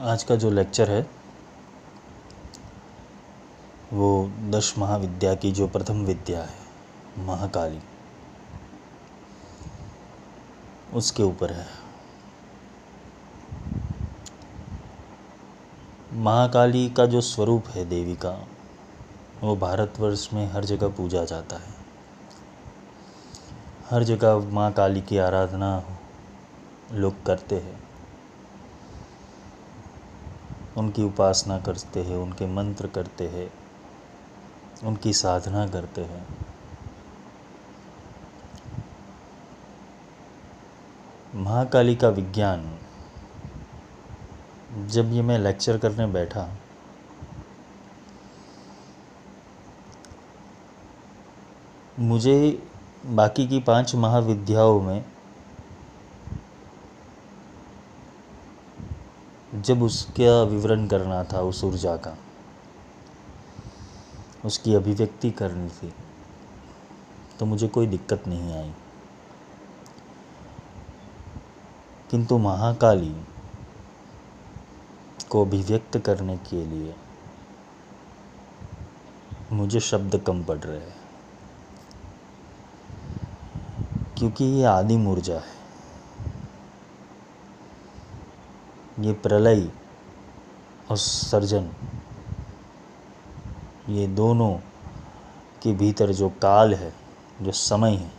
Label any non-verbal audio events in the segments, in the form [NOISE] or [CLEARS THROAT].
आज का जो लेक्चर है, वो दश महाविद्या की जो प्रथम विद्या है, महाकाली, उसके ऊपर है। महाकाली का जो स्वरूप है देवी का, वो भारतवर्ष में हर जगह पूजा जाता है। हर जगह माँ काली की आराधना लोग करते हैं। उनकी उपासना करते हैं, उनके मंत्र करते हैं, उनकी साधना करते हैं। महाकाली का विज्ञान, जब ये मैं लेक्चर करने बैठा, मुझे बाकी की पाँच महाविद्याओं में जब उसका विवरण करना था उस ऊर्जा का, उसकी अभिव्यक्ति करनी थी तो मुझे कोई दिक्कत नहीं आई। किंतु महाकाली को अभिव्यक्त करने के लिए मुझे शब्द कम पड़ रहे हैं, क्योंकि ये आदिम ऊर्जा है। ये प्रलय और सर्जन, ये दोनों के भीतर जो काल है, जो समय है,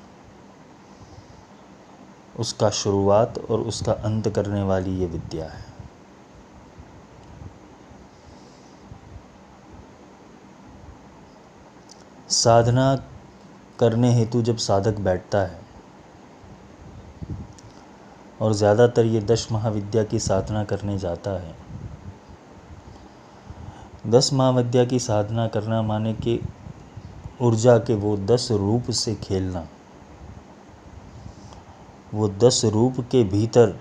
उसका शुरुआत और उसका अंत करने वाली ये विद्या है। साधना करने हेतु जब साधक बैठता है और ज़्यादातर ये दश महाविद्या की साधना करने जाता है। दस महाविद्या की साधना करना माने कि ऊर्जा के वो दस रूप से खेलना। वो दस रूप के भीतर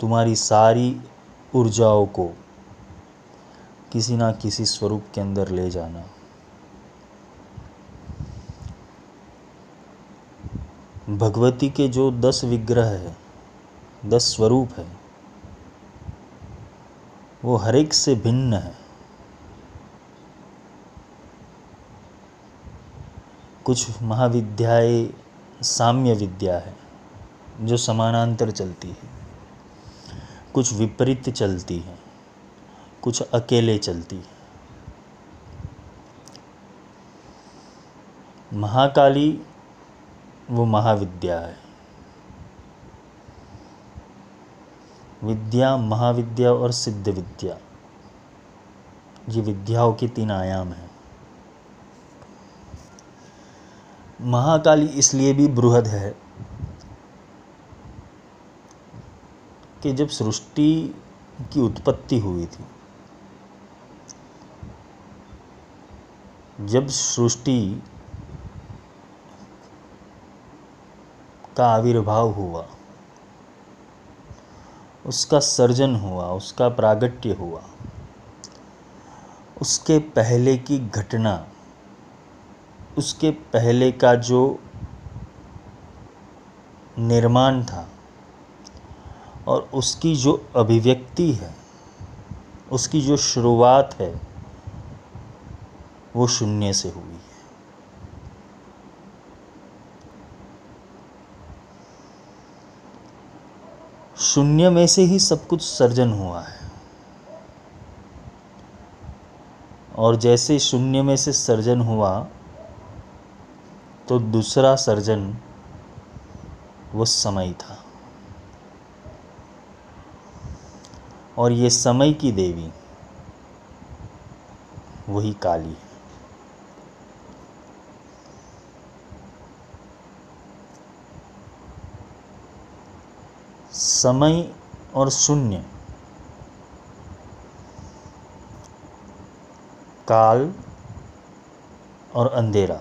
तुम्हारी सारी ऊर्जाओं को किसी ना किसी स्वरूप के अंदर ले जाना। भगवती के जो दस विग्रह है, दस स्वरूप है, वो हर एक से भिन्न है। कुछ महाविद्याएँ साम्य विद्या है, जो समानांतर चलती है। कुछ विपरीत चलती है, कुछ अकेले चलती है। महाकाली वो महाविद्या है। विद्या, महाविद्या और सिद्ध विद्या। ये विद्याओं के तीन आयाम हैं। महाकाली इसलिए भी बृहद है कि जब सृष्टि की उत्पत्ति हुई थी, जब सृष्टि का आविर्भाव हुआ। उसका सर्जन हुआ, उसका प्रागट्य हुआ। उसके पहले की घटना, उसके पहले का जो निर्माण था और उसकी जो अभिव्यक्ति है, उसकी जो शुरुआत है, वो शून्य से हुई। शून्य में से ही सब कुछ सर्जन हुआ है। और जैसे शून्य में से सर्जन हुआ तो दूसरा सर्जन वो समय था। और ये समय की देवी, वही काली है। समय और शून्य। काल और अंधेरा।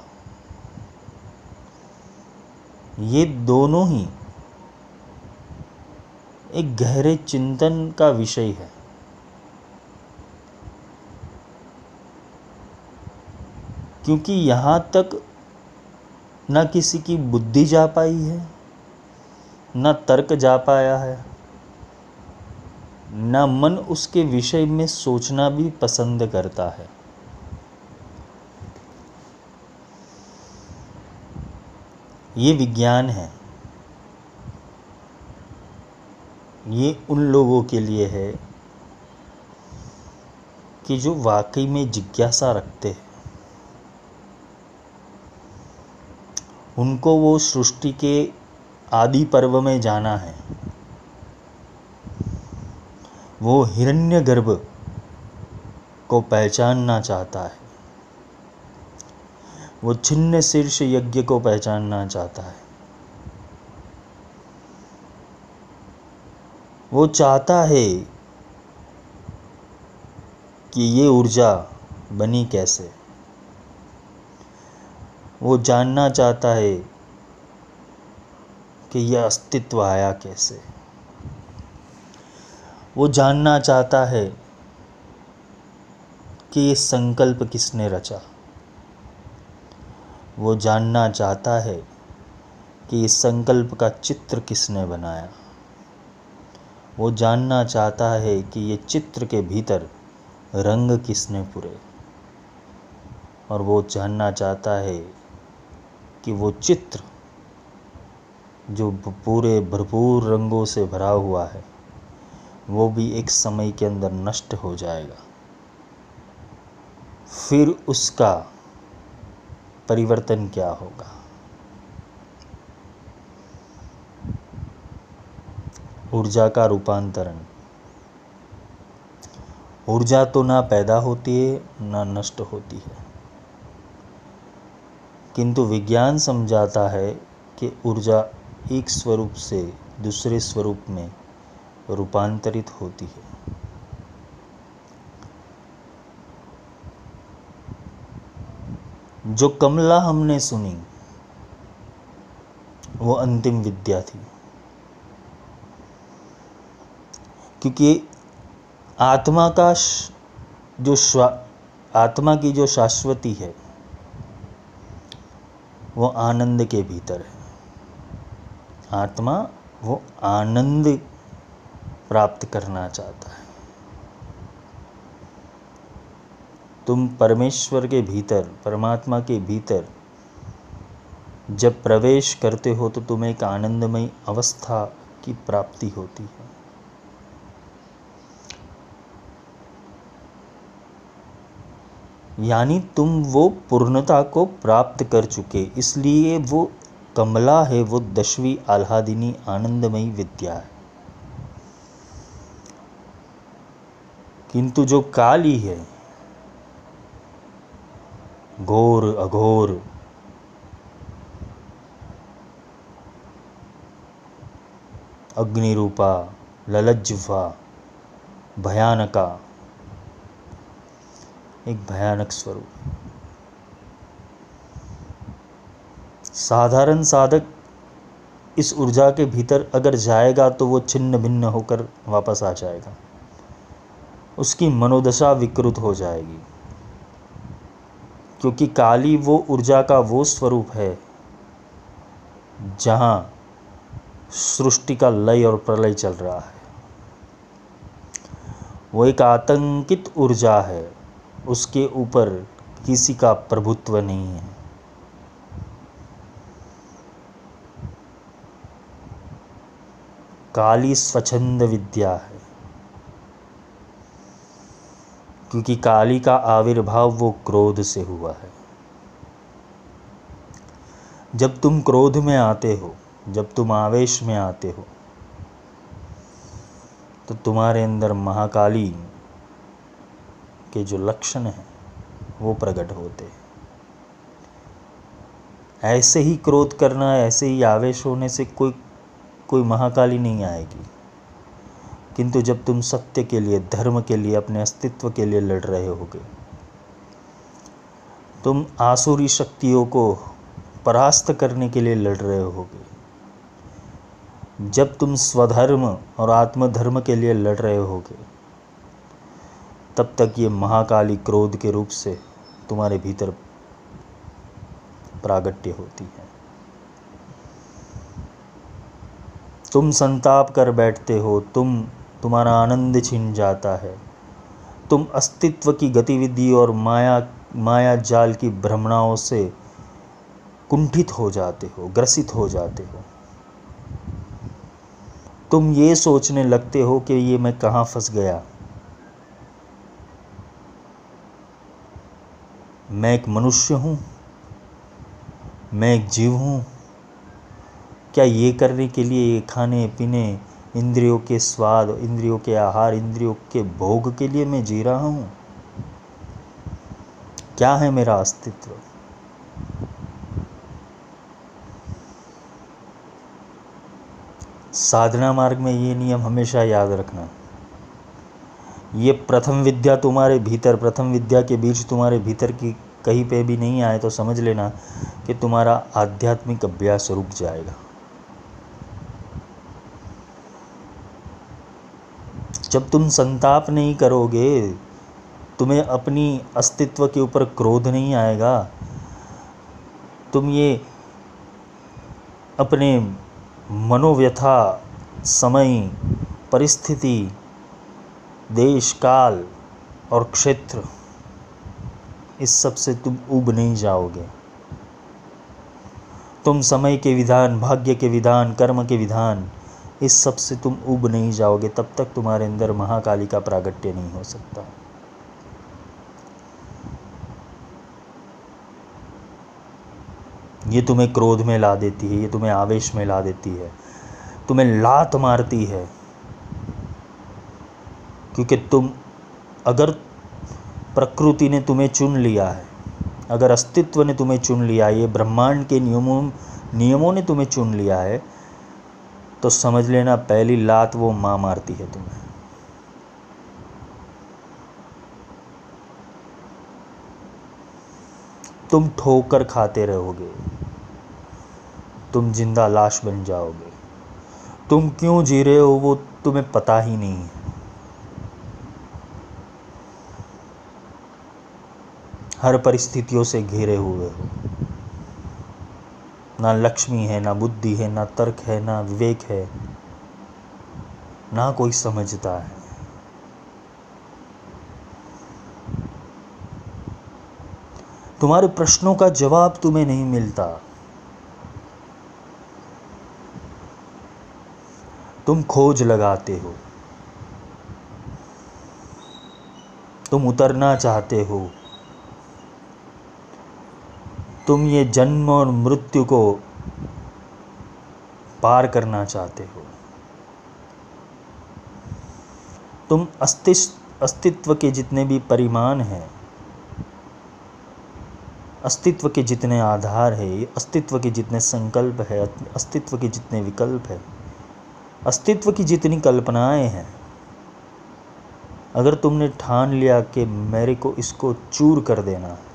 ये दोनों ही एक गहरे चिंतन का विषय है। क्योंकि यहाँ तक न किसी की बुद्धि जा पाई है न तर्क जा पाया है, ना मन उसके विषय में सोचना भी पसंद करता है। ये विज्ञान है। ये उन लोगों के लिए है कि जो वाकई में जिज्ञासा रखते हैं। उनको वो सृष्टि के आदि पर्व में जाना है। वो हिरण्यगर्भ को पहचानना चाहता है। वो छिन्न शीर्ष यज्ञ को पहचानना चाहता है। वो चाहता है कि ये ऊर्जा बनी कैसे। वो जानना चाहता है कि यह अस्तित्व आया कैसे? वो जानना चाहता है कि ये संकल्प किसने रचा। वो जानना चाहता है कि इस संकल्प का चित्र किसने बनाया। वो जानना चाहता है कि ये चित्र के भीतर रंग किसने पूरे। और वो जानना चाहता है कि वो चित्र जो पूरे भरपूर रंगों से भरा हुआ है, वो भी एक समय के अंदर नष्ट हो जाएगा। फिर उसका परिवर्तन क्या होगा? ऊर्जा का रूपांतरण। ऊर्जा तो ना पैदा होती है, ना नष्ट होती है। किंतु विज्ञान समझाता है कि ऊर्जा एक स्वरूप से दूसरे स्वरूप में रूपांतरित होती है। जो कमला हमने सुनी, वो अंतिम विद्या थी। क्योंकि आत्मा का जो आत्मा की जो शाश्वती है, वो आनंद के भीतर है। आत्मा वो आनंद प्राप्त करना चाहता है। तुम परमेश्वर के भीतर, परमात्मा के भीतर जब प्रवेश करते हो तो तुम्हें एक आनंदमय अवस्था की प्राप्ति होती है। यानी तुम वो पूर्णता को प्राप्त कर चुके, इसलिए वो कमला है वो दशवी आह्लादिनी आनंदमयी विद्या है। किंतु जो काली है, घोर अघोर, अग्निरूपा ललज्वा भयानका, एक भयानक स्वरूप। साधारण साधक इस ऊर्जा के भीतर अगर जाएगा तो वो छिन्न भिन्न होकर वापस आ जाएगा। उसकी मनोदशा विकृत हो जाएगी। क्योंकि काली वो ऊर्जा का वो स्वरूप है, जहाँ सृष्टि का लय और प्रलय चल रहा है। वो एक आतंकित ऊर्जा है, उसके ऊपर किसी का प्रभुत्व नहीं है। काली स्वच्छंद विद्या है। क्योंकि काली का आविर्भाव वो क्रोध से हुआ है। जब तुम क्रोध में आते हो, जब तुम आवेश में आते हो तो तुम्हारे अंदर महाकाली के जो लक्षण हैं, वो प्रकट होते हैं। ऐसे ही क्रोध करना, ऐसे ही आवेश होने से कोई कोई महाकाली नहीं आएगी। किंतु जब तुम सत्य के लिए, धर्म के लिए, अपने अस्तित्व के लिए लड़ रहे होगे, तुम आसुरी शक्तियों को परास्त करने के लिए लड़ रहे होगे। जब तुम स्वधर्म और आत्मधर्म के लिए लड़ रहे होगे, तब तक ये महाकाली क्रोध के रूप से तुम्हारे भीतर प्रागट्य होती है। तुम संताप कर बैठते हो, तुम, तुम्हारा आनंद छिन जाता है। तुम अस्तित्व की गतिविधि और माया माया जाल की भ्रमणाओं से कुंठित हो जाते हो, ग्रसित हो जाते हो। तुम ये सोचने लगते हो कि ये मैं कहाँ फंस गया? मैं एक मनुष्य हूँ, मैं एक जीव हूँ क्या ये करने के लिए ये खाने, पीने, इंद्रियों के स्वाद, इंद्रियों के आहार, इंद्रियों के भोग के लिए मैं जी रहा हूँ? क्या है मेरा अस्तित्व? साधना मार्ग में ये नियम हमेशा याद रखना। ये प्रथम विद्या तुम्हारे भीतर, प्रथम विद्या के बीच तुम्हारे भीतर की कहीं पे भी नहीं आए तो समझ लेना कि तुम्हारा आध्यात्मिक अभ्यास रुक जाएगा। जब तुम संताप नहीं करोगे, तुम्हें अपनी अस्तित्व के ऊपर क्रोध नहीं आएगा। तुम ये अपने मनोव्यथा, समय, परिस्थिति, देश, काल और क्षेत्र, इस सबसे तुम उब नहीं जाओगे। तुम समय के विधान, भाग्य के विधान, कर्म के विधान इस सबसे तुम उब नहीं जाओगे, तब तक तुम्हारे अंदर महाकाली का प्रागट्य नहीं हो सकता। ये तुम्हें क्रोध में ला देती है, ये तुम्हें आवेश में ला देती है, तुम्हें लात मारती है। क्योंकि तुम, अगर प्रकृति ने तुम्हें चुन लिया है, अगर अस्तित्व ने तुम्हें चुन लिया ये ब्रह्मांड के नियमों नियमों ने तुम्हें चुन लिया है तो समझ लेना पहली लात वो माँ मारती है तुम्हें। तुम ठोकर खाते रहोगे। तुम ज़िंदा लाश बन जाओगे। तुम क्यों जी रहे हो वो तुम्हें पता ही नहीं है। हर परिस्थितियों से घिरे हुए हो। ना लक्ष्मी है, ना बुद्धि है, ना तर्क है, ना विवेक है, ना कोई समझता है। तुम्हारे प्रश्नों का जवाब तुम्हें नहीं मिलता। तुम खोज लगाते हो। तुम उतरना चाहते हो। तुम ये जन्म और मृत्यु को पार करना चाहते हो। तुम अस्तित्व अस्तित्व के जितने भी परिमाण हैं, अस्तित्व के जितने आधार है अस्तित्व के जितने संकल्प है, अस्तित्व के जितने विकल्प है, अस्तित्व की जितनी कल्पनाएँ हैं, अगर तुमने ठान लिया कि मेरे को इसको चूर कर देना है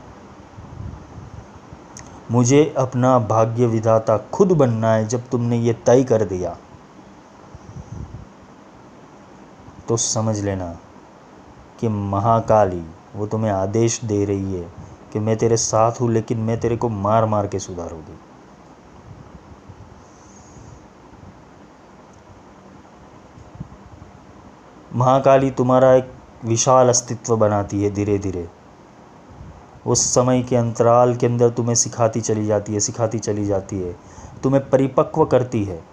मुझे अपना भाग्य विधाता खुद बनना है जब तुमने ये तय कर दिया। तो समझ लेना कि महाकाली, वो तुम्हें आदेश दे रही है कि मैं तेरे साथ हूँ, लेकिन मैं तेरे को मार मार के सुधारूँगी। महाकाली तुम्हारा एक विशाल अस्तित्व बनाती है धीरे धीरे उस समय के अंतराल के अंदर तुम्हें सिखाती चली जाती है, सिखाती चली जाती है। तुम्हें परिपक्व करती है।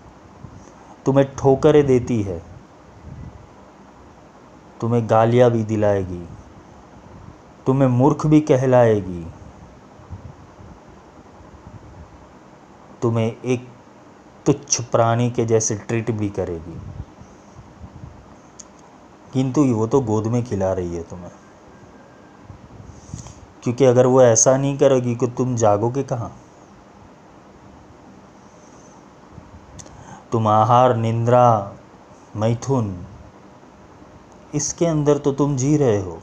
तुम्हें ठोकरें देती है। तुम्हें गालियाँ भी दिलाएगी। तुम्हें मूर्ख भी कहलाएगी। तुम्हें एक तुच्छ प्राणी के जैसे ट्रीट भी करेगी। किंतु वो तो गोद में खिला रही है तुम्हें। क्योंकि अगर वो ऐसा नहीं करेगी कि तुम जागोगे कहाँ? तुम आहार, निंद्रा, मैथुन, इसके अंदर तो तुम जी रहे हो।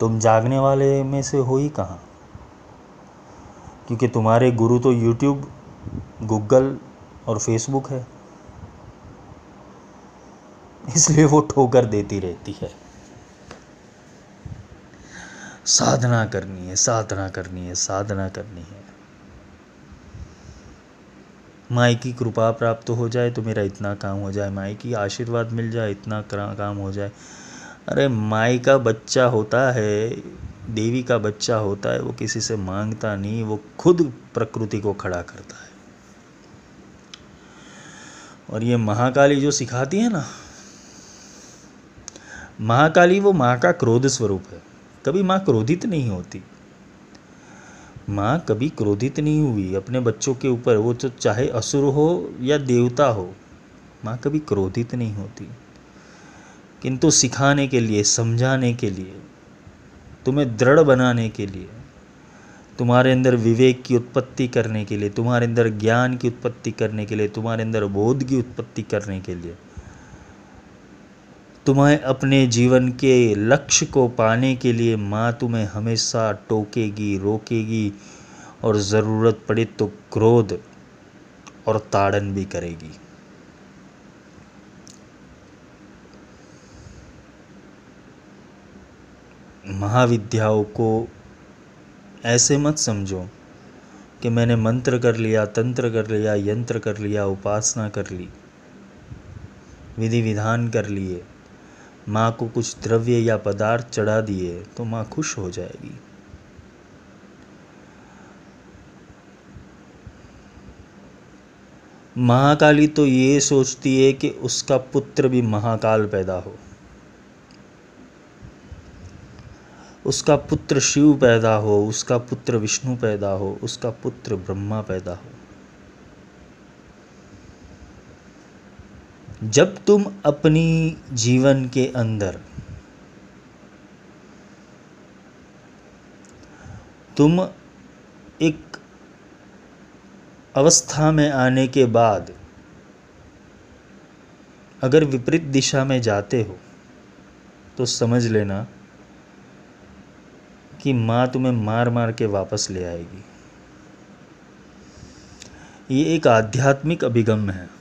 तुम जागने वाले में से हो ही कहाँ? क्योंकि तुम्हारे गुरु तो यूट्यूब गूगल और फेसबुक है। इसलिए वो ठोकर देती रहती है। साधना करनी है, साधना करनी है, साधना करनी है। माई की कृपा प्राप्त हो जाए तो मेरा इतना काम हो जाए, माई की आशीर्वाद मिल जाए, इतना काम हो जाए। अरे, माई का बच्चा होता है, देवी का बच्चा होता है, वो किसी से माँगता नहीं, वो खुद प्रकृति को खड़ा करता है। और ये महाकाली जो सिखाती है ना, महाकाली वो माँ का क्रोध स्वरूप है। कभी माँ क्रोधित नहीं होती। माँ कभी क्रोधित नहीं हुई। अपने बच्चों के ऊपर वो तो चाहे असुर हो या देवता हो, माँ कभी क्रोधित नहीं होती। किंतु सिखाने के लिए, समझाने के लिए, तुम्हें दृढ़ बनाने के लिए, तुम्हारे अंदर विवेक की उत्पत्ति करने के लिए, तुम्हारे अंदर ज्ञान की उत्पत्ति करने के लिए, तुम्हारे अंदर बोध की उत्पत्ति करने के लिए तुम्हें अपने जीवन के लक्ष्य को पाने के लिए माँ तुम्हें हमेशा टोकेगी, रोकेगी और ज़रूरत पड़े तो क्रोध और ताड़न भी करेगी। महाविद्याओं को ऐसे मत समझो कि मैंने मंत्र कर लिया, तंत्र कर लिया, यंत्र कर लिया, उपासना कर ली, विधि विधान कर लिए। माँ को कुछ द्रव्य या पदार्थ चढ़ा दिए तो माँ खुश हो जाएगी। महाकाली तो ये सोचती है कि उसका पुत्र भी महाकाल पैदा हो। उसका पुत्र शिव पैदा हो, उसका पुत्र विष्णु पैदा हो, उसका पुत्र ब्रह्मा पैदा हो। जब तुम अपनी जीवन के अंदर तुम एक अवस्था में आने के बाद अगर विपरीत दिशा में जाते हो तो समझ लेना कि माँ तुम्हें मार मार के वापस ले आएगी। ये एक आध्यात्मिक अभिगम है।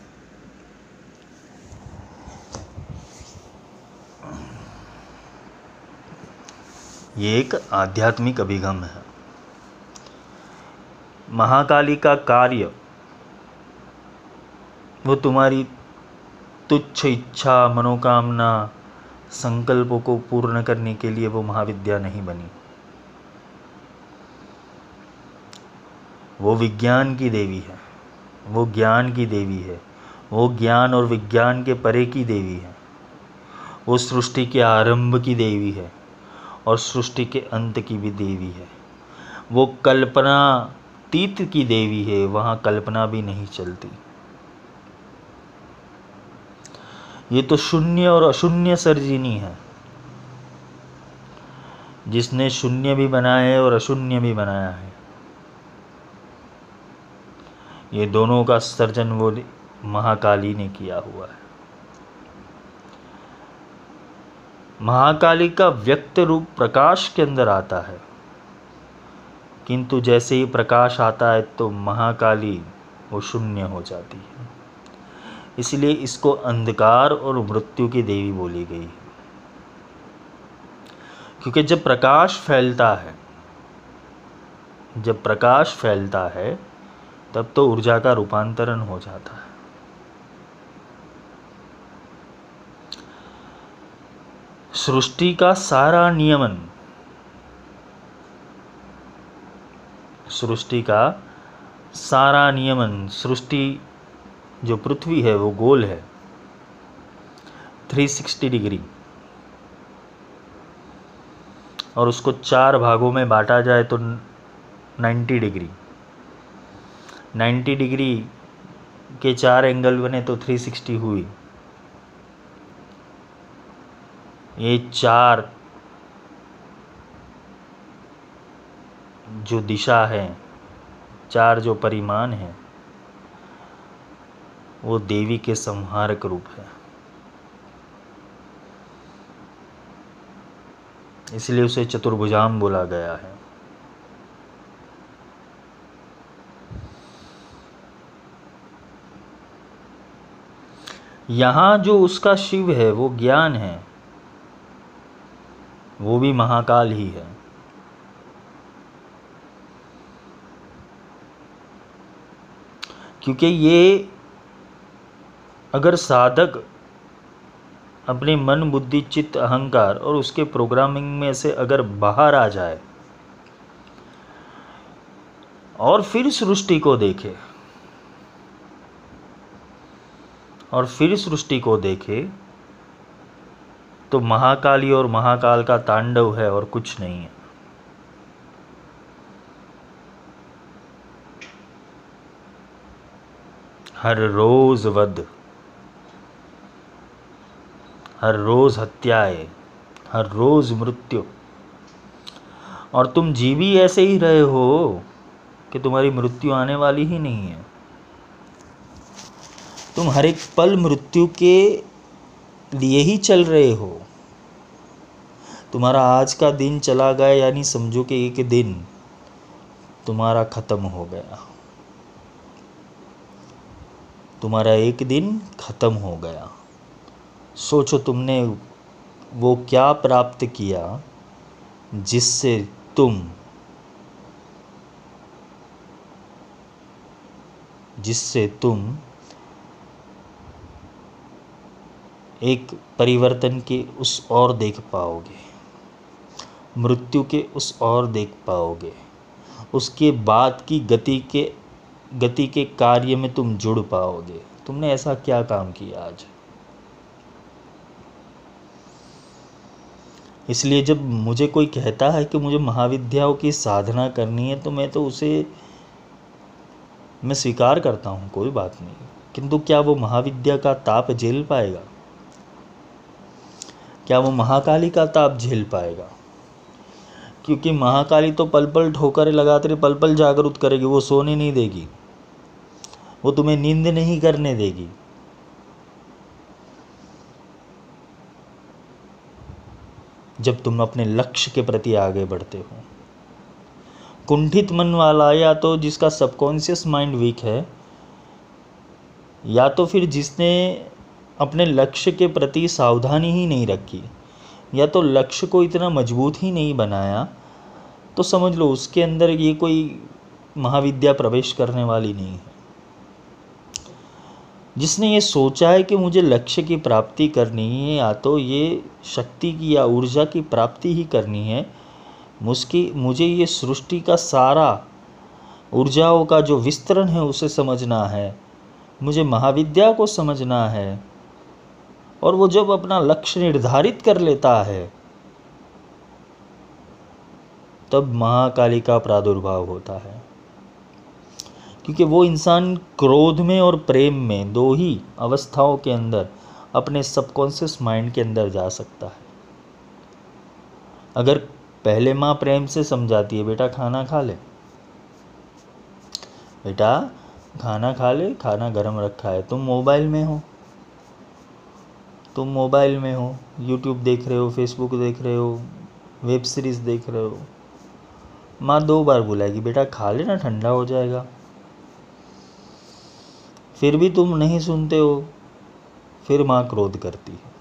ये एक आध्यात्मिक अभिगम है। महाकाली का कार्य, वो तुम्हारी तुच्छ इच्छा, मनोकामना, संकल्पों को पूर्ण करने के लिए वो महाविद्या नहीं बनी। वो विज्ञान की देवी है, वो ज्ञान की देवी है, वो ज्ञान और विज्ञान के परे की देवी है, वो सृष्टि के आरंभ की देवी है। और सृष्टि के अंत की भी देवी है। वो कल्पना तीत की देवी है, वहाँ कल्पना भी नहीं चलती। ये तो शून्य और अशून्य सर्जिनी है। जिसने शून्य भी बनाया है और अशून्य भी बनाया है। ये दोनों का सर्जन वो महाकाली ने किया हुआ है। महाकाली का व्यक्त रूप प्रकाश के अंदर आता है। किंतु जैसे ही प्रकाश आता है तो महाकाली वो शून्य हो जाती है। इसलिए इसको अंधकार और मृत्यु की देवी बोली गई है। क्योंकि जब प्रकाश फैलता है, जब प्रकाश फैलता है, तब तो ऊर्जा का रूपांतरण हो जाता है। सृष्टि का सारा नियमन। सृष्टि का सारा नियमन, सृष्टि जो पृथ्वी है, वो गोल है। 360 डिग्री। और उसको चार भागों में बांटा जाए तो 90 डिग्री। 90 डिग्री के चार एंगल बने तो 360 हुई। ये चार जो दिशा है, चार जो परिमाण है, वो देवी के संहारक रूप है। इसलिए उसे चतुर्भुजाम बोला गया है। यहाँ जो उसका शिव है, वो ज्ञान है। वो भी महाकाल ही है। क्योंकि ये अगर साधक अपने मन, बुद्धि, चित्त, अहंकार और उसके प्रोग्रामिंग में से अगर बाहर आ जाए और फिर सृष्टि को देखे और फिर सृष्टि को देखे तो महाकाली और महाकाल का तांडव है और कुछ नहीं है। हर रोज वध, हर रोज हत्याएँ, हर रोज मृत्यु। और तुम जी भी ऐसे ही रहे हो कि तुम्हारी मृत्यु आने वाली ही नहीं है। तुम हर एक पल मृत्यु के लिए ही चल रहे हो। तुम्हारा आज का दिन चला गया, यानी समझो कि एक दिन तुम्हारा ख़त्म हो गया। तुम्हारा एक दिन ख़त्म हो गया। सोचो तुमने वो क्या प्राप्त किया जिससे तुम जिससे तुम एक परिवर्तन के उस और देख पाओगे। मृत्यु के उस और देख पाओगे। उसके बाद की गति के गति के कार्य में तुम जुड़ पाओगे। तुमने ऐसा क्या काम किया आज? इसलिए जब मुझे कोई कहता है कि मुझे महाविद्याओं की साधना करनी है तो मैं तो उसे, मैं स्वीकार करता हूँ, कोई बात नहीं। किंतु क्या वो महाविद्या का ताप झेल पाएगा? क्या वो महाकाली का ताप झेल पाएगा? क्योंकि महाकाली तो पल पल ठोकर लगाते पल पल जागरूक करेगी, वो सोने नहीं देगी। वो तुम्हें नींद नहीं करने देगी। जब तुम अपने लक्ष्य के प्रति आगे बढ़ते हो। कुंठित मन वाला, या तो जिसका सबकॉन्शियस माइंड वीक है, या तो फिर जिसने अपने लक्ष्य के प्रति सावधानी ही नहीं रखी। या तो लक्ष्य को इतना मज़बूत ही नहीं बनाया तो समझ लो उसके अंदर ये कोई महाविद्या प्रवेश करने वाली नहीं है। जिसने ये सोचा है कि मुझे लक्ष्य की प्राप्ति करनी है, या तो ये शक्ति की या ऊर्जा की प्राप्ति ही करनी है, मुझकी, मुझे ये सृष्टि का सारा, ऊर्जाओं का जो विस्तरण है उसे समझना है, मुझे महाविद्या को समझना है और वो जब अपना लक्ष्य निर्धारित कर लेता है, तब महाकाली का प्रादुर्भाव होता है। क्योंकि वो इंसान क्रोध में और प्रेम में दो ही अवस्थाओं के अंदर, अपने सबकॉन्शियस माइंड के अंदर जा सकता है। अगर पहले माँ प्रेम से समझाती है, बेटा, खाना खा ले। बेटा, खाना खा ले, खाना गर्म रखा है, तुम मोबाइल में हो। तुम मोबाइल में हो यूट्यूब देख रहे हो फेसबुक देख रहे हो वेब सीरीज़ देख रहे हो, माँ दो बार बुलाएगी, बेटा खा लेना ठंडा हो जाएगा। फिर भी तुम नहीं सुनते हो, फिर माँ क्रोध करती है।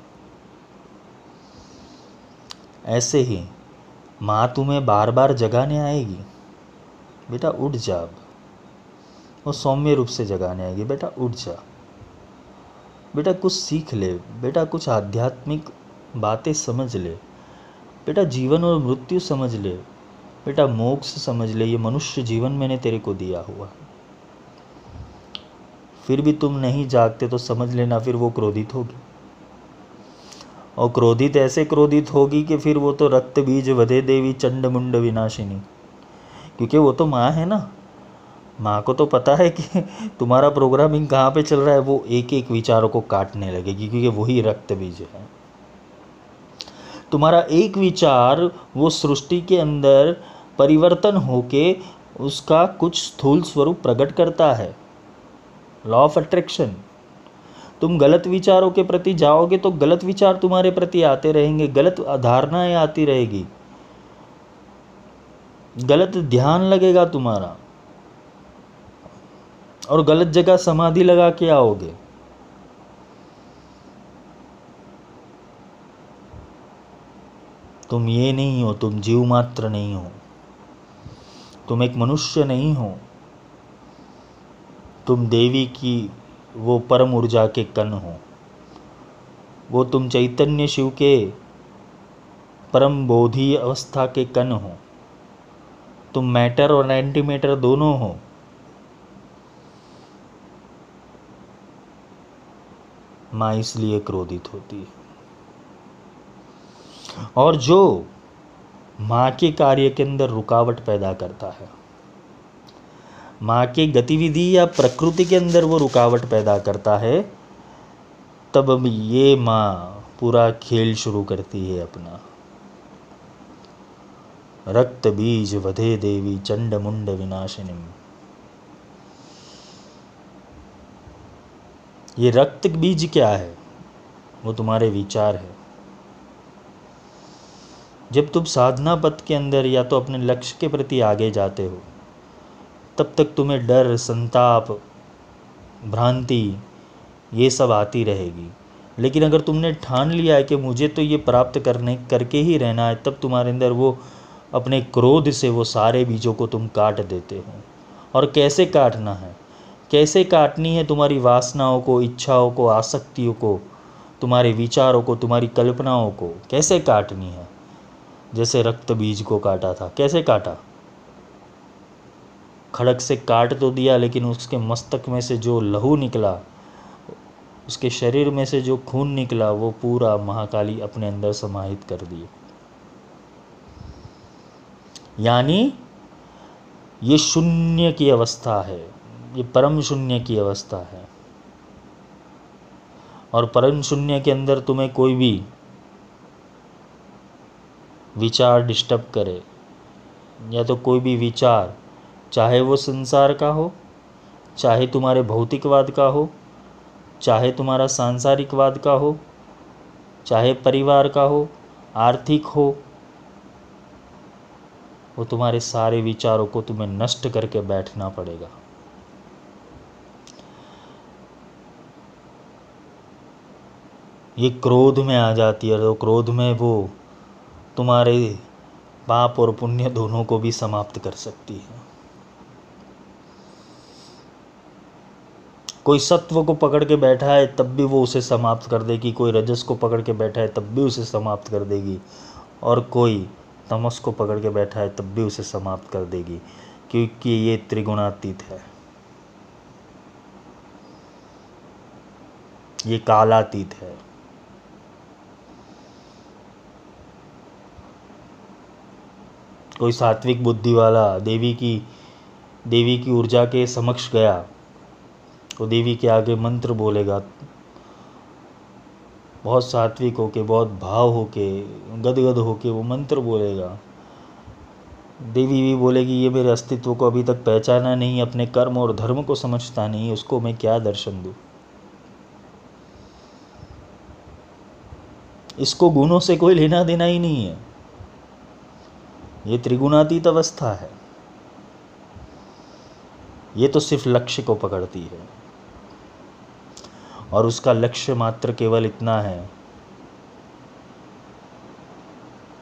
ऐसे ही माँ तुम्हें बार बार जगाने आएगी। बेटा उठ जा अब। वो सौम्य रूप से जगाने आएगी, बेटा उठ जा। बेटा कुछ सीख ले, बेटा कुछ आध्यात्मिक बातें समझ ले, बेटा जीवन और मृत्यु समझ ले, बेटा मोक्ष समझ ले, ये मनुष्य जीवन मैंने तेरे को दिया हुआ। फिर भी तुम नहीं जागते तो समझ लेना, फिर वो क्रोधित होगी। और क्रोधित ऐसे क्रोधित होगी कि फिर वो तो रक्त बीज वधे देवी, चंड मुंड विनाशिनी। क्योंकि वो तो माँ है ना। माँ को तो पता है कि तुम्हारा प्रोग्रामिंग कहाँ पे चल रहा है, वो एक एक विचारों को काटने लगेगी, क्योंकि वही रक्त बीज है। तुम्हारा एक विचार वो सृष्टि के अंदर परिवर्तन होके उसका कुछ स्थूल स्वरूप प्रकट करता है। लॉ ऑफ़ अट्रैक्शन तुम गलत विचारों के प्रति जाओगे तो गलत विचार तुम्हारे प्रति आते रहेंगे, गलत धारणाएँ आती रहेगी। गलत ध्यान लगेगा तुम्हारा। और गलत जगह समाधि लगा के आओगे। तुम ये नहीं हो, तुम जीव मात्र नहीं हो। तुम एक मनुष्य नहीं हो। तुम देवी की वो परम ऊर्जा के कण हो। वो तुम चैतन्य शिव के परम बोधि अवस्था के कण हो। तुम मैटर और एंटी मैटर दोनों हो। माँ इसलिए क्रोधित होती है। और जो माँ के कार्य के अंदर रुकावट पैदा करता है, माँ की गतिविधि या प्रकृति के अंदर वो रुकावट पैदा करता है, तब ये माँ पूरा खेल शुरू करती है अपना। रक्त बीज वधे देवी, चंड मुंड विनाशिनी। ये रक्त बीज क्या है? वो तुम्हारे विचार है। जब तुम साधना पथ के अंदर या तो अपने लक्ष्य के प्रति आगे जाते हो, तब तक तुम्हें डर, संताप, भ्रांति, ये सब आती रहेगी। लेकिन अगर तुमने ठान लिया है कि मुझे तो ये प्राप्त करने, करके ही रहना है, तब तुम्हारे अंदर वो अपने क्रोध से वो सारे बीजों को तुम काट देते हो। और कैसे काटना है? कैसे काटनी है तुम्हारी वासनाओं को, इच्छाओं को, आसक्तियों को, तुम्हारे विचारों को, तुम्हारी कल्पनाओं को? कैसे काटनी है? जैसे रक्त बीज को काटा था, कैसे काटा? खड़क से काट तो दिया, लेकिन उसके मस्तक में से जो लहू निकला, उसके शरीर में से जो खून निकला, वो पूरा महाकाली अपने अंदर समाहित कर दिए यानी ये शून्य की अवस्था है। ये परम शून्य की अवस्था है। और परम शून्य के अंदर तुम्हें कोई भी विचार डिस्टर्ब करे, या तो कोई भी विचार, चाहे वो संसार का हो, चाहे तुम्हारे भौतिकवाद का हो, चाहे तुम्हारा सांसारिकवाद का हो, चाहे परिवार का हो, आर्थिक हो, वो तुम्हारे सारे विचारों को तुम्हें नष्ट करके बैठना पड़ेगा। ये क्रोध में आ जाती है तो क्रोध में वो तुम्हारे पाप और पुण्य दोनों को भी समाप्त कर सकती है। कोई सत्व को पकड़ के बैठा है, तब भी वो उसे समाप्त कर देगी। कोई रजस को पकड़ के बैठा है, तब भी उसे समाप्त कर देगी। और कोई तमस को पकड़ के बैठा है, तब भी उसे समाप्त कर देगी, क्योंकि ये त्रिगुणातीत है। ये कालातीत है। कोई सात्विक बुद्धि वाला देवी की देवी की ऊर्जा के समक्ष गया तो देवी के आगे मंत्र बोलेगा। बहुत सात्विक होके, बहुत भाव होके, गदगद होके वो मंत्र बोलेगा। देवी भी बोलेगी, ये मेरे अस्तित्व को अभी तक पहचाना नहीं, अपने कर्म और धर्म को समझता नहीं, उसको मैं क्या दर्शन दूँ? इसको गुणों से कोई लेना देना ही नहीं है। ये त्रिगुणातीत अवस्था है। ये तो सिर्फ़ लक्ष्य को पकड़ती है। और उसका लक्ष्य मात्र केवल इतना है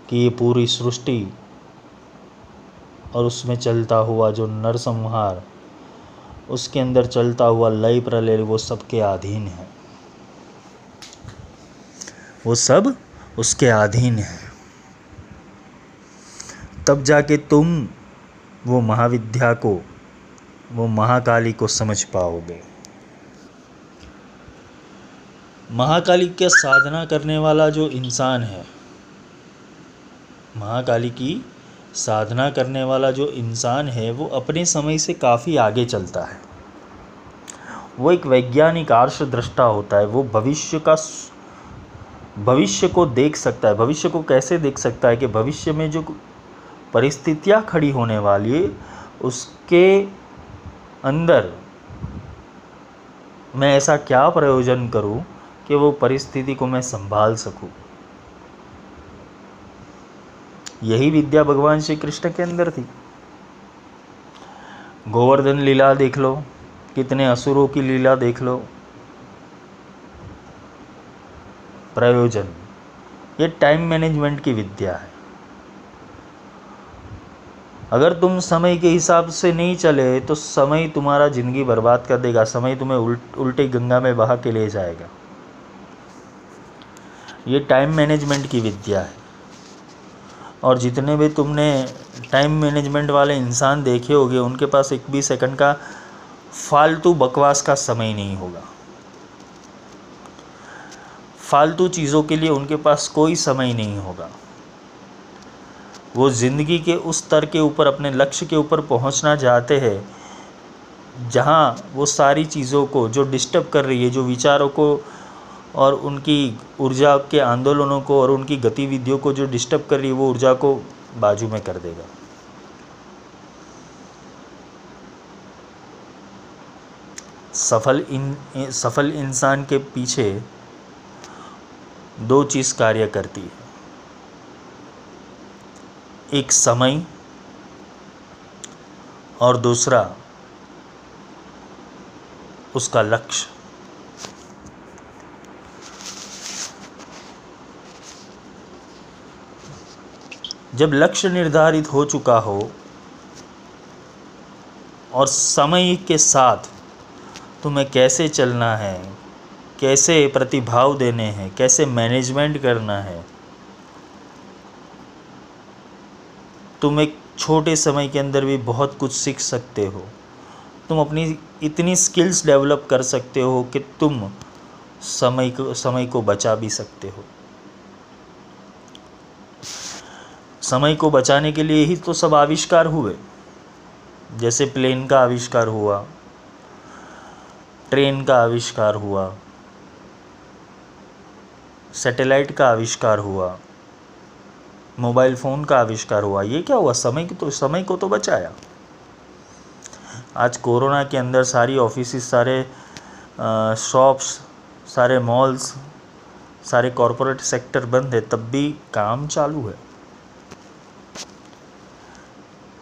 कि ये पूरी सृष्टि और उसमें चलता हुआ जो नरसंहार, उसके अंदर चलता हुआ लय प्रलय, वो सबके अधीन है। वो सब उसके अधीन है। तब जाके तुम वो महाविद्या को, वो महाकाली को समझ पाओगे। महाकाली का साधना करने वाला जो इंसान है, महाकाली की साधना करने वाला जो इंसान है, वो अपने समय से काफ़ी आगे चलता है। वो एक वैज्ञानिक आर्ष दृष्टा होता है, वो भविष्य का भविष्य को देख सकता है। भविष्य को कैसे देख सकता है कि भविष्य में जो परिस्थितियाँ खड़ी होने वाली उसके अंदर मैं ऐसा क्या प्रयोजन करूँ कि वो परिस्थिति को मैं संभाल सकूँ? यही विद्या भगवान श्री कृष्ण के अंदर थी। गोवर्धन लीला देख लो, कितने असुरों की लीला देख लो। प्रयोजन, ये टाइम मैनेजमेंट की विद्या है। अगर तुम समय के हिसाब से नहीं चले तो समय तुम्हारा ज़िंदगी बर्बाद कर देगा। समय तुम्हें उल्ट उल्टे गंगा में बहा के ले जाएगा। ये टाइम मैनेजमेंट की विद्या है। और जितने भी तुमने टाइम मैनेजमेंट वाले इंसान देखे होंगे, उनके पास एक भी सेकंड का फालतू बकवास का समय नहीं होगा। फालतू चीज़ों के लिए उनके पास कोई समय नहीं होगा। वो ज़िंदगी के उस स्तर के ऊपर, अपने लक्ष्य के ऊपर पहुँचना चाहते हैं, जहाँ वो सारी चीज़ों को, जो डिस्टर्ब कर रही है, जो विचारों को और उनकी ऊर्जा के आंदोलनों को और उनकी गतिविधियों को जो डिस्टर्ब कर रही है, वो ऊर्जा को बाजू में कर देगा। सफल इन, सफल इंसान के पीछे दो चीज़ कार्य करती है। एक समय और दूसरा उसका लक्ष्य। जब लक्ष्य निर्धारित हो चुका हो और समय के साथ तुम्हें कैसे चलना है, कैसे प्रतिभाव देने हैं, कैसे मैनेजमेंट करना है तुम एक छोटे समय के अंदर भी बहुत कुछ सीख सकते हो। तुम अपनी इतनी स्किल्स डेवलप कर सकते हो कि तुम समय को समय को बचा भी सकते हो। समय को बचाने के लिए ही तो सब आविष्कार हुए। जैसे प्लेन का आविष्कार हुआ ट्रेन का आविष्कार हुआ सैटेलाइट का आविष्कार हुआ। मोबाइल फ़ोन का आविष्कार हुआ। ये क्या हुआ? समय की तो समय को तो बचाया। आज कोरोना के अंदर सारी ऑफ़िस सारे शॉप्स, सारे मॉल्स, सारे कॉरपोरेट सेक्टर बंद है। तब भी काम चालू है।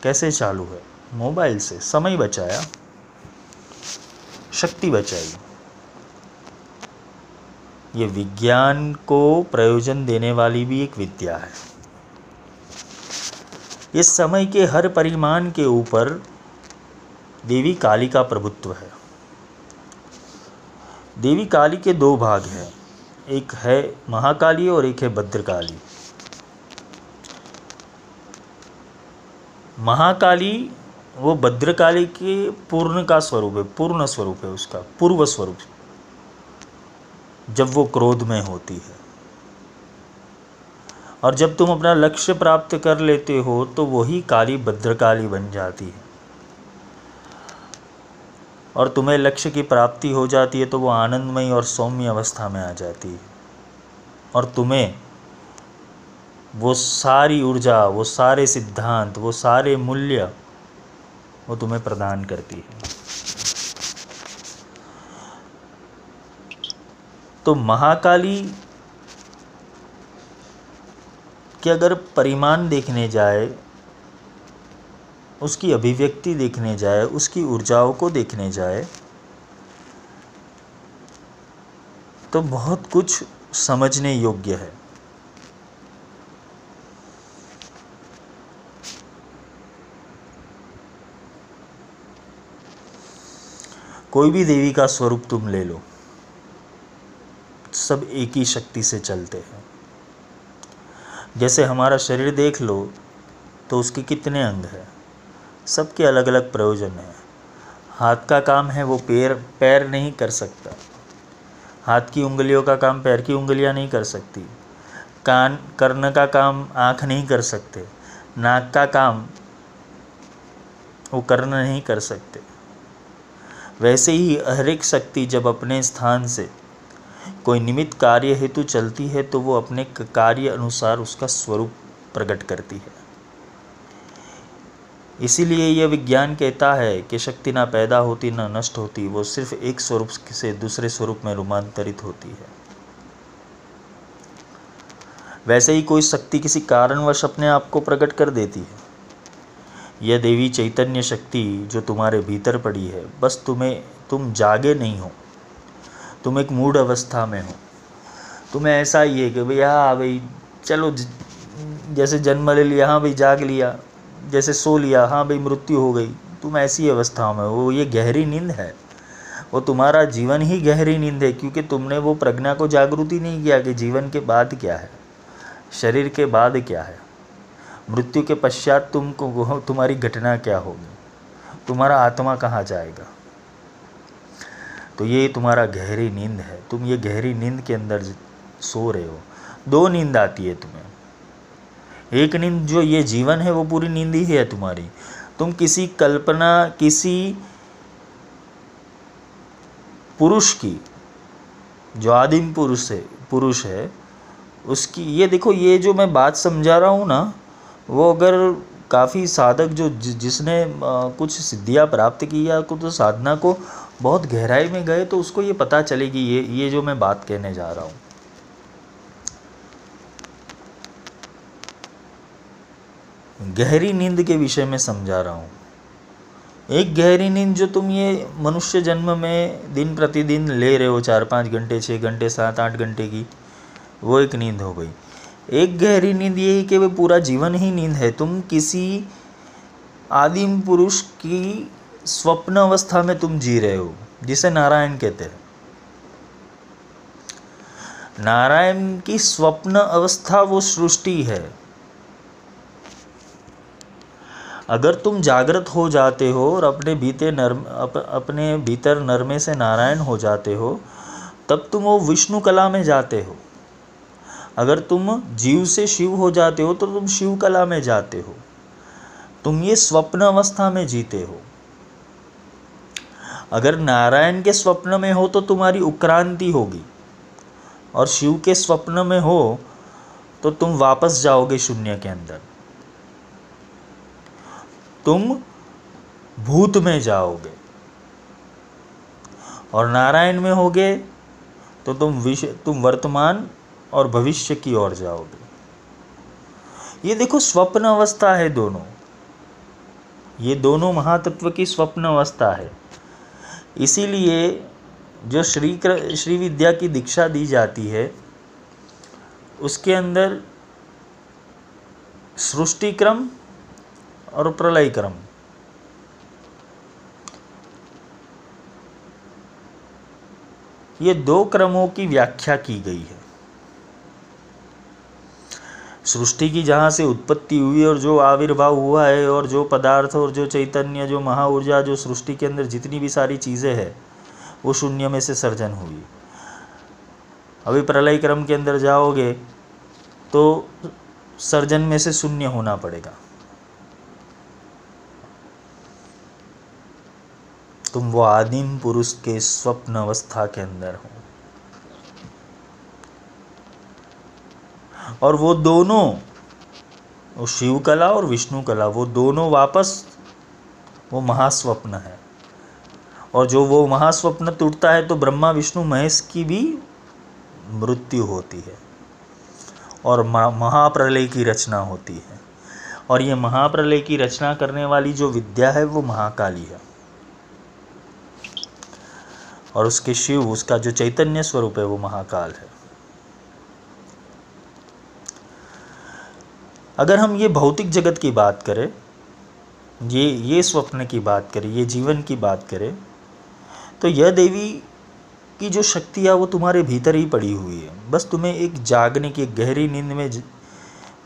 कैसे चालू है? मोबाइल से। समय बचाया। शक्ति बचाई। ये विज्ञान को प्रयोजन देने वाली भी एक विद्या है। इस समय के हर परिमाण के ऊपर देवी काली का प्रभुत्व है। देवी काली के दो भाग हैं, एक है महाकाली और एक है भद्रकाली। महाकाली, वो भद्रकाली के पूर्ण का स्वरूप है, पूर्ण स्वरूप है उसका, पूर्व स्वरूप, जब वो क्रोध में होती है। और जब तुम अपना लक्ष्य प्राप्त कर लेते हो तो वही काली भद्रकाली बन जाती है। और तुम्हें लक्ष्य की प्राप्ति हो जाती है तो वो आनंदमय और सौम्य अवस्था में आ जाती है। और तुम्हें वो सारी ऊर्जा, वो सारे सिद्धांत, वो सारे मूल्य, वो तुम्हें प्रदान करती है। तो महाकाली के अगर परिमाण देखने जाए, उसकी अभिव्यक्ति देखने जाए, उसकी ऊर्जाओं को देखने जाए तो बहुत कुछ समझने योग्य है। कोई भी देवी का स्वरूप तुम ले लो। सब एक ही शक्ति से चलते हैं। जैसे हमारा शरीर देख लो तो उसके कितने अंग हैं? सबके अलग अलग प्रयोजन हैं। हाथ का काम है वो पैर पैर नहीं कर सकता। हाथ की उंगलियों का काम पैर की उंगलियाँ नहीं कर सकती। कान, कर्ण का काम आँख नहीं कर सकते। नाक का काम वो कर्ण नहीं कर सकते। वैसे ही हर एक शक्ति जब अपने स्थान से कोई निमित्त कार्य हेतु चलती है तो वो अपने कार्य अनुसार उसका स्वरूप प्रकट करती है। इसीलिए यह विज्ञान कहता है कि शक्ति ना पैदा होती, ना नष्ट होती, वो सिर्फ़ एक स्वरूप से दूसरे स्वरूप में रूपांतरित होती है। वैसे ही कोई शक्ति किसी कारणवश अपने आप को प्रकट कर देती है। यह देवी चैतन्य शक्ति, जो तुम्हारे भीतर पड़ी है, बस तुम्हें, तुम जागे नहीं हो। तुम एक मूड अवस्था में हो। तुम्हें ऐसा ही है कि भैया हाँ भाई, चलो जैसे जन्म ले लिया हाँ भाई, जाग लिया, जैसे सो लिया हाँ भाई, मृत्यु हो गई। तुम ऐसी अवस्था में हो, ये गहरी नींद है। वो तुम्हारा जीवन ही गहरी नींद है, क्योंकि तुमने वो प्रज्ञा को जागृति नहीं किया कि जीवन के बाद क्या है, शरीर के बाद क्या है। मृत्यु के पश्चात तुमको, तुम्हारी घटना क्या होगी? तुम्हारा आत्मा कहाँ जाएगा? तो ये तुम्हारा गहरी नींद है। तुम ये गहरी नींद के अंदर सो रहे हो। दो नींद आती है तुम्हें। एक नींद जो ये जीवन है, वो पूरी नींद ही है तुम्हारी। तुम किसी कल्पना, किसी पुरुष की, जो आदिम पुरुष है पुरुष है, उसकी, ये देखो, ये जो मैं बात समझा रहा हूँ ना, वो अगर काफ़ी साधक जो जिसने कुछ सिद्धियाँ प्राप्त की या कुछ साधना को बहुत गहराई में गए तो उसको ये पता चलेगी ये ये जो मैं बात कहने जा रहा हूँ। गहरी नींद के विषय में समझा रहा हूँ। एक गहरी नींद जो तुम ये मनुष्य जन्म में दिन प्रतिदिन ले रहे हो, चार पाँच घंटे छः घंटे, सात आठ घंटे की, वो एक नींद हो गई। एक गहरी नींद ये है कि वो पूरा जीवन ही नींद है। तुम किसी आदिम पुरुष की स्वप्न अवस्था में तुम जी रहे हो जिसे नारायण कहते हैं। नारायण की स्वप्न अवस्था वो सृष्टि है। अगर तुम जागृत हो जाते हो और अपने बीते नर्म अप, अपने भीतर नरमे से नारायण हो जाते हो तब तुम वो विष्णु कला में जाते हो। अगर तुम जीव से शिव हो जाते हो तो तुम शिव कला में जाते हो। तुम ये स्वप्न अवस्था में जीते हो। अगर नारायण के स्वप्न में हो तो तुम्हारी उक्रांति होगी। और शिव के स्वप्न में हो तो तुम वापस जाओगे शून्य के अंदर। तुम भूत में जाओगे। और नारायण में होगे तो तुम विषय तुम वर्तमान और भविष्य की ओर जाओगे। ये देखो स्वप्न अवस्था है दोनों। ये दोनों महातत्व की स्वप्न अवस्था है। इसीलिए जो श्री कृ श्री विद्या की दीक्षा दी जाती है, उसके अंदर सृष्टि क्रम और प्रलय क्रम ये दो क्रमों की व्याख्या की गई है। सृष्टि की जहाँ से उत्पत्ति हुई और जो आविर्भाव हुआ है और जो पदार्थ और जो चैतन्य, जो महा ऊर्जा जो सृष्टि के अंदर जितनी भी सारी चीज़ें हैं, वो शून्य में से सर्जन हुई। अभी प्रलय क्रम के अंदर जाओगे तो सर्जन में से शून्य होना पड़ेगा। तुम वो आदिम पुरुष के स्वप्न अवस्था के अंदर हो। और वो दोनों शिव कला और विष्णु कला, वो दोनों वापस, वो महास्वप्न है। और जो वो महास्वप्न टूटता है तो ब्रह्मा, विष्णु, महेश की भी मृत्यु होती है। और महाप्रलय की रचना होती है। और ये महाप्रलय की रचना करने वाली जो विद्या है, वो महाकाली है। और उसके शिव, उसका जो चैतन्य स्वरूप है, वो महाकाल है। अगर हम ये भौतिक जगत की बात करें, ये ये स्वप्न की बात करें, ये जीवन की बात करें तो यह देवी की जो शक्ति है, वो तुम्हारे भीतर ही पड़ी हुई है। बस तुम्हें एक जागने की गहरी नींद में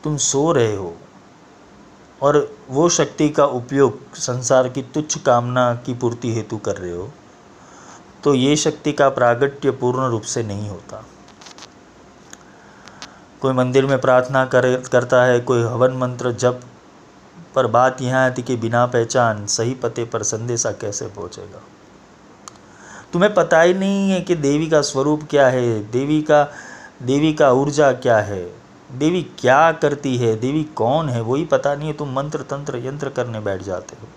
तुम सो रहे हो। और वो शक्ति का उपयोग संसार की तुच्छ कामना की पूर्ति हेतु कर रहे हो तो ये शक्ति का प्रागट्य पूर्ण रूप से नहीं होता। कोई मंदिर में प्रार्थना करे, करता है, कोई हवन मंत्र जप पर बात यहाँ आती कि बिना पहचान, सही पते पर संदेशा कैसे पहुँचेगा? तुम्हें पता ही नहीं है कि देवी का स्वरूप क्या है, देवी का देवी का ऊर्जा क्या है, देवी क्या करती है, देवी कौन है, वही पता नहीं है, तुम मंत्र, तंत्र, यंत्र करने बैठ जाते हो।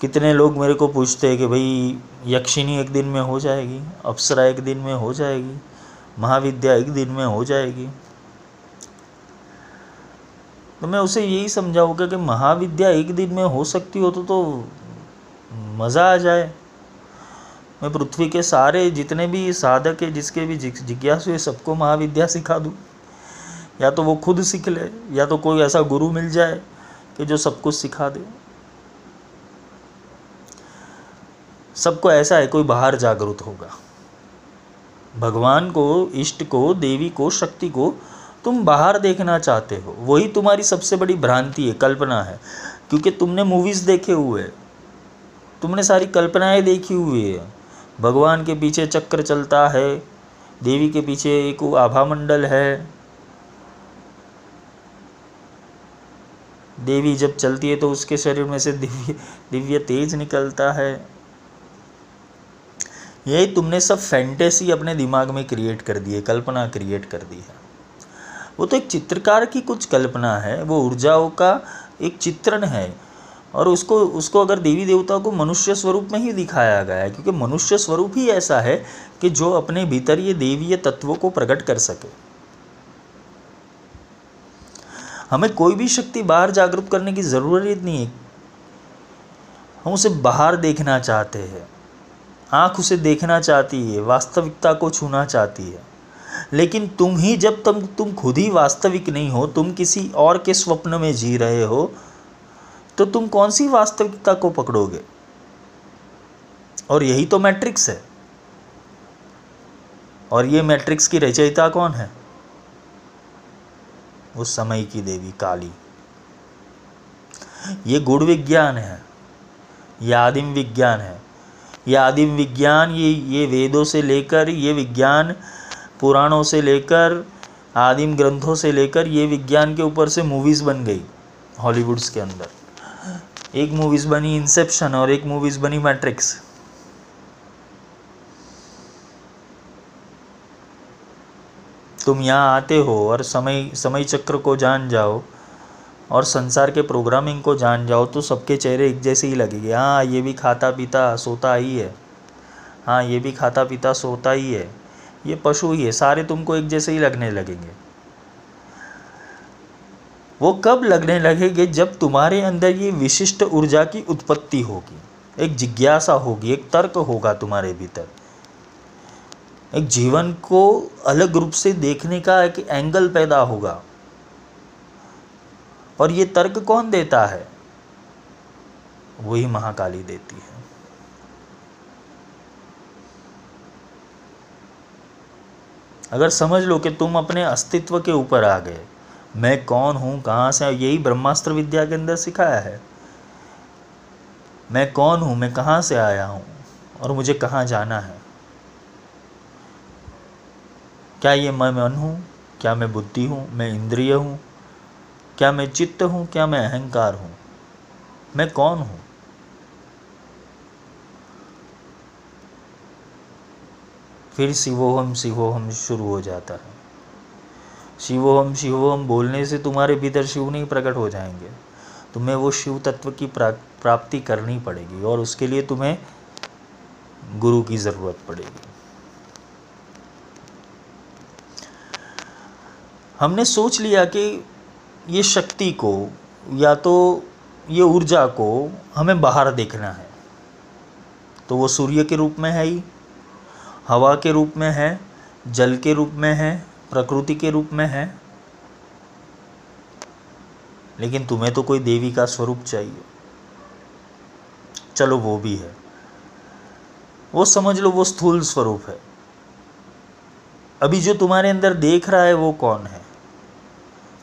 कितने लोग मेरे को पूछते हैं कि भाई, यक्षिणी एक दिन में हो जाएगी, अप्सरा एक दिन में हो जाएगी, महाविद्या एक दिन में हो जाएगी। तो मैं उसे यही समझाऊँगा कि महाविद्या एक दिन में हो सकती हो तो तो मज़ा आ जाए। मैं पृथ्वी के सारे जितने भी साधक है, जिसके भी जिज्ञासु है, सबको महाविद्या सिखा दूँ। या तो वो खुद सीख ले, या तो कोई ऐसा गुरु मिल जाए कि जो सब कुछ सिखा दे। सबको ऐसा है, कोई बाहर जागरूक होगा। भगवान को, इष्ट को, देवी को, शक्ति को तुम बाहर देखना चाहते हो। वही तुम्हारी सबसे बड़ी भ्रांति है, कल्पना है। क्योंकि तुमने मूवीज़ देखे हुए तुमने सारी कल्पनाएँ देखी हुई है। भगवान के पीछे चक्र चलता है। देवी के पीछे एक आभा मंडल है। देवी जब चलती है तो उसके शरीर में से दिव्य दिव्य तेज निकलता है। यही तुमने सब फैंटेसी अपने दिमाग में क्रिएट कर दी है, कल्पना क्रिएट कर दी है। वो तो एक चित्रकार की कुछ कल्पना है, वो ऊर्जाओं का एक चित्रण है और उसको उसको अगर देवी देवताओं को मनुष्य स्वरूप में ही दिखाया गया है, क्योंकि मनुष्य स्वरूप ही ऐसा है कि जो अपने भीतर ये देवीय तत्वों को प्रकट कर सके। हमें कोई भी शक्ति बाहर जागरूक करने की ज़रूरत नहीं है। हम उसे बाहर देखना चाहते हैं। आँख उसे देखना चाहती है, वास्तविकता को छूना चाहती है। लेकिन तुम ही जब तुम तुम खुद ही वास्तविक नहीं हो, तुम किसी और के स्वप्न में जी रहे हो तो तुम कौन सी वास्तविकता को पकड़ोगे? और यही तो मैट्रिक्स है। और ये मैट्रिक्स की रचयिता कौन है? उस समय की देवी काली। ये गुड़ विज्ञान है, ये आदिम विज्ञान है। ये आदिम विज्ञान, ये ये वेदों से लेकर, ये विज्ञान पुराणों से लेकर, आदिम ग्रंथों से लेकर, ये विज्ञान के ऊपर से मूवीज़ बन गई हॉलीवुड्स के अंदर। एक मूवीज़ बनी इंसेप्शन और एक मूवीज़ बनी मैट्रिक्स तुम यहाँ आते हो और समय समय चक्र को जान जाओ। और संसार के प्रोग्रामिंग को जान जाओ तो सबके चेहरे एक जैसे ही लगेंगे। हाँ ये भी खाता पीता सोता ही है। हाँ ये भी खाता पीता सोता ही है। ये पशु ही है, सारे तुमको एक जैसे ही लगने लगेंगे। वो कब लगने लगेंगे? जब तुम्हारे अंदर ये विशिष्ट ऊर्जा की उत्पत्ति होगी। एक जिज्ञासा होगी, एक तर्क होगा तुम्हारे भीतर। एक जीवन को अलग रूप से देखने का एक एंगल पैदा होगा। और ये तर्क कौन देता है? वही महाकाली देती है। अगर समझ लो कि तुम अपने अस्तित्व के ऊपर आ गए, मैं कौन हूँ, कहाँ से यही ब्रह्मास्त्र विद्या के अंदर सिखाया है। मैं कौन हूँ, मैं कहाँ से आया हूँ, और मुझे कहाँ जाना है? क्या ये मैं मन हूँ? क्या मैं बुद्धि हूँ? मैं इंद्रिय हूँ? क्या मैं चित्त हूँ, क्या मैं अहंकार हूँ? मैं कौन हूँ? फिर शिवोहम शिवोहम शुरू हो जाता है। शिवोहम शिवोहम बोलने से तुम्हारे भीतर शिव नहीं प्रकट हो जाएँगे। तुम्हें वो शिव तत्व की प्राप्ति करनी पड़ेगी और उसके लिए तुम्हें गुरु की ज़रूरत पड़ेगी। हमने सोच लिया कि ये शक्ति को या तो ये ऊर्जा को हमें बाहर देखना है। तो वो सूर्य के रूप में है ही, हवा के रूप में है, जल के रूप में है, प्रकृति के रूप में है। लेकिन तुम्हें तो कोई देवी का स्वरूप चाहिए। चलो वो भी है। वो समझ लो वो स्थूल स्वरूप है। अभी जो तुम्हारे अंदर देख रहा है वो कौन है?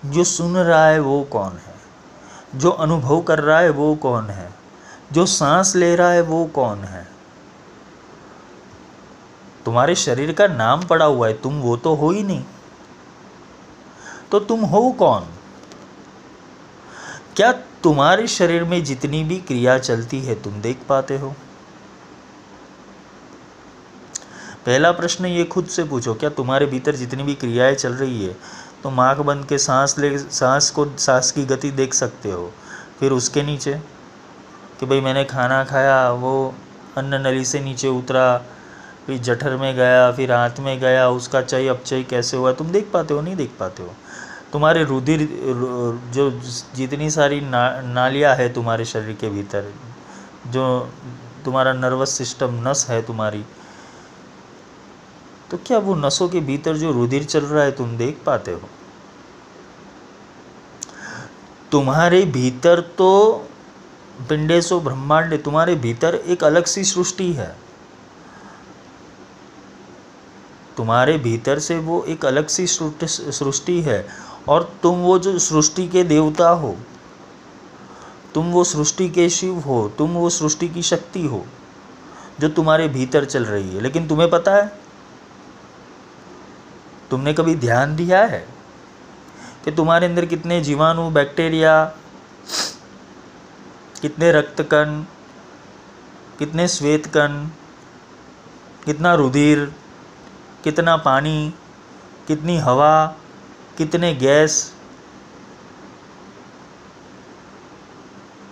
जो सुन रहा है वो कौन है? जो अनुभव कर रहा है वो कौन है? जो सांस ले रहा है वो कौन है? तुम्हारे शरीर का नाम पड़ा हुआ है, तुम वो तो हो ही नहीं। तो तुम हो कौन? क्या तुम्हारे शरीर में जितनी भी क्रिया चलती है, तुम देख पाते हो? पहला प्रश्न ये खुद से पूछो, क्या तुम्हारे भीतर जितनी भी क्रियाएँ चल रही है तुम आँख बंद के सांस ले, सांस को, सांस की गति देख सकते हो। फिर उसके नीचे कि भाई मैंने खाना खाया, वो अन्न नली से नीचे उतरा, फिर जठर में गया, फिर हाथ में गया, उसका चय अपचय कैसे हुआ, तुम देख पाते हो, नहीं देख पाते हो। तुम्हारे रुधिर जो जितनी सारी ना, नालियाँ है तुम्हारे शरीर के भीतर, जो तुम्हारा नर्वस सिस्टम, नस है तुम्हारी तो क्या वो नसों के भीतर जो रुधिर चल रहा है तुम देख पाते हो? तुम्हारे भीतर तो पिंडेशो ब्रह्मांड, तुम्हारे भीतर एक अलग सी सृष्टि है। तुम्हारे भीतर से वो एक अलग सी सृष्टि है और तुम वो जो सृष्टि के देवता हो, तुम वो सृष्टि के शिव हो, तुम वो सृष्टि की शक्ति हो, जो तुम्हारे भीतर चल रही है। लेकिन तुम्हें पता है तुमने कभी ध्यान दिया है कि तुम्हारे अंदर कितने जीवाणु, बैक्टीरिया, कितने रक्त कण कितने श्वेत कण कितना रुधिर, कितना पानी, कितनी हवा, कितने गैस,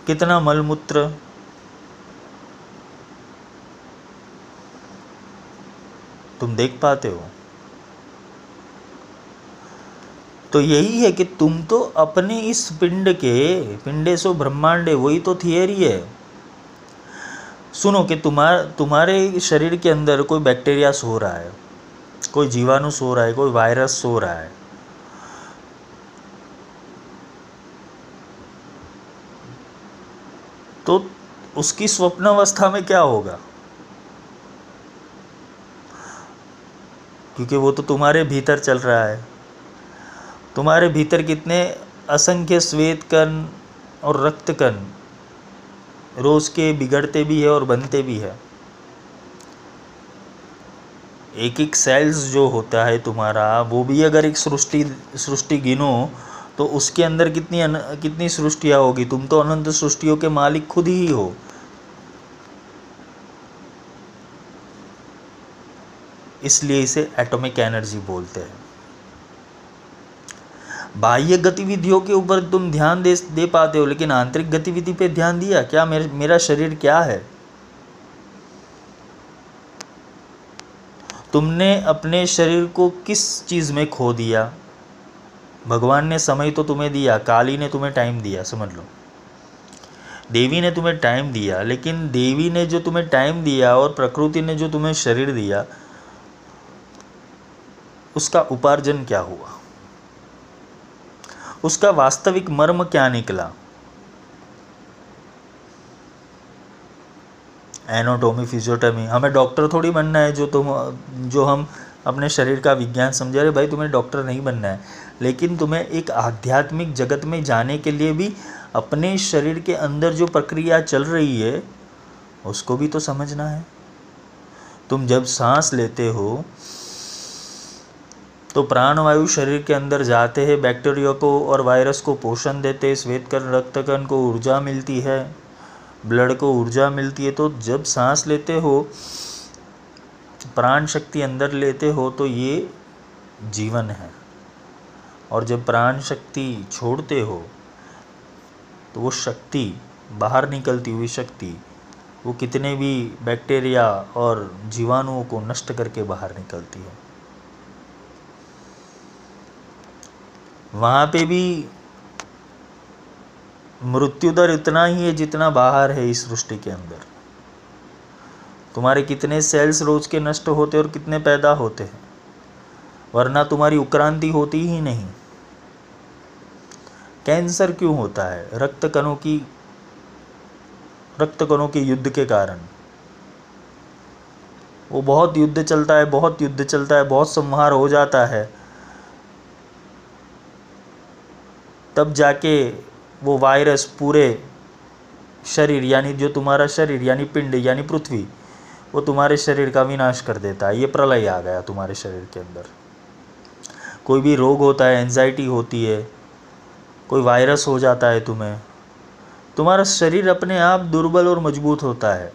कितना मलमूत्र। तुम देख पाते हो तो यही है कि तुम तो अपने इस पिंड के, पिंडे सो ब्रह्मांडे, वही तो थियरी है। सुनो कि तुम्हार, तुम्हारे शरीर के अंदर कोई बैक्टीरिया सो रहा है, कोई जीवाणु सो रहा है, कोई वायरस सो रहा है। तो उसकी स्वप्न अवस्था में क्या होगा? क्योंकि वो तो तुम्हारे भीतर चल रहा है। तुम्हारे भीतर कितने असंख्य श्वेत कण और रक्त कण रोज के बिगड़ते भी है और बनते भी है। एक एक सेल्स जो होता है तुम्हारा वो भी अगर एक सृष्टि सृष्टि गिनो तो उसके अंदर कितनी अन, कितनी सृष्टियाँ होगी? तुम तो अनंत सृष्टियों के मालिक खुद ही हो। इसलिए इसे एटॉमिक एनर्जी बोलते हैं। बाह्य गतिविधियों के ऊपर तुम ध्यान दे दे पाते हो, लेकिन आंतरिक गतिविधि पे ध्यान दिया? क्या मेरे, मेरा शरीर क्या है? तुमने अपने शरीर को किस चीज़ में खो दिया? भगवान ने समय तो तुम्हें दिया, काली ने तुम्हें टाइम दिया, समझ लो। देवी ने तुम्हें टाइम दिया, लेकिन देवी ने जो तुम्हें टाइम दिया और प्रकृति ने जो तुम्हें शरीर दिया, उसका उपार्जन क्या हुआ? उसका वास्तविक मर्म क्या निकला? एनोटोमी फिजियोटोमी हमें डॉक्टर थोड़ी बनना है जो तुम, जो हम अपने शरीर का विज्ञान समझे रहे भाई तुम्हें डॉक्टर नहीं बनना है। लेकिन तुम्हें एक आध्यात्मिक जगत में जाने के लिए भी अपने शरीर के अंदर जो प्रक्रिया चल रही है, उसको भी तो समझना है। तुम जब सांस लेते हो तो प्राणवायु शरीर के अंदर जाते हैं बैक्टीरिया को और वायरस को पोषण देते हैं श्वेत कण रक्त रक्तकण को ऊर्जा मिलती है, ब्लड को ऊर्जा मिलती है। तो जब सांस लेते हो, प्राण शक्ति अंदर लेते हो तो ये जीवन है। और जब प्राण शक्ति छोड़ते हो तो वो शक्ति, बाहर निकलती हुई शक्ति, वो कितने भी बैक्टीरिया और जीवाणुओं को नष्ट करके बाहर निकलती है। वहाँ पे भी मृत्यु दर इतना ही है जितना बाहर है इस सृष्टि के अंदर। तुम्हारे कितने सेल्स रोज के नष्ट होते और कितने पैदा होते हैं, वरना तुम्हारी उक्रांति होती ही नहीं। कैंसर क्यों होता है? रक्त कणों की, रक्त कणों के युद्ध के कारण। वो बहुत युद्ध चलता है, बहुत युद्ध चलता है, बहुत संहार हो जाता है। तब जाके वो वायरस पूरे शरीर, यानी जो तुम्हारा शरीर, यानी पिंड, यानी पृथ्वी, वो तुम्हारे शरीर का विनाश कर देता है। ये प्रलय आ गया तुम्हारे शरीर के अंदर। कोई भी रोग होता है एनजाइटी होती है, कोई वायरस हो जाता है तुम्हें, तुम्हारा शरीर अपने आप दुर्बल और मज़बूत होता है।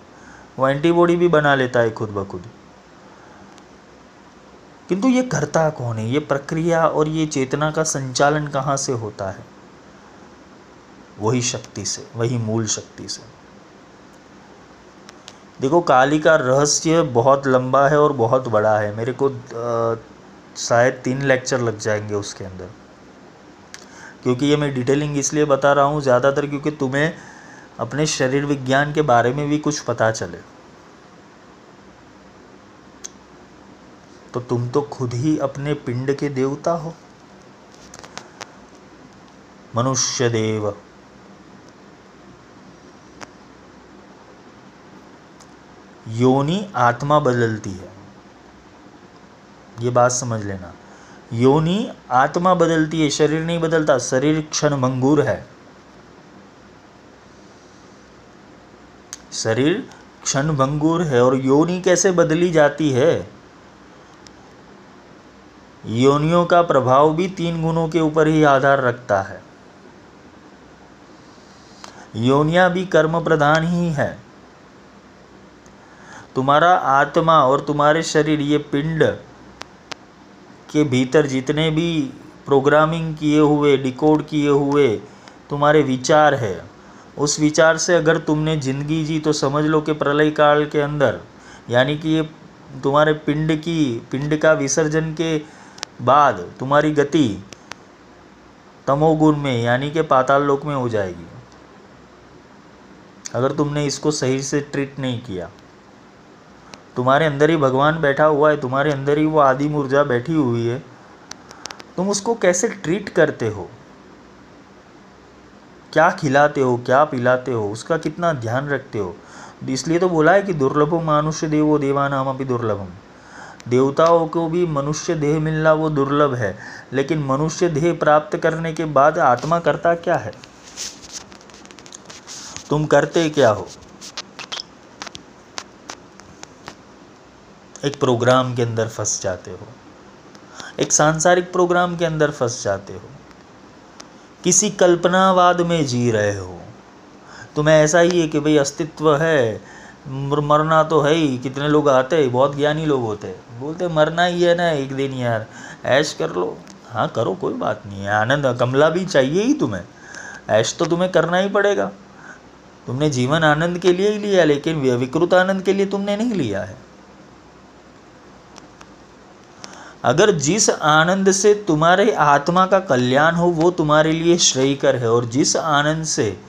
वो एंटीबॉडी भी बना लेता है खुद ब खुद। किंतु ये करता कौन है? ये प्रक्रिया और ये चेतना का संचालन कहाँ से होता है? वही शक्ति से, वही मूल शक्ति से। देखो, काली का रहस्य बहुत लंबा है और बहुत बड़ा है। मेरे को शायद तीन लेक्चर लग जाएँगे उसके अंदर। क्योंकि ये मैं डिटेलिंग इसलिए बता रहा हूँ ज़्यादातर क्योंकि तुम्हें अपने शरीर विज्ञान के बारे में भी कुछ पता चले। तो तुम तो खुद ही अपने पिंड के देवता हो। मनुष्य देव। योनि आत्मा बदलती है। ये बात समझ लेना। योनि आत्मा बदलती है, शरीर नहीं बदलता, शरीर क्षण मंगूर है। शरीर क्षण भंगुर है और योनि कैसे बदली जाती है? योनियों का प्रभाव भी तीन गुणों के ऊपर ही आधार रखता है। योनिया भी कर्म प्रधान ही है। तुम्हारा आत्मा और तुम्हारे शरीर, ये पिंड के भीतर जितने भी प्रोग्रामिंग किए हुए, डिकोड किए हुए तुम्हारे विचार है, उस विचार से अगर तुमने ज़िंदगी जी तो समझ लो कि प्रलय काल के अंदर, यानी कि ये तुम्हारे पिंड की, पिंड का विसर्जन के बाद तुम्हारी गति तमोगुण में, यानी कि पाताल लोक में हो जाएगी। अगर तुमने इसको सही से ट्रीट नहीं किया, तुम्हारे अंदर ही भगवान बैठा हुआ है, तुम्हारे अंदर ही वो आदि ऊर्जा बैठी हुई है, तुम उसको कैसे ट्रीट करते हो? क्या खिलाते हो, क्या पिलाते हो, उसका कितना ध्यान रखते हो? इसलिए तो बोला है कि दुर्लभो मानुष्य देवो देवा नाम अभी दुर्लभम। देवताओं को भी मनुष्य देह मिलना वो दुर्लभ है, लेकिन मनुष्य देह प्राप्त करने के बाद आत्मा करता क्या है? तुम करते क्या हो? एक प्रोग्राम के अंदर फंस जाते हो। एक सांसारिक प्रोग्राम के अंदर फंस जाते हो। किसी कल्पनावाद में जी रहे हो। तुम्हें ऐसा ही है कि भाई अस्तित्व है मरना तो है ही। कितने लोग आते हैं? बहुत ज्ञानी लोग होते हैं। बोलते मरना ही है ना एक दिन यार। ऐश कर लो। हाँ करो, कोई बात नहीं है। आनंद, कमला भी चाहिए ही तुम्हें। ऐश तो तुम्हें करना ही पड़ेगा। तुमने जीवन आनंद के लिए ही लिया, लेकिन विकृत आनंद के लिए तुमने नहीं लिया है। अगर जिस आनंद से तुम्हारे आत्मा का कल्याण हो, वो तुम्हारे लिए श्रेयकर है, और जिस आनंद से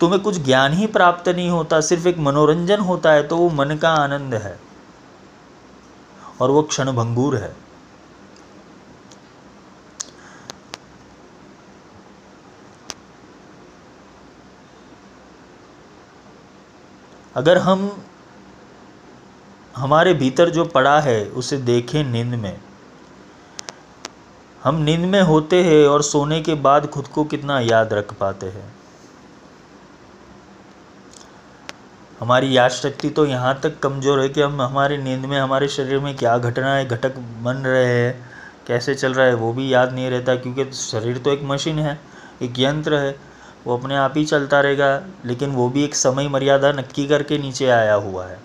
तुम्हें कुछ ज्ञान ही प्राप्त नहीं होता, सिर्फ़ एक मनोरंजन होता है तो वो मन का आनंद है। और वो क्षण भंगूर है। अगर हम, हमारे भीतर जो पड़ा है, उसे देखें नींद में। हम नींद में होते हैं और सोने के बाद खुद को कितना याद रख पाते हैं। हमारी याद शक्ति तो यहाँ तक कमज़ोर है कि हम हमारी नींद में, हमारे शरीर में क्या घटनाएँ, घटक बन रहे हैं, कैसे चल रहा है, वो भी याद नहीं रहता क्योंकि शरीर तो एक मशीन है, एक यंत्र है, वो अपने आप ही चलता रहेगा, लेकिन वो भी एक समय मर्यादा नक्की करके नीचे आया हुआ है।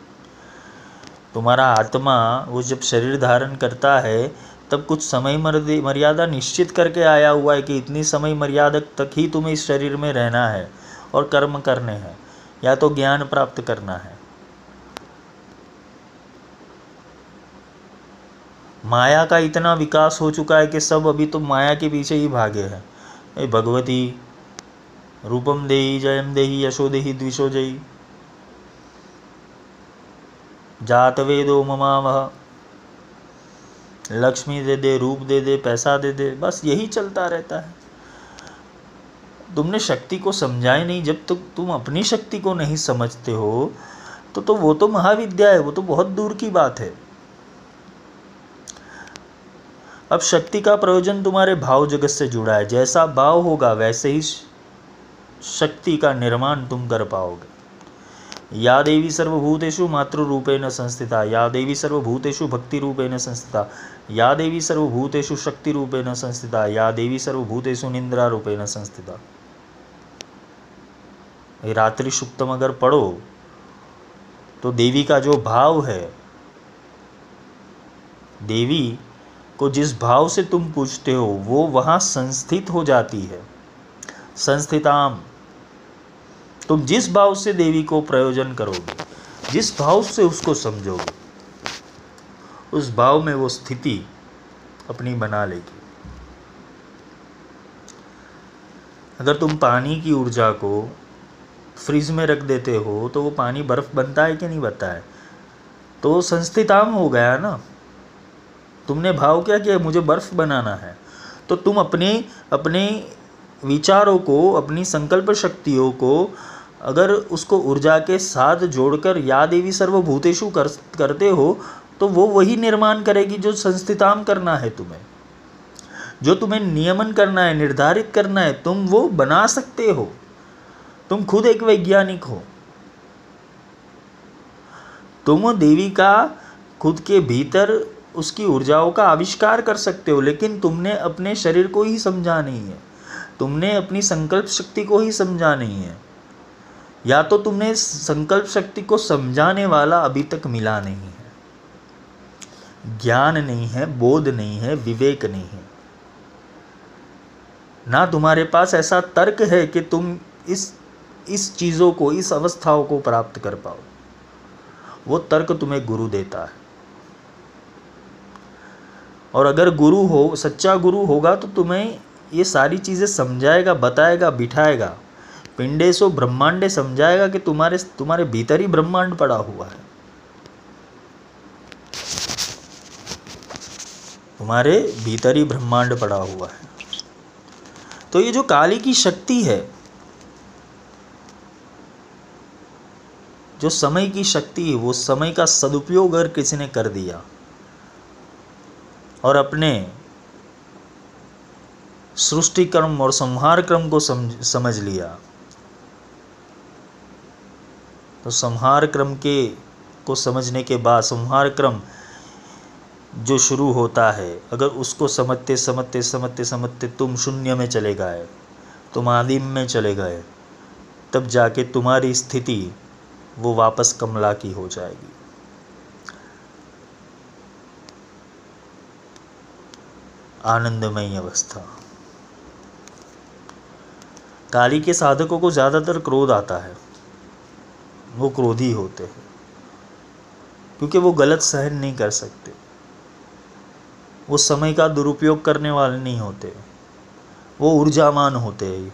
तुम्हारा आत्मा, वो जब शरीर धारण करता है, तब कुछ समय मर्यादा निश्चित करके आया हुआ है कि इतनी समय मर्यादा तक ही तुम्हें इस शरीर में रहना है और कर्म करने हैं। या तो ज्ञान प्राप्त करना है। माया का इतना विकास हो चुका है कि सब अभी तो माया के पीछे ही भागे हैं। भगवती, रूपम देही, जयम देही, यशो देही द्विशो जयी। जात वेदो ममावह, लक्ष्मी दे दे, रूप दे दे, पैसा दे दे, बस यही चलता रहता है। तुमने शक्ति को समझा ही नहीं, जब तक तुम अपनी शक्ति को नहीं समझते हो तो तो वो तो महाविद्या है, वो तो बहुत दूर की बात है। अब शक्ति का प्रयोजन तुम्हारे भाव जगत से जुड़ा है, जैसा भाव होगा, वैसे ही शक्ति का निर्माण तुम कर पाओगे। या देवी सर्वभूतेषु मातृरूपेण संस्थिता, या देवी सर्वभूतेषु भक्तिरूपेण संस्थिता, या देवी सर्वभूतेषु शक्तिरूपेण संस्थिता, या देवी सर्वभूतेषु निंद्रारूपेण संस्थिता। रात्रि सुक्तम अगर पढ़ो तो देवी का जो भाव है, देवी को जिस भाव से तुम पूछते हो, वो वहाँ संस्थित हो जाती है। संस्थिताम। तुम जिस भाव से देवी को प्रयोजन करोगे, जिस भाव से उसको समझोगे, उस भाव में वो स्थिति अपनी बना लेगी। अगर तुम पानी की ऊर्जा को फ्रिज में रख देते हो तो वो पानी बर्फ़ बनता है कि नहीं बनता है? तो संस्थिताम हो गया ना। तुमने भाव क्या किया? मुझे बर्फ़ बनाना है। तो तुम अपने अपने विचारों को, अपनी संकल्प शक्तियों को अगर उसको ऊर्जा के साथ जोड़कर या देवी सर्वभूतेषु कर, करते हो तो वो वही निर्माण करेगी जो संस्थिताम करना है तुम्हें। जो तुम्हें नियमन करना है, निर्धारित करना है, तुम वो बना सकते हो। तुम खुद एक वैज्ञानिक हो। तुम देवी का खुद के भीतर उसकी ऊर्जाओं का आविष्कार कर सकते हो, लेकिन तुमने अपने शरीर को ही समझा नहीं है। तुमने अपनी संकल्प शक्ति को ही समझा नहीं है। या तो तुमने संकल्प शक्ति को समझाने वाला अभी तक मिला नहीं है। ज्ञान नहीं है, बोध नहीं है, विवेक नहीं है। ना तुम्हारे पास ऐसा तर्क है कि तुम इस इस चीज़ों को, इस अवस्थाओं को प्राप्त कर पाओ। वो तर्क तुम्हें गुरु देता है। और अगर गुरु हो, सच्चा गुरु होगा तो तुम्हें ये सारी चीज़ें समझाएगा, बताएगा, बिठाएगा। पिंडे सो ब्रह्मांडे समझाएगा कि तुम्हारे तुम्हारे भीतर ही ब्रह्मांड पड़ा हुआ है। तुम्हारे भीतर ही ब्रह्मांड पड़ा हुआ है। तो ये जो काली की शक्ति है जो समय की शक्ति है वो समय का सदुपयोग अगर किसी ने कर दिया और अपने सृष्टि क्रम और संहार क्रम को समझ समझ लिया तो संहार क्रम के, को समझने के बाद, संहार क्रम जो शुरू होता है, अगर उसको समझते समझते समझते समझते तुम शून्य में चले गए, तुम आदिम में चले गए, तब जाके तुम्हारी स्थिति वो वापस कमला की हो जाएगी। आनंदमयी अवस्था। काली के साधकों को ज़्यादातर क्रोध आता है। वो क्रोधी होते हैं, क्योंकि वो गलत सहन नहीं कर सकते। वो समय का दुरुपयोग करने वाले नहीं होते। वो ऊर्जावान होते हैं।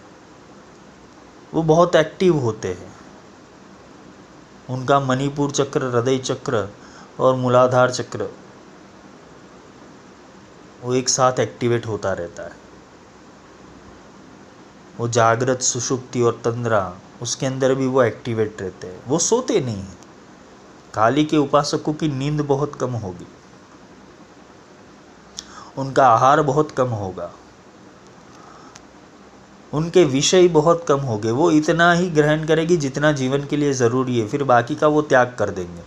वो बहुत एक्टिव होते हैं। उनका मणिपुर चक्र, हृदय चक्र और मूलाधार चक्र, वो एक साथ एक्टिवेट होता रहता है। वो जागृत, सुषुप्ति और तंद्रा, उसके अंदर भी वो एक्टिवेट रहते हैं। वो सोते नहीं हैं। काली के उपासकों की नींद बहुत कम होगी। उनका आहार बहुत कम होगा। उनके विषय बहुत कम हो गए। वो इतना ही ग्रहण करेगी जितना जीवन के लिए ज़रूरी है, फिर बाकी का वो त्याग कर देंगे।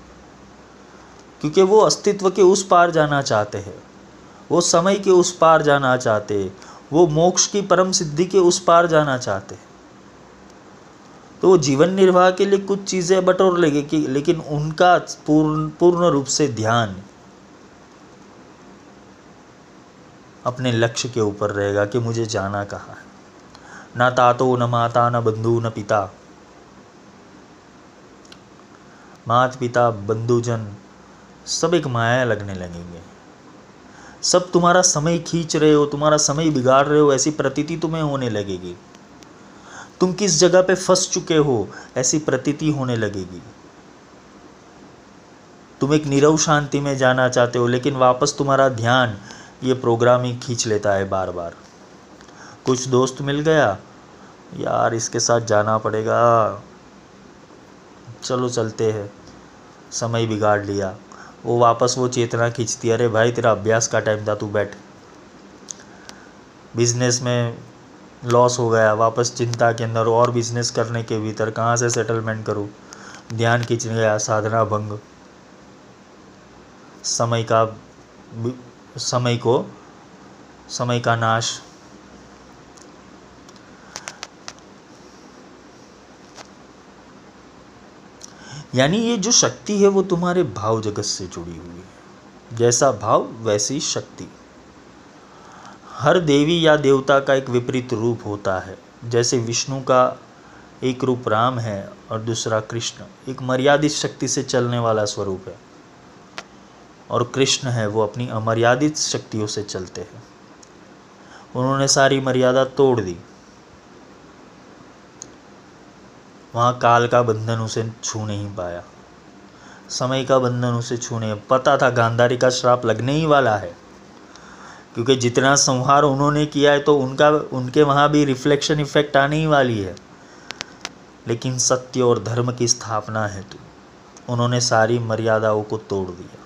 क्योंकि वो अस्तित्व के उस पार जाना चाहते हैं। वो समय के उस पार जाना चाहते वो मोक्ष की परम सिद्धि के उस पार जाना चाहते तो वो जीवन निर्वाह के लिए कुछ चीज़ें बटोर लेंगे कि, लेकिन उनका पूर्ण पूर्ण रूप से ध्यान अपने लक्ष्य के ऊपर रहेगा कि मुझे जाना कहाँ है। न तातो न माता न बंधु न पिता। मात पिता बंधुजन, सब एक माया लगने लगेंगे। सब तुम्हारा समय खींच रहे हो, तुम्हारा समय बिगाड़ रहे हो, ऐसी प्रतीति तुम्हें होने लगेगी। तुम किस जगह पे फंस चुके हो, ऐसी प्रतीति होने लगेगी। तुम एक निरव शांति में जाना चाहते हो, लेकिन वापस तुम्हारा ध्यान ये प्रोग्राम ही खींच लेता है बार बार कुछ दोस्त मिल गया। यार, इसके साथ जाना पड़ेगा। चलो, चलते हैं। समय बिगाड़ लिया। वो वापस वो चेतना खींचती, अरे भाई, तेरा अभ्यास का टाइम था, तू बैठ। बिज़नेस में लॉस हो गया। वापस चिंता के अंदर और बिज़नेस करने के भीतर कहाँ से सेटलमेंट करूँ? ध्यान खींच गया, साधना भंग। समय का, समय को, समय का नाश। यानी ये जो शक्ति है वो तुम्हारे भाव जगत से जुड़ी हुई है। जैसा भाव, वैसी शक्ति। हर देवी या देवता का एक विपरीत रूप होता है। जैसे विष्णु का एक रूप राम है और दूसरा कृष्ण। एक मर्यादित शक्ति से चलने वाला स्वरूप है। और कृष्ण है, वो अपनी अमर्यादित शक्तियों से चलते हैं। उन्होंने सारी मर्यादा तोड़ दी। वहाँ काल का बंधन उसे छू नहीं पाया। समय का बंधन उसे छूने पता था गांधारी का श्राप लगने ही वाला है। क्योंकि जितना संहार उन्होंने किया है तो उनका, उनके वहाँ भी रिफ्लेक्शन इफ़ेक्ट आने ही वाली है। लेकिन सत्य और धर्म की स्थापना है तो उन्होंने सारी मर्यादाओं को तोड़ दिया।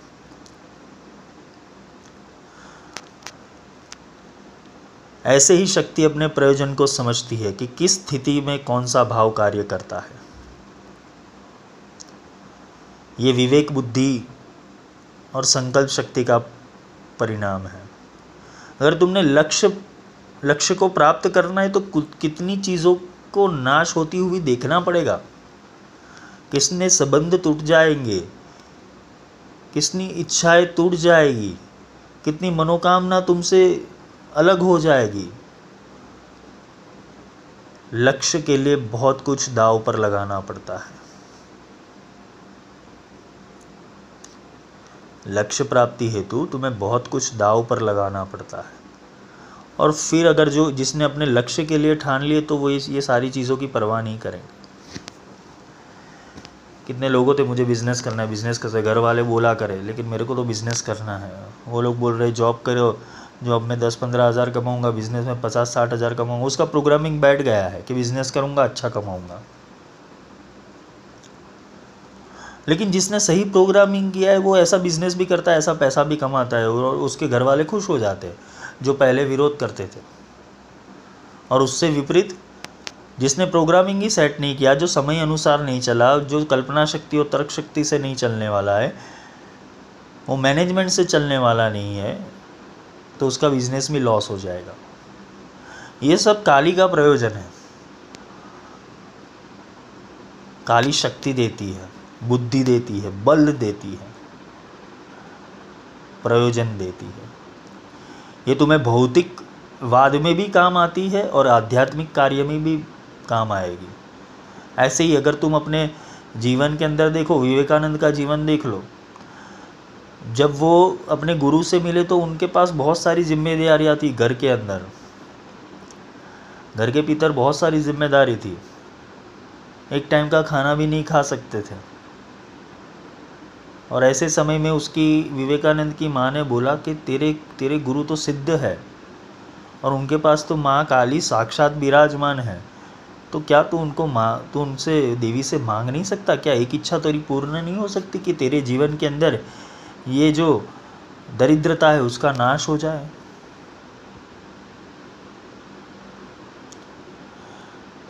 ऐसे ही शक्ति अपने प्रयोजन को समझती है कि किस स्थिति में कौन सा भाव कार्य करता है। ये विवेक बुद्धि और संकल्प शक्ति का परिणाम है। अगर तुमने लक्ष्य लक्ष्य को प्राप्त करना है तो कितनी चीज़ों को नाश होती हुई देखना पड़ेगा। किसने संबंध टूट जाएँगे किसनी इच्छाएँ टूट जाएगी, कितनी मनोकामना तुमसे अलग हो जाएगी। लक्ष्य के लिए बहुत कुछ दाव पर लगाना पड़ता है। लक्ष्य प्राप्ति हेतु तुम्हें बहुत कुछ दाव पर लगाना पड़ता है। और फिर अगर जो जिसने अपने लक्ष्य के लिए ठान लिए तो वो ये सारी चीज़ों की परवाह नहीं करेंगे। कितने लोगों थे, मुझे बिज़नेस करना है बिज़नेस कर घर वाले बोला करे, लेकिन मेरे को तो बिज़नेस करना है। वो लोग बोल रहे जॉब करो जॉब में दस पंद्रह हज़ार कमाऊँगा बिज़नेस में पचास साठ हज़ार कमाऊँगा, उसका प्रोग्रामिंग बैठ गया है कि बिज़नेस करूँगा अच्छा कमाऊँगा। लेकिन जिसने सही प्रोग्रामिंग किया है, वो ऐसा बिज़नेस भी करता है, ऐसा पैसा भी कमाता है और उसके घर वाले खुश हो जाते हैं, जो पहले विरोध करते थे। और उससे विपरीत, जिसने प्रोग्रामिंग ही सेट नहीं किया, जो समय अनुसार नहीं चला, जो कल्पना शक्ति और तर्क शक्ति से नहीं चलने वाला है, वो मैनेजमेंट से चलने वाला नहीं है तो उसका बिज़नेस भी लॉस हो जाएगा। ये सब काली का प्रयोजन है। काली शक्ति देती है, बुद्धि देती है, बल देती है, प्रयोजन देती है। ये तुम्हें भौतिक वाद में भी काम आती है और आध्यात्मिक कार्य में भी काम आएगी। ऐसे ही अगर तुम अपने जीवन के अंदर देखो, विवेकानंद का जीवन देख लो जब वो अपने गुरु से मिले तो उनके पास बहुत सारी जिम्मेदारियाँ थी घर के अंदर। घर के भीतर बहुत सारी ज़िम्मेदारी थी। एक टाइम का खाना भी नहीं खा सकते थे। और ऐसे समय में उसकी विवेकानंद की माँ ने बोला कि तेरे तेरे गुरु तो सिद्ध है और उनके पास तो माँ काली साक्षात विराजमान है। तो क्या तू उनको माँ, तू उनसे, देवी से मांग नहीं सकता? क्या एक इच्छा तेरी पूर्ण नहीं हो सकती कि तेरे जीवन के अंदर ये जो दरिद्रता है, उसका नाश हो जाए।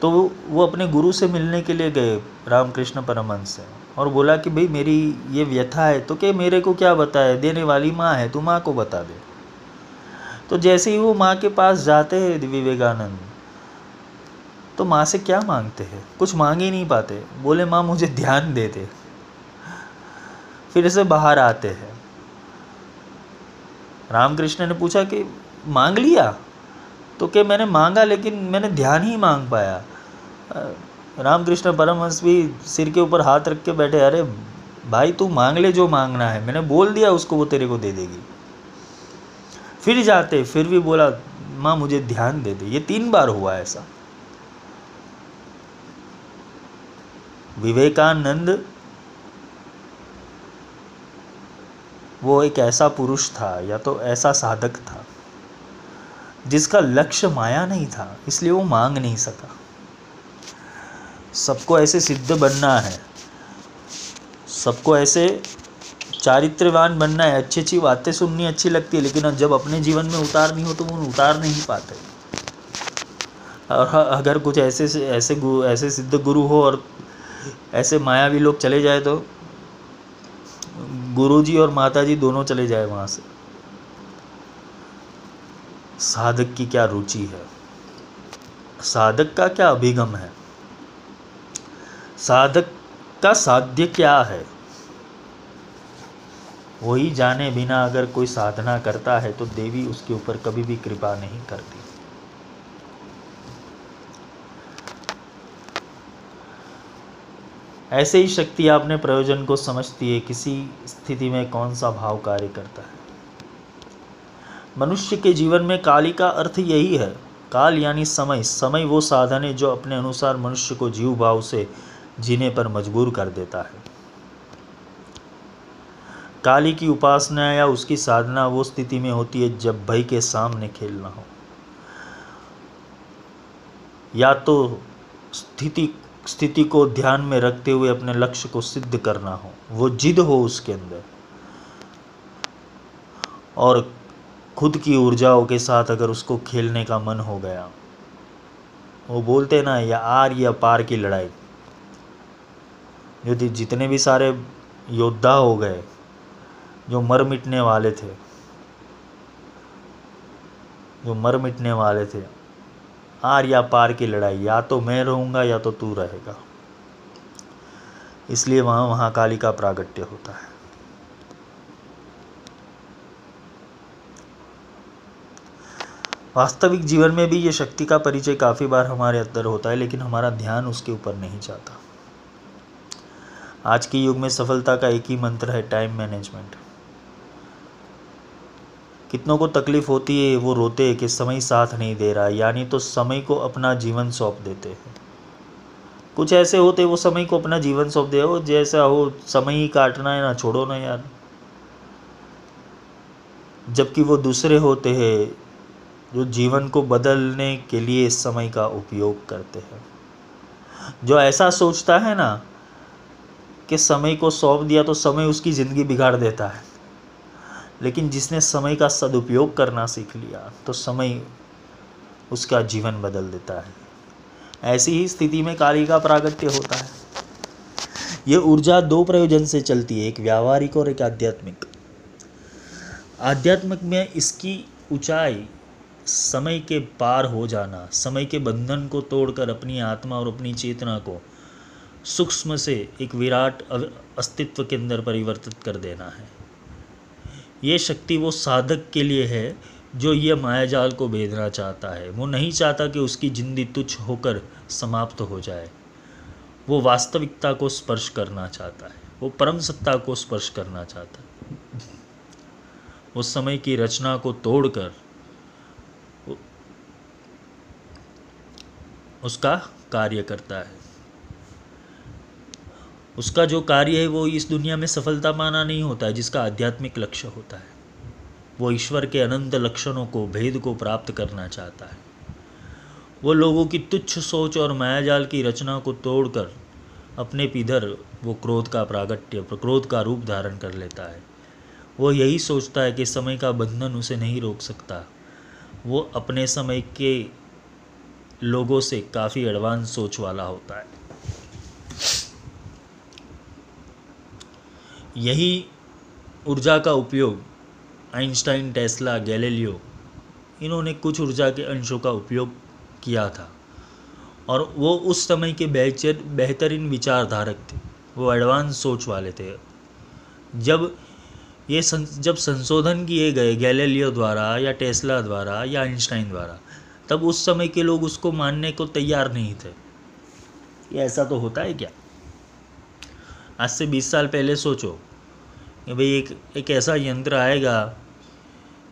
तो वो अपने गुरु से मिलने के लिए गए, रामकृष्ण परमहंस से, और बोला कि भाई, मेरी ये व्यथा है तो क्या मेरे को क्या बताए देने वाली माँ है, तू माँ को बता दे। तो जैसे ही वो माँ के पास जाते हैं, विवेकानंद तो माँ से क्या मांगते हैं? कुछ मांग ही नहीं पाते। बोले, माँ, मुझे ध्यान दे दे। फिर से बाहर आते हैं। रामकृष्ण ने पूछा कि, मांग लिया? तो क्या मैंने मांगा, लेकिन मैंने ध्यान ही मांग पाया। रामकृष्ण परमहंस भी सिर के ऊपर हाथ रख के बैठे, अरे भाई, तू मांग ले जो मांगना है। मैंने बोल दिया, उसको वो तेरे को दे देगी। फिर जाते, फिर भी बोला, माँ, मुझे ध्यान दे दे। ये तीन बार हुआ ऐसा। विवेकानंद वो एक ऐसा पुरुष था या तो ऐसा साधक था, जिसका लक्ष्य माया नहीं था, इसलिए वो मांग नहीं सका। सबको ऐसे सिद्ध बनना है। सबको ऐसे चारित्रवान बनना है। अच्छी अच्छी बातें सुननी अच्छी लगती है, लेकिन जब अपने जीवन में उतारनी हो तो वो उतार नहीं पाते। और अगर कुछ ऐसे ऐसे ऐसे सिद्ध गुरु हो और ऐसे मायावी लोग चले जाए तो गुरुजी और माताजी दोनों चले जाए वहाँ से। साधक की क्या रुचि है? साधक का क्या अभिगम है? साधक का साध्य क्या है? वही जाने बिना अगर कोई साधना करता है तो देवी उसके ऊपर कभी भी कृपा नहीं करती। ऐसे ही शक्ति अपने प्रयोजन को समझती है, किसी स्थिति में कौन सा भाव कार्य करता है? मनुष्य के जीवन में काली का अर्थ यही है। काल यानी समय। समय वो साधन है जो अपने अनुसार मनुष्य को जीव भाव से जीने पर मजबूर कर देता है। काली की उपासना या उसकी साधना वो स्थिति में होती है जब भय के सामने खेलना हो। या तो स्थिति स्थिति को ध्यान में रखते हुए अपने लक्ष्य को सिद्ध करना हो, वो जिद हो उसके अंदर। और खुद की ऊर्जाओं के साथ अगर उसको खेलने का मन हो गया, वो बोलते ना, या आर या पार की लड़ाई। यदि जितने भी सारे योद्धा हो गए, जो मर मिटने वाले थे, जो मर मिटने वाले थे आर या पार की लड़ाई, या तो मैं रहूँगा या तो तू रहेगा। इसलिए वहाँ महाकाली का प्रागट्य होता है। वास्तविक जीवन में भी ये शक्ति का परिचय काफ़ी बार हमारे अंदर होता है, लेकिन हमारा ध्यान उसके ऊपर नहीं जाता। आज के युग में सफलता का एक ही मंत्र है टाइम मैनेजमेंट कितनों को तकलीफ़ होती है, वो रोते हैं कि समय साथ नहीं दे रहा, यानी तो समय को अपना जीवन सौंप देते हैं। कुछ ऐसे होते वो समय को अपना जीवन सौंप दे हो जैसा हो, समय ही काटना है, ना छोड़ो ना यार। जबकि वो दूसरे होते हैं, जो जीवन को बदलने के लिए समय का उपयोग करते हैं। जो ऐसा सोचता है ना, कि समय को सौंप दिया तो समय उसकी ज़िंदगी बिगाड़ देता है। लेकिन जिसने समय का सदुपयोग करना सीख लिया तो समय उसका जीवन बदल देता है। ऐसी ही स्थिति में कार्य का प्रागट्य होता है। ये ऊर्जा दो प्रयोजन से चलती है, एक व्यावहारिक और एक आध्यात्मिक। आध्यात्मिक में इसकी ऊंचाई समय के पार हो जाना, समय के बंधन को तोड़कर अपनी आत्मा और अपनी चेतना को सूक्ष्म से एक विराट अस्तित्व के अंदर परिवर्तित कर देना है। ये शक्ति वो साधक के लिए है, जो ये मायाजाल को भेदना चाहता है। वो नहीं चाहता कि उसकी ज़िंदगी तुच्छ होकर समाप्त हो जाए। वो वास्तविकता को स्पर्श करना चाहता है। वो परम सत्ता को स्पर्श करना चाहता है। उस समय की रचना को तोड़कर उसका कार्य करता है। उसका जो कार्य है वो इस दुनिया में सफलता पाना नहीं होता है, जिसका आध्यात्मिक लक्ष्य होता है। वो ईश्वर के अनंत लक्षणों को, भेद को प्राप्त करना चाहता है। वो लोगों की तुच्छ सोच और मायाजाल की रचना को तोड़कर अपने पिधर वो क्रोध का प्रागट्य, क्रोध का रूप धारण कर लेता है। वो यही सोचता है कि समय का बंधन उसे नहीं रोक सकता। वो अपने समय के लोगों से काफ़ी एडवांस सोच वाला होता है। यही ऊर्जा का उपयोग आइंस्टाइन टेस्ला गैलीलियो इन्होंने कुछ ऊर्जा के अंशों का उपयोग किया था। और वो उस समय के बेहतर बेहतरीन विचारधारक थे। वो एडवांस सोच वाले थे। जब ये सं, जब संशोधन किए गए गैलीलियो द्वारा या टेस्ला द्वारा या आइंस्टाइन द्वारा तब उस समय के लोग उसको मानने को तैयार नहीं थे। ये ऐसा तो होता है क्या? आज से बीस साल पहले सोचो कि भाई एक एक ऐसा यंत्र आएगा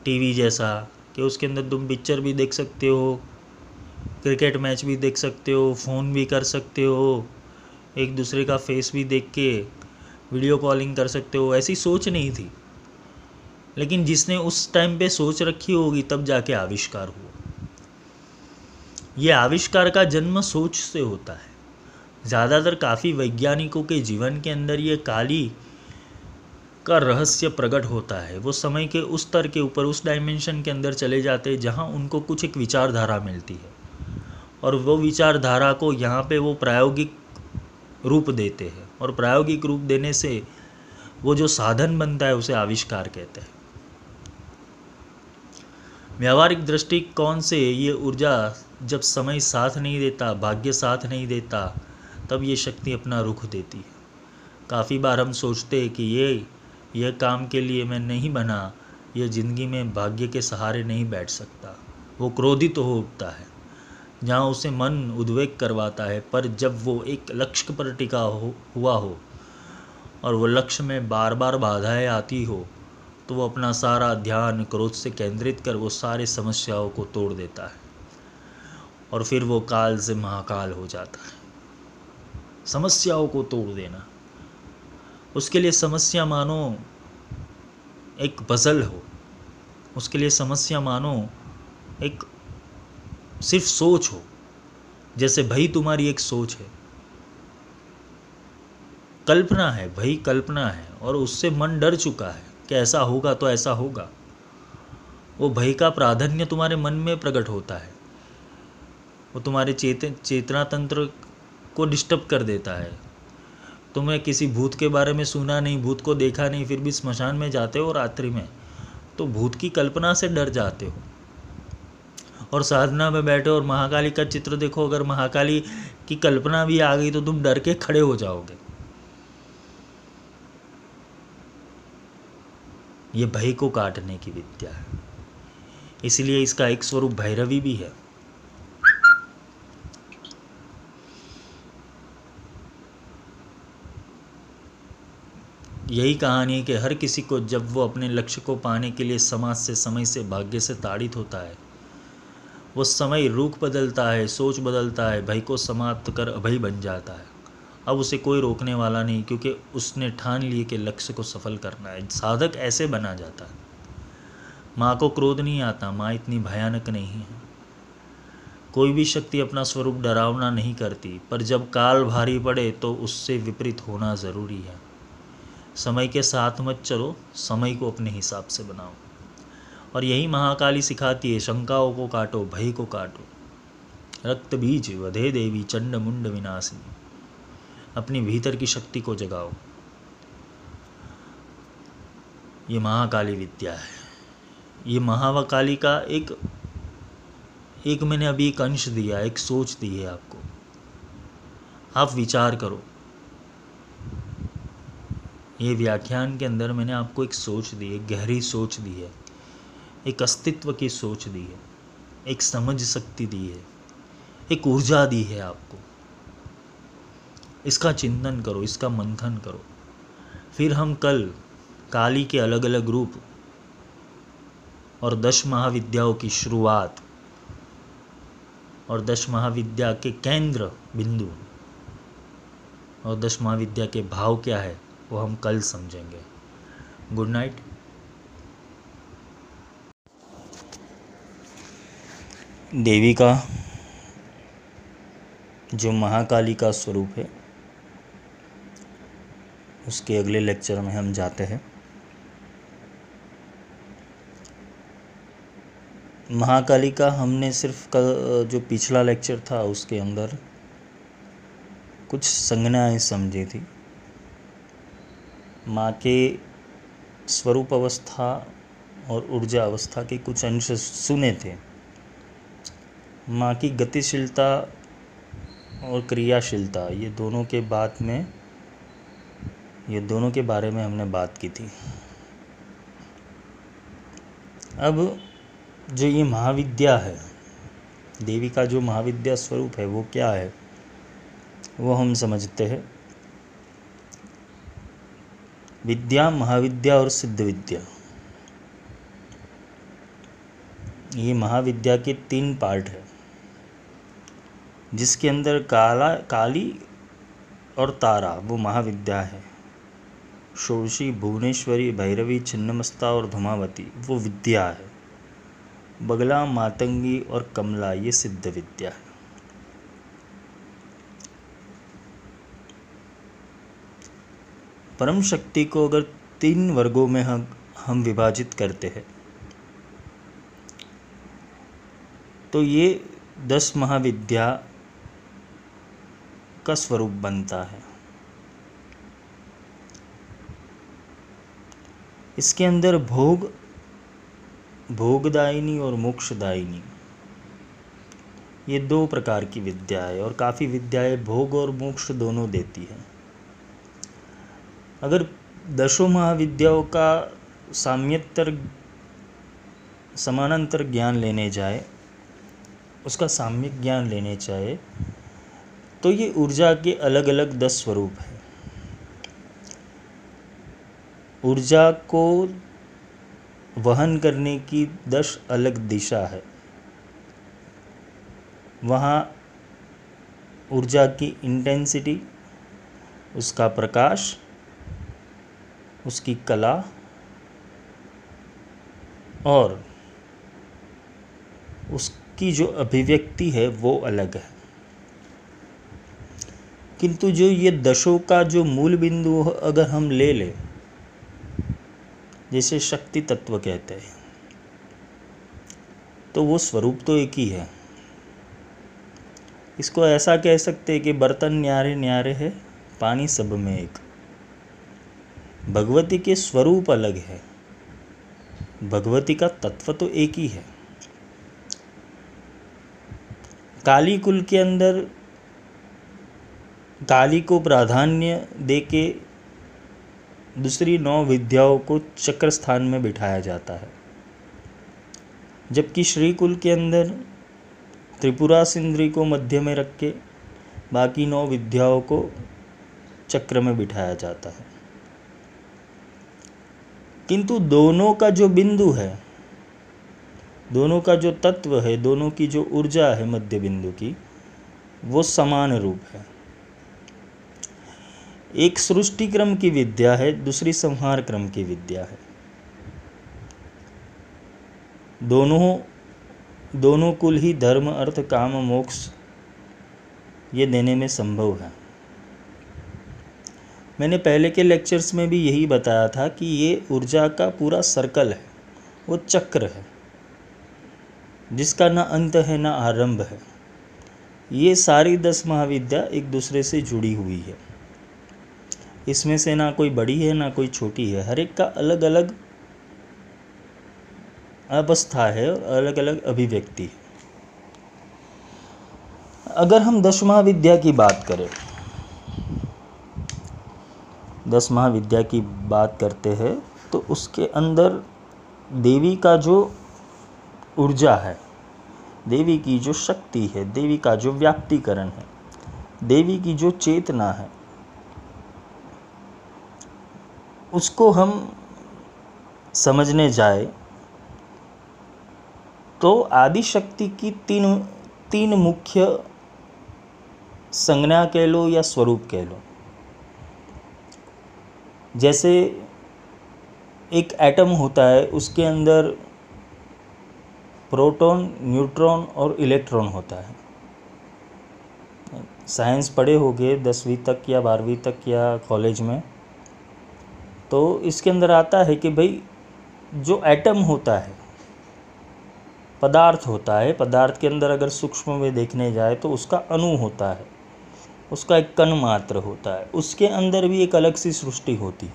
टीवी जैसा कि उसके अंदर तुम पिक्चर भी देख सकते हो, क्रिकेट मैच भी देख सकते हो, फ़ोन भी कर सकते हो, एक दूसरे का फेस भी देख के वीडियो कॉलिंग कर सकते हो, ऐसी सोच नहीं थी। लेकिन जिसने उस टाइम पे सोच रखी होगी, तब जाके आविष्कार हुआ। ये आविष्कार का जन्म सोच से होता है। ज़्यादातर काफ़ी वैज्ञानिकों के जीवन के अंदर ये काली का रहस्य प्रकट होता है। वो समय के उस स्तर के ऊपर, उस डायमेंशन के अंदर चले जाते हैं जहाँ उनको कुछ एक विचारधारा मिलती है। और वो विचारधारा को यहाँ पे वो प्रायोगिक रूप देते हैं। और प्रायोगिक रूप देने से वो जो साधन बनता है, उसे आविष्कार कहते हैं। व्यावहारिक दृष्टिकोण से ये ऊर्जा जब समय साथ नहीं देता, भाग्य साथ नहीं देता तब ये शक्ति अपना रुख देती है। काफ़ी बार हम सोचते हैं कि ये यह काम के लिए मैं नहीं बना यह ज़िंदगी में भाग्य के सहारे नहीं बैठ सकता। वो क्रोधित तो हो उठता है। जहाँ उसे मन उद्वेग करवाता है, पर जब वो एक लक्ष्य पर टिका हो, हुआ हो, और वो लक्ष्य में बार बार बाधाएँ आती हो तो वो अपना सारा ध्यान क्रोध से केंद्रित कर वो सारे समस्याओं को तोड़ देता है। और फिर वो काल से महाकाल हो जाता है। समस्याओं को तोड़ देना। उसके लिए समस्या मानो एक बज़ल हो। उसके लिए समस्या मानो एक सिर्फ़ सोच हो। जैसे भई तुम्हारी एक सोच है। कल्पना है, भई कल्पना है और उससे मन डर चुका है कि ऐसा होगा तो ऐसा होगा। वो भय का प्राधान्य तुम्हारे मन में प्रकट होता है। वो तुम्हारे चेत चेतना तंत्र को डिस्टर्ब कर देता है। तुम्हें किसी भूत के बारे में सुना नहीं, भूत को देखा नहीं, फिर भी स्मशान में जाते हो रात्रि में तो भूत की कल्पना से डर जाते हो। और साधना में बैठे और महाकाली का चित्र देखो, अगर महाकाली की कल्पना भी आ गई तो तुम डर के खड़े हो जाओगे। ये भय को काटने की विद्या है। इसलिए इसका एक स्वरूप भैरवी भी है। यही कहानी है कि हर किसी को जब वो अपने लक्ष्य को पाने के लिए समाज से, समय से, भाग्य से ताड़ित होता है। वो समय रूख बदलता है, सोच बदलता है, भय को समाप्त कर अभय बन जाता है। अब उसे कोई रोकने वाला नहीं, क्योंकि उसने ठान लिए कि लक्ष्य को सफल करना है। साधक ऐसे बना जाता है। माँ को क्रोध नहीं आता, माँ इतनी भयानक नहीं है। कोई भी शक्ति अपना स्वरूप डरावना नहीं करती, पर जब काल भारी पड़े तो उससे विपरीत होना ज़रूरी है। समय के साथ मत चलो, समय को अपने हिसाब से बनाओ। और यही महाकाली सिखाती है, शंकाओं को काटो, भय को काटो। रक्त बीज, वधे देवी, चंड मुंड विनाशिनी अपनी भीतर की शक्ति को जगाओ। ये महाकाली विद्या है। ये महाकाली का एक एक मैंने अभी एक अंश दिया, एक सोच दी है आपको। आप विचार करो। ये व्याख्यान के अंदर मैंने आपको एक सोच दी है, गहरी सोच दी है, एक अस्तित्व की सोच दी है, एक समझ शक्ति दी है, एक ऊर्जा दी है आपको। इसका चिंतन करो, इसका मंथन करो। फिर हम कल काली के अलग अलग रूप और दश महाविद्याओं की शुरुआत और दश महाविद्या के केंद्र बिंदु और दश महाविद्या के भाव क्या है वो हम कल समझेंगे। गुड नाइट देवी का जो महाकाली का स्वरूप है, उसके अगले लेक्चर में हम जाते हैं। महाकाली का हमने सिर्फ़ कल, जो पिछला लेक्चर था, उसके अंदर कुछ संज्ञाएँ समझी थी। माँ के स्वरूप अवस्था और ऊर्जा अवस्था के कुछ अंश सुने थे। माँ की गतिशीलता और क्रियाशीलता, ये दोनों के बाद में, ये दोनों के बारे में हमने बात की थी। अब जो ये महाविद्या है, देवी का जो महाविद्या स्वरूप है, वो क्या है, वो हम समझते हैं। विद्या, महाविद्या और सिद्ध विद्या ये महाविद्या के तीन पार्ट है, जिसके अंदर काला, काली और तारा, वो महाविद्या है। षोडशी भुवनेश्वरी, भैरवी, छिन्नमस्ता और धुमावती, वो विद्या है। बगला, मातंगी और कमला, ये सिद्ध विद्या है। परम शक्ति को अगर तीन वर्गों में हम हम विभाजित करते हैं तो ये दस महाविद्या का स्वरूप बनता है। इसके अंदर भोग, भोगदायिनी और मोक्षदायिनी, ये दो प्रकार की विद्या है और काफ़ी विद्याएँ भोग और मोक्ष दोनों देती हैं। अगर दशों महाविद्याओं का साम्यतर समानांतर ज्ञान लेने जाए, उसका साम्यक ज्ञान लेने जाए तो ये ऊर्जा के अलग अलग दस स्वरूप हैं। ऊर्जा को वहन करने की दस अलग दिशा है। वहाँ ऊर्जा की इंटेंसिटी उसका प्रकाश उसकी कला और उसकी जो अभिव्यक्ति है वो अलग है। किंतु जो ये दशों का जो मूल बिंदु अगर हम ले लें, जैसे शक्ति तत्व कहते हैं तो वो स्वरूप तो एक ही है। इसको ऐसा कह सकते हैं कि बर्तन न्यारे न्यारे है, पानी सब में एक। भगवती के स्वरूप अलग है। भगवती का तत्व तो एक ही है। काली कुल के अंदर काली को प्राधान्य दे के दूसरी नौ विद्याओं को चक्र स्थान में बिठाया जाता है। जबकि श्री कुल के अंदर त्रिपुरा सिंद्री को मध्य में रख के बाकी नौ विद्याओं को चक्र में बिठाया जाता है। किंतु दोनों का जो बिंदु है, दोनों का जो तत्व है, दोनों की जो ऊर्जा है मध्य बिंदु की, वो समान रूप है। एक सृष्टि क्रम की विद्या है, दूसरी संहार क्रम की विद्या है। दोनों दोनों कुल ही धर्म, अर्थ, काम, मोक्ष ये देने में संभव है। मैंने पहले के लेक्चर्स में भी यही बताया था कि ये ऊर्जा का पूरा सर्कल है, वो चक्र है, जिसका ना अंत है, ना आरंभ है। ये सारी दस महाविद्या एक दूसरे से जुड़ी हुई है। इसमें से ना कोई बड़ी है, ना कोई छोटी है। हर एक का अलग अलग अवस्था है और अलग अलग अभिव्यक्ति है। अगर हम दस महाविद्या की बात करें दस महाविद्या की बात करते हैं तो उसके अंदर देवी का जो ऊर्जा है, देवी की जो शक्ति है, देवी का जो व्याप्तिकरण है, देवी की जो चेतना है, उसको हम समझने जाए तो आदि शक्ति की तीन तीन मुख्य संज्ञा कह लो या स्वरूप कह लो। जैसे एक एटम होता है, उसके अंदर प्रोटॉन न्यूट्रॉन और इलेक्ट्रॉन होता है। साइंस पढ़े होंगे दसवीं तक या बारहवीं तक या कॉलेज में। तो इसके अंदर आता है कि भाई, जो एटम होता है, पदार्थ होता है, पदार्थ के अंदर अगर सूक्ष्म में देखने जाए तो उसका अणु होता है। उसका एक कण मात्र होता है। उसके अंदर भी एक अलग सी सृष्टि होती है,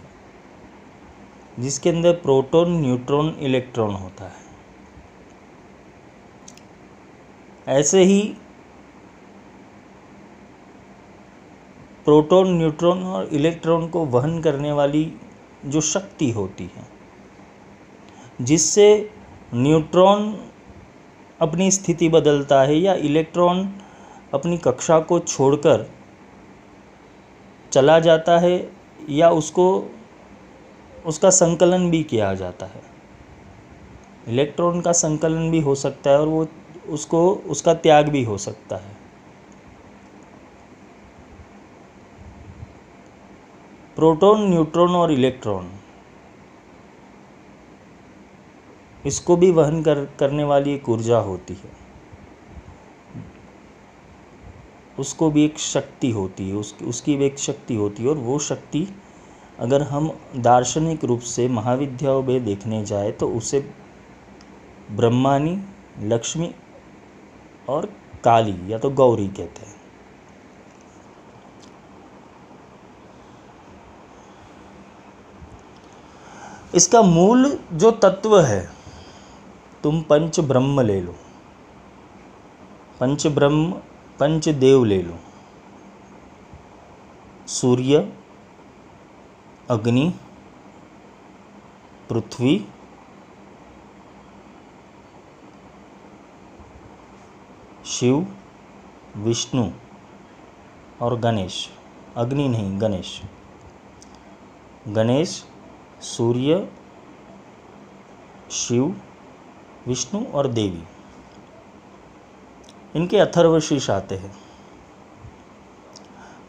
जिसके अंदर प्रोटॉन, न्यूट्रॉन, इलेक्ट्रॉन होता है। ऐसे ही प्रोटॉन, न्यूट्रॉन और इलेक्ट्रॉन को वहन करने वाली जो शक्ति होती है, जिससे न्यूट्रॉन अपनी स्थिति बदलता है या इलेक्ट्रॉन अपनी कक्षा को छोड़कर चला जाता है या उसको, उसका संकलन भी किया जाता है। इलेक्ट्रॉन का संकलन भी हो सकता है और वो उसको, उसका त्याग भी हो सकता है। प्रोटॉन, न्यूट्रॉन और इलेक्ट्रॉन इसको भी वहन कर, करने वाली एक ऊर्जा होती है। उसको भी एक शक्ति होती है उसकी उसकी भी एक शक्ति होती है और वो शक्ति अगर हम दार्शनिक रूप से महाविद्याओं में देखने जाए तो उसे ब्रह्मानी, लक्ष्मी और काली या तो गौरी कहते हैं। इसका मूल जो तत्व है, तुम पंच ब्रह्म ले लो। पंच ब्रह्म पंचदेव ले लो। सूर्य, अग्नि, पृथ्वी, शिव, विष्णु और गणेश। अग्नि नहीं, गणेश। गणेश, सूर्य, शिव, विष्णु और देवी। इनके अथर्वशीष आते हैं।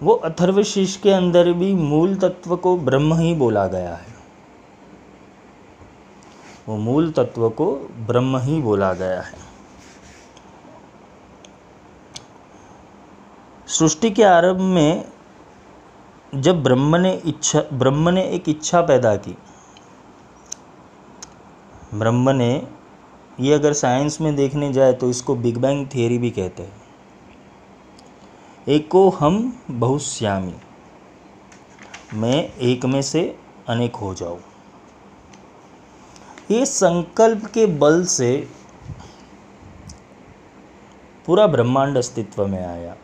वो अथर्वशीष के अंदर भी मूल तत्व को ब्रह्म ही बोला गया है। वो मूल तत्व को ब्रह्म ही बोला गया है। सृष्टि के आरंभ में जब ब्रह्म ने इच्छा, ब्रह्म ने एक इच्छा पैदा की, ब्रह्म ने ये अगर साइंस में देखने जाए तो इसको बिग बैंग थियरी भी कहते हैं। एक हम बहुश्यामी। मैं एक में से अनेक हो जाऊँ। ये संकल्प के बल से पूरा ब्रह्मांड अस्तित्व में आया।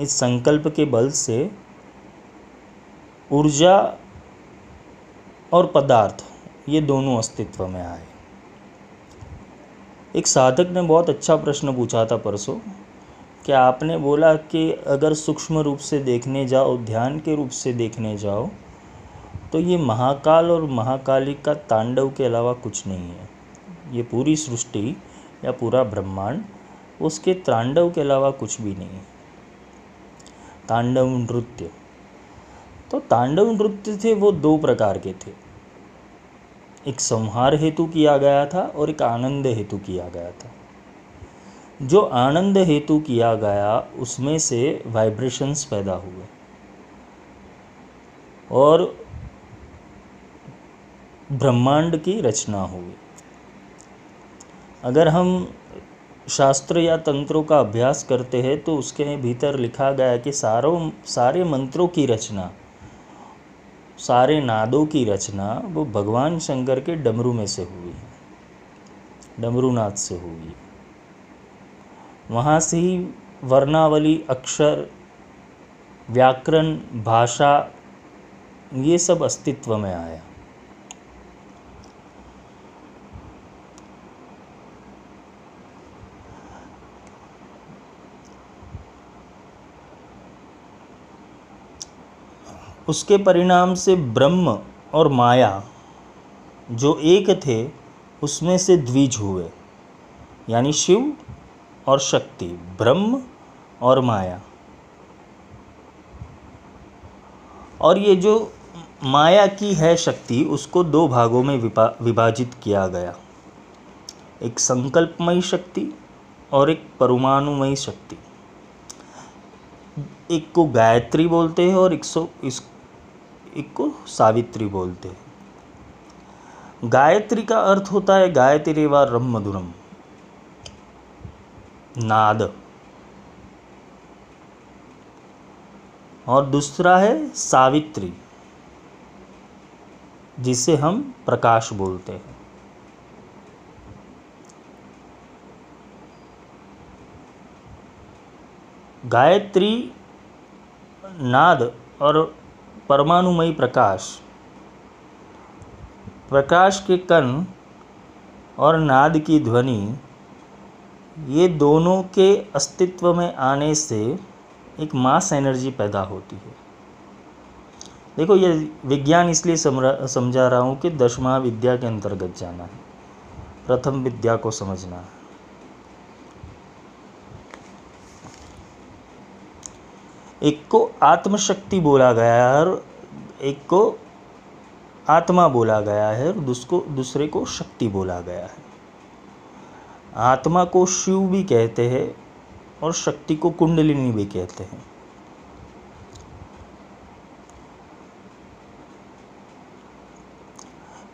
इस संकल्प के बल से ऊर्जा और पदार्थ, ये दोनों अस्तित्व में आए। एक साधक ने बहुत अच्छा प्रश्न पूछा था परसों, कि आपने बोला कि अगर सूक्ष्म रूप से देखने जाओ, ध्यान के रूप से देखने जाओ तो ये महाकाल और महाकाली का तांडव के अलावा कुछ नहीं है। ये पूरी सृष्टि या पूरा ब्रह्मांड, उसके तांडव के अलावा कुछ भी नहीं तांडव नृत्य। तो तांडव नृत्य थे, वो दो प्रकार के थे। एक संहार हेतु किया गया था और एक आनंद हेतु किया गया था। जो आनंद हेतु किया गया, उसमें से वाइब्रेशंस पैदा हुए। और ब्रह्मांड की रचना हुई। अगर हम शास्त्र या तंत्रों का अभ्यास करते हैं तो उसके भीतर लिखा गया है कि सारों, सारे मंत्रों की रचना सारे नादों की रचना वो भगवान शंकर के डमरू में से हुई। डमरूनाथ से हुई। वहाँ से ही वर्णावली, अक्षर, व्याकरण, भाषा, ये सब अस्तित्व में आया। उसके परिणाम से ब्रह्म और माया, जो एक थे, उसमें से द्विज हुए। यानी शिव और शक्ति, ब्रह्म और माया। और ये जो माया की है शक्ति, उसको दो भागों में विभाजित किया गया। एक संकल्पमयी शक्ति और एक परमाणुमयी शक्ति। एक को गायत्री बोलते हैं और एक सौ, इस एक को सावित्री बोलते हैं। गायत्री का अर्थ होता है गायत्री व रम मधुरम। नाद। और दूसरा है सावित्री, जिसे हम प्रकाश बोलते हैं। गायत्री, नाद और परमाणुमयी प्रकाश। प्रकाश के कण और नाद की ध्वनि, ये दोनों के अस्तित्व में आने से एक मास एनर्जी पैदा होती है। देखो, ये विज्ञान इसलिए समझा रहा हूँ कि दशमा विद्या के अंतर्गत जाना है। प्रथम विद्या को समझना है। एक को आत्मशक्ति बोला गया है और एक को आत्मा बोला गया है और दूसको दूसरे को शक्ति बोला गया है। आत्मा को शिव भी कहते हैं और शक्ति को कुंडलिनी भी कहते हैं।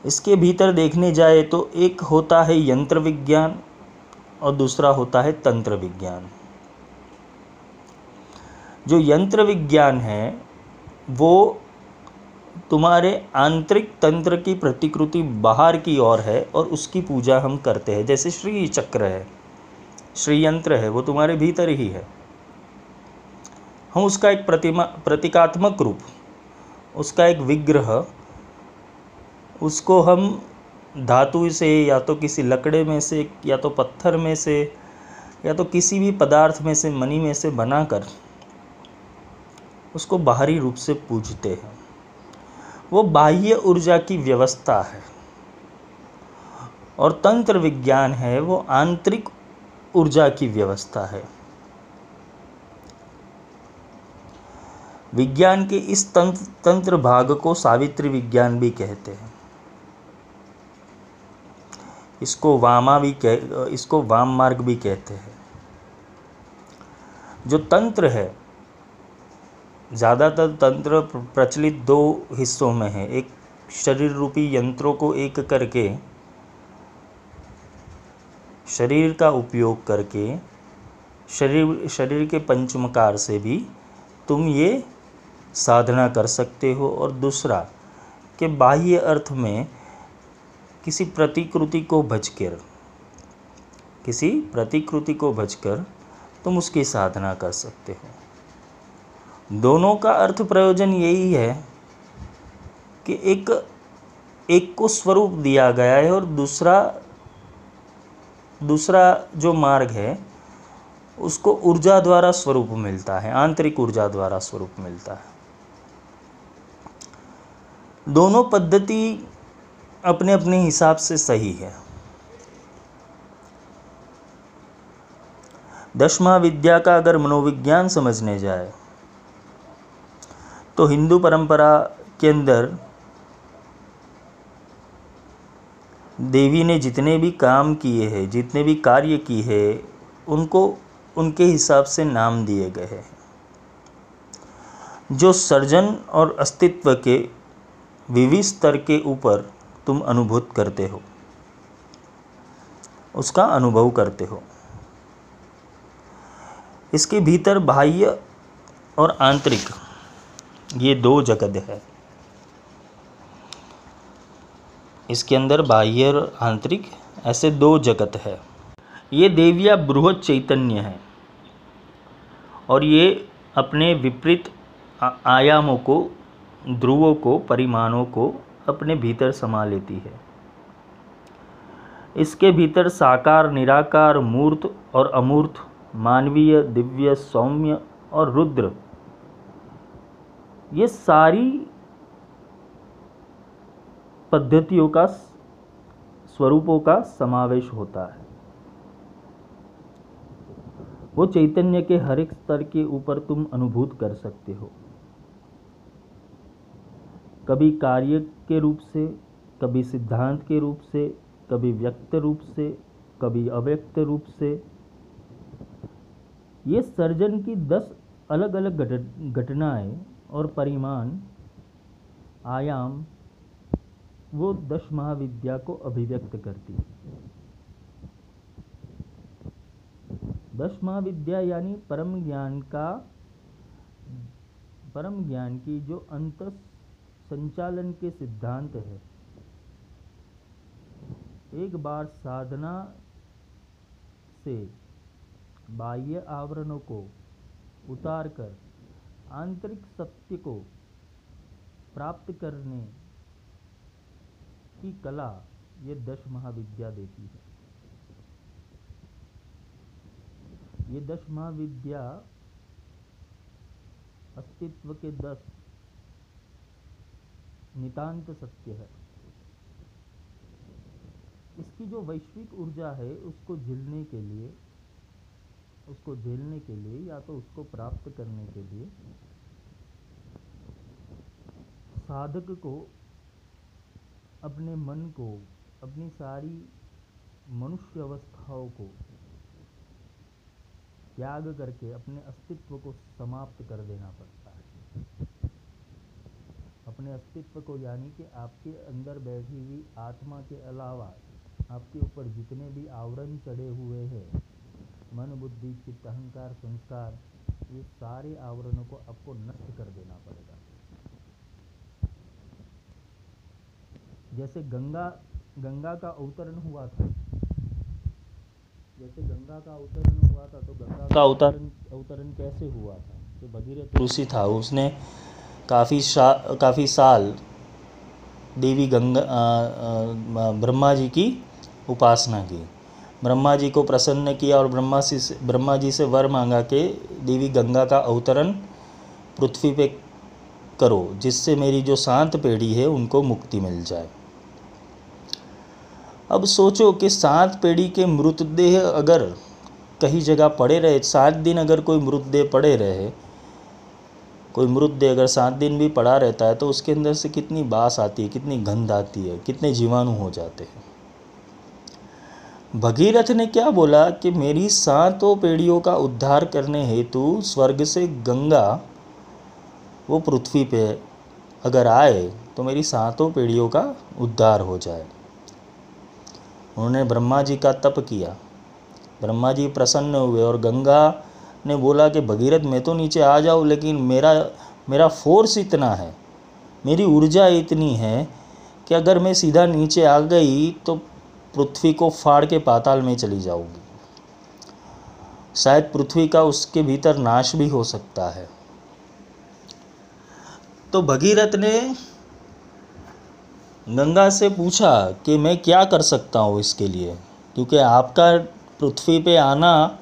इसके भीतर देखने जाए तो एक होता है यंत्र विज्ञान और दूसरा होता है तंत्र विज्ञान। जो यंत्र विज्ञान है, वो तुम्हारे आंतरिक तंत्र की प्रतिकृति बाहर की ओर है और उसकी पूजा हम करते हैं। जैसे श्री चक्र है, श्री यंत्र है, वो तुम्हारे भीतर ही है। हम उसका एक प्रतिमा, प्रतीकात्मक रूप, उसका एक विग्रह, उसको हम धातु से या तो किसी लकड़े में से, या तो पत्थर में से, या तो किसी भी पदार्थ में से मनी में से बनाकर उसको बाहरी रूप से पूजते हैं। वो बाह्य ऊर्जा की व्यवस्था है। और तंत्र विज्ञान है, वो आंतरिक ऊर्जा की व्यवस्था है। विज्ञान के इस तंत्र तंत्र भाग को सावित्री विज्ञान भी कहते हैं। इसको वामा भी कह, इसको वाम मार्ग भी कहते हैं। जो तंत्र है ज़्यादातर तंत्र प्रचलित दो हिस्सों में है। एक शरीर रूपी यंत्रों को एक करके, शरीर का उपयोग करके, शरीर शरीर के पंचमकार से भी तुम ये साधना कर सकते हो। और दूसरा, कि बाह्य अर्थ में किसी प्रतिकृति को भजकर, किसी प्रतिकृति को भजकर तुम उसकी साधना कर सकते हो। दोनों का अर्थ प्रयोजन यही है कि एक एक को स्वरूप दिया गया है और दूसरा दूसरा जो मार्ग है, उसको ऊर्जा द्वारा स्वरूप मिलता है, आंतरिक ऊर्जा द्वारा स्वरूप मिलता है। दोनों पद्धति अपने अपने हिसाब से सही है। दशमा विद्या का अगर मनोविज्ञान समझने जाए तो हिंदू परंपरा के अंदर देवी ने जितने भी काम किए हैं, जितने भी कार्य किए हैं, उनको, उनके हिसाब से नाम दिए गए हैं। जो सर्जन और अस्तित्व के विविध स्तर के ऊपर तुम अनुभूत करते हो, उसका अनुभव करते हो। इसके भीतर बाह्य और आंतरिक ये दो जगत है। इसके अंदर बाह्य और आंतरिक, ऐसे दो जगत है। ये देविया बृहद चैतन्य है। और ये अपने विपरीत आयामों को, ध्रुवों को, परिमाणों को अपने भीतर समा लेती है। इसके भीतर साकार, निराकार, मूर्त और अमूर्त, मानवीय, दिव्य, सौम्य और रुद्र ये सारी पद्धतियों का स्वरूपों का समावेश होता है। वो चैतन्य के हर एक स्तर के ऊपर तुम अनुभूत कर सकते हो। कभी कार्य के रूप से, कभी सिद्धांत के रूप से, कभी व्यक्त रूप से, कभी अव्यक्त रूप से। ये सर्जन की दस अलग अलग घटनाएँ और परिमाण, आयाम, वो दश महाविद्या को अभिव्यक्त करती है। दश महाविद्या यानी परम ज्ञान का, परम ज्ञान की जो अंत संचालन के सिद्धांत है। एक बार साधना से बाह्य आवरणों को उतार कर आंतरिक सत्य को प्राप्त करने की कला ये दश महाविद्या देती है। ये दश महाविद्या अस्तित्व के दस नितांत सत्य है। इसकी जो वैश्विक ऊर्जा है, उसको झेलने के लिए, उसको झेलने के लिए या तो उसको प्राप्त करने के लिए साधक को, अपने मन को, अपनी सारी मनुष्य अवस्थाओं को त्याग करके अपने अस्तित्व को समाप्त कर देना पड़ता है। अपने अस्तित्व को यानी कि आपके अंदर बैठी हुई आत्मा के अलावा आपके ऊपर जितने भी आवरण चढ़े हुए हैं, मन, बुद्धि, चित्त, अहंकार, संस्कार, ये सारे आवरणों को आपको नष्ट कर देना पड़ेगा। जैसे गंगा गंगा का अवतरण हुआ था। जैसे गंगा का अवतरण हुआ था तो गंगा का अवतरण अवतरण कैसे हुआ था? जो भगीरथ ऋषि था उसने काफ़ी शा काफ़ी साल देवी गंगा ब्रह्मा जी की उपासना की। ब्रह्मा जी को प्रसन्न किया और ब्रह्मा जी से ब्रह्मा जी से वर मांगा के देवी गंगा का अवतरण पृथ्वी पे करो जिससे मेरी जो शांत पीढ़ी है उनको मुक्ति मिल जाए। अब सोचो कि सात पीढ़ी के मृतदेह अगर कहीं जगह पड़े रहे, सात दिन अगर कोई मृतदेह पड़े रहे, कोई मृतदेह अगर सात दिन भी पड़ा रहता है तो उसके अंदर से कितनी बास आती है, कितनी गंध आती है, कितने जीवाणु हो जाते हैं। भगीरथ ने क्या बोला कि मेरी सातों पीढ़ियों का उद्धार करने हेतु स्वर्ग से गंगा, वो पृथ्वी पे अगर आए तो मेरी सातों पीढ़ियों का उद्धार हो जाए। उन्होंने ब्रह्मा जी का तप किया। ब्रह्मा जी प्रसन्न हुए और गंगा ने बोला कि, भगीरथ, मैं तो नीचे आ जाऊँ, लेकिन मेरा मेरा फोर्स इतना है, मेरी ऊर्जा इतनी है कि अगर मैं सीधा नीचे आ गई तो पृथ्वी को फाड़ के पाताल में चली जाऊँगी। शायद पृथ्वी का उसके भीतर नाश भी हो सकता है। तो भगीरथ ने गंगा से पूछा कि मैं क्या कर सकता हूँ इसके लिए, क्योंकि आपका पृथ्वी पे आना,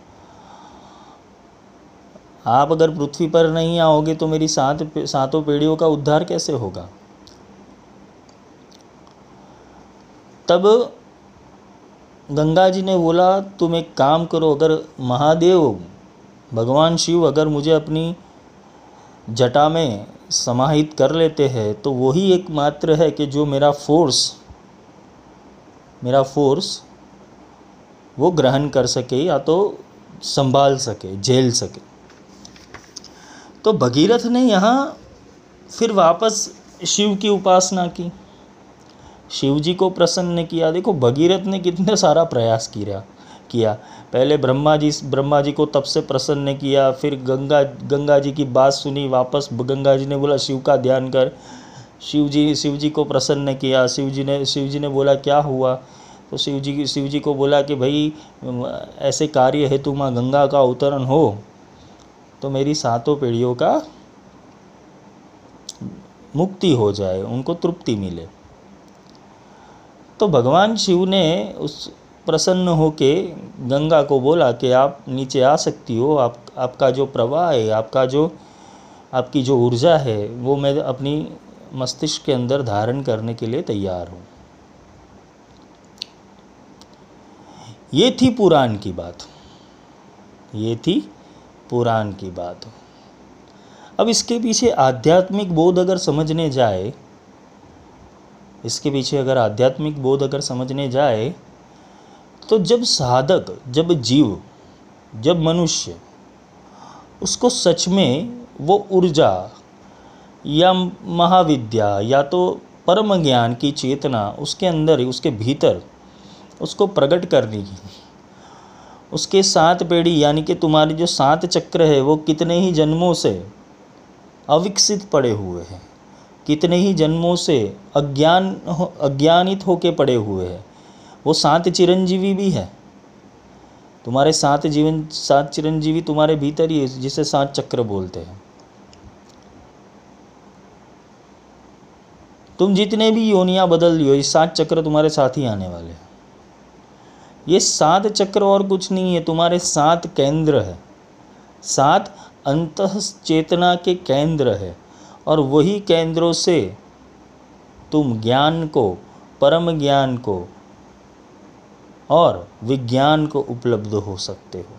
आप अगर पृथ्वी पर नहीं आओगे तो मेरी सात सातों पीढ़ियों का उद्धार कैसे होगा? तब गंगा जी ने बोला, तुम एक काम करो, अगर महादेव, भगवान शिव अगर मुझे अपनी जटा में समाहित कर लेते हैं तो वही एकमात्र है कि जो मेरा फोर्स मेरा फोर्स वो ग्रहण कर सके या तो संभाल सके, झेल सके। तो भगीरथ ने यहाँ फिर वापस शिव की उपासना की। शिव जी को प्रसन्न किया। देखो, भगीरथ ने कितने सारा प्रयास किया किया। पहले ब्रह्मा जी ब्रह्मा जी को तब से प्रसन्न किया, फिर गंगा गंगा जी की बात सुनी, वापस गंगा जी ने बोला, शिव का ध्यान कर। शिव जी शिव जी को प्रसन्न किया। शिव जी ने शिव जी ने बोला, क्या हुआ? तो शिव जी शिव जी को बोला कि, भाई, ऐसे कार्य हेतु माँ गंगा का अवतरण हो तो मेरी सातों पीढ़ियों का मुक्ति हो जाए, उनको तृप्ति मिले। तो भगवान शिव ने उस प्रसन्न होके गंगा को बोला कि आप नीचे आ सकती हो, आप, आपका जो प्रवाह है, आपका जो, आपकी जो ऊर्जा है, वो मैं अपनी मस्तिष्क के अंदर धारण करने के लिए तैयार हूँ। ये थी पुराण की बात। ये थी पुराण की बात। अब इसके पीछे आध्यात्मिक बोध अगर समझने जाए, इसके पीछे अगर आध्यात्मिक बोध अगर समझने जाए तो जब साधक, जब जीव, जब मनुष्य उसको सच में वो ऊर्जा या महाविद्या या तो परम ज्ञान की चेतना उसके अंदर ही उसके भीतर उसको प्रकट करने की उसके सात पेड़ी, यानी कि तुम्हारी जो सात चक्र है, वो कितने ही जन्मों से अविकसित पड़े हुए हैं, कितने ही जन्मों से अज्ञान अज्ञानित होके पड़े हुए हैं। वो सात चिरंजीवी भी है। तुम्हारे सात जीवन, सात चिरंजीवी तुम्हारे भीतर ही है, जिसे सात चक्र बोलते हैं। तुम जितने भी योनियाँ बदल लियो, ये सात चक्र तुम्हारे साथ ही आने वाले हैं। ये सात चक्र और कुछ नहीं है, तुम्हारे सात केंद्र है। सात अंत चेतना के केंद्र है, और वही केंद्रों से तुम ज्ञान को, परम ज्ञान को और विज्ञान को उपलब्ध हो सकते हो।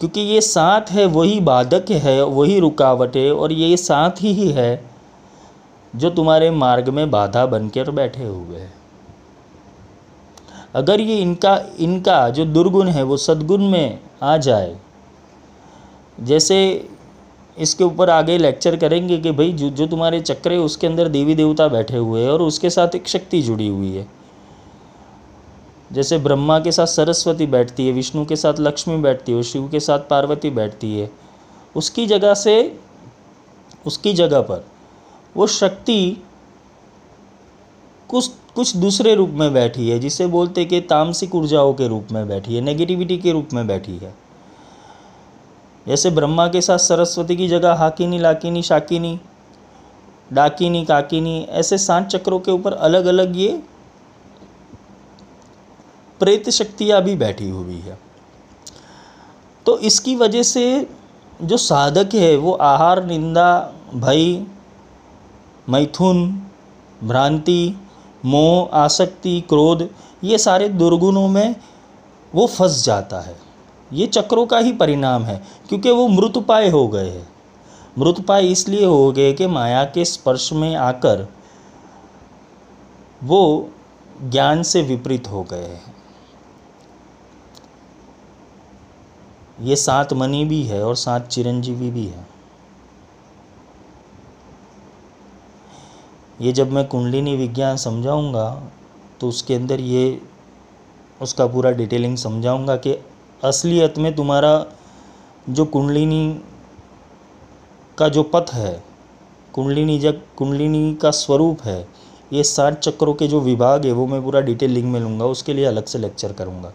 क्योंकि ये साथ है, वही बाधक है, वही रुकावट है और ये साथ ही है जो तुम्हारे मार्ग में बाधा बनकर बैठे हुए हैं। अगर ये इनका इनका जो दुर्गुण है, वो सद्गुण में आ जाए, जैसे इसके ऊपर आगे लेक्चर करेंगे कि भाई, जो जो तुम्हारे चक्र है, उसके अंदर देवी देवता बैठे हुए हैं और उसके साथ एक शक्ति जुड़ी हुई है। जैसे ब्रह्मा के साथ सरस्वती बैठती है, विष्णु के साथ लक्ष्मी बैठती है शिव के साथ पार्वती बैठती है, उसकी जगह से, उसकी जगह पर वो शक्ति कुछ कुछ दूसरे रूप में बैठी है, जिसे बोलते कि तामसिक ऊर्जाओं के रूप में बैठी है नेगेटिविटी के रूप में बैठी है। जैसे ब्रह्मा के साथ सरस्वती की जगह हाकिनी, लाकिनी, शाकिनी, डाकिनी, काकिनी, ऐसे सात चक्रों के ऊपर अलग अलग ये प्रेत शक्तियाँ भी बैठी हुई है। तो इसकी वजह से जो साधक है, वो आहार, निंदा, भय, मैथुन, भ्रांति, मोह, आसक्ति, क्रोध, ये सारे दुर्गुणों में वो फंस जाता है। ये चक्रों का ही परिणाम है, क्योंकि वो मृतपाय हो गए हैं। मृतपाय इसलिए हो गए कि माया के स्पर्श में आकर वो ज्ञान से विपरीत हो गए हैं। ये सात मनी भी है और सात चिरंजीवी भी है। ये जब मैं कुंडलिनी विज्ञान समझाऊँगा तो उसके अंदर ये, उसका पूरा डिटेलिंग समझाऊँगा कि असलियत में तुम्हारा जो कुंडलिनी का जो पथ है, कुंडलिनी जब कुंडलिनी का स्वरूप है, ये सात चक्रों के जो विभाग है, वो मैं पूरा डिटेलिंग में लूँगा, उसके लिए अलग से लेक्चर करूँगा।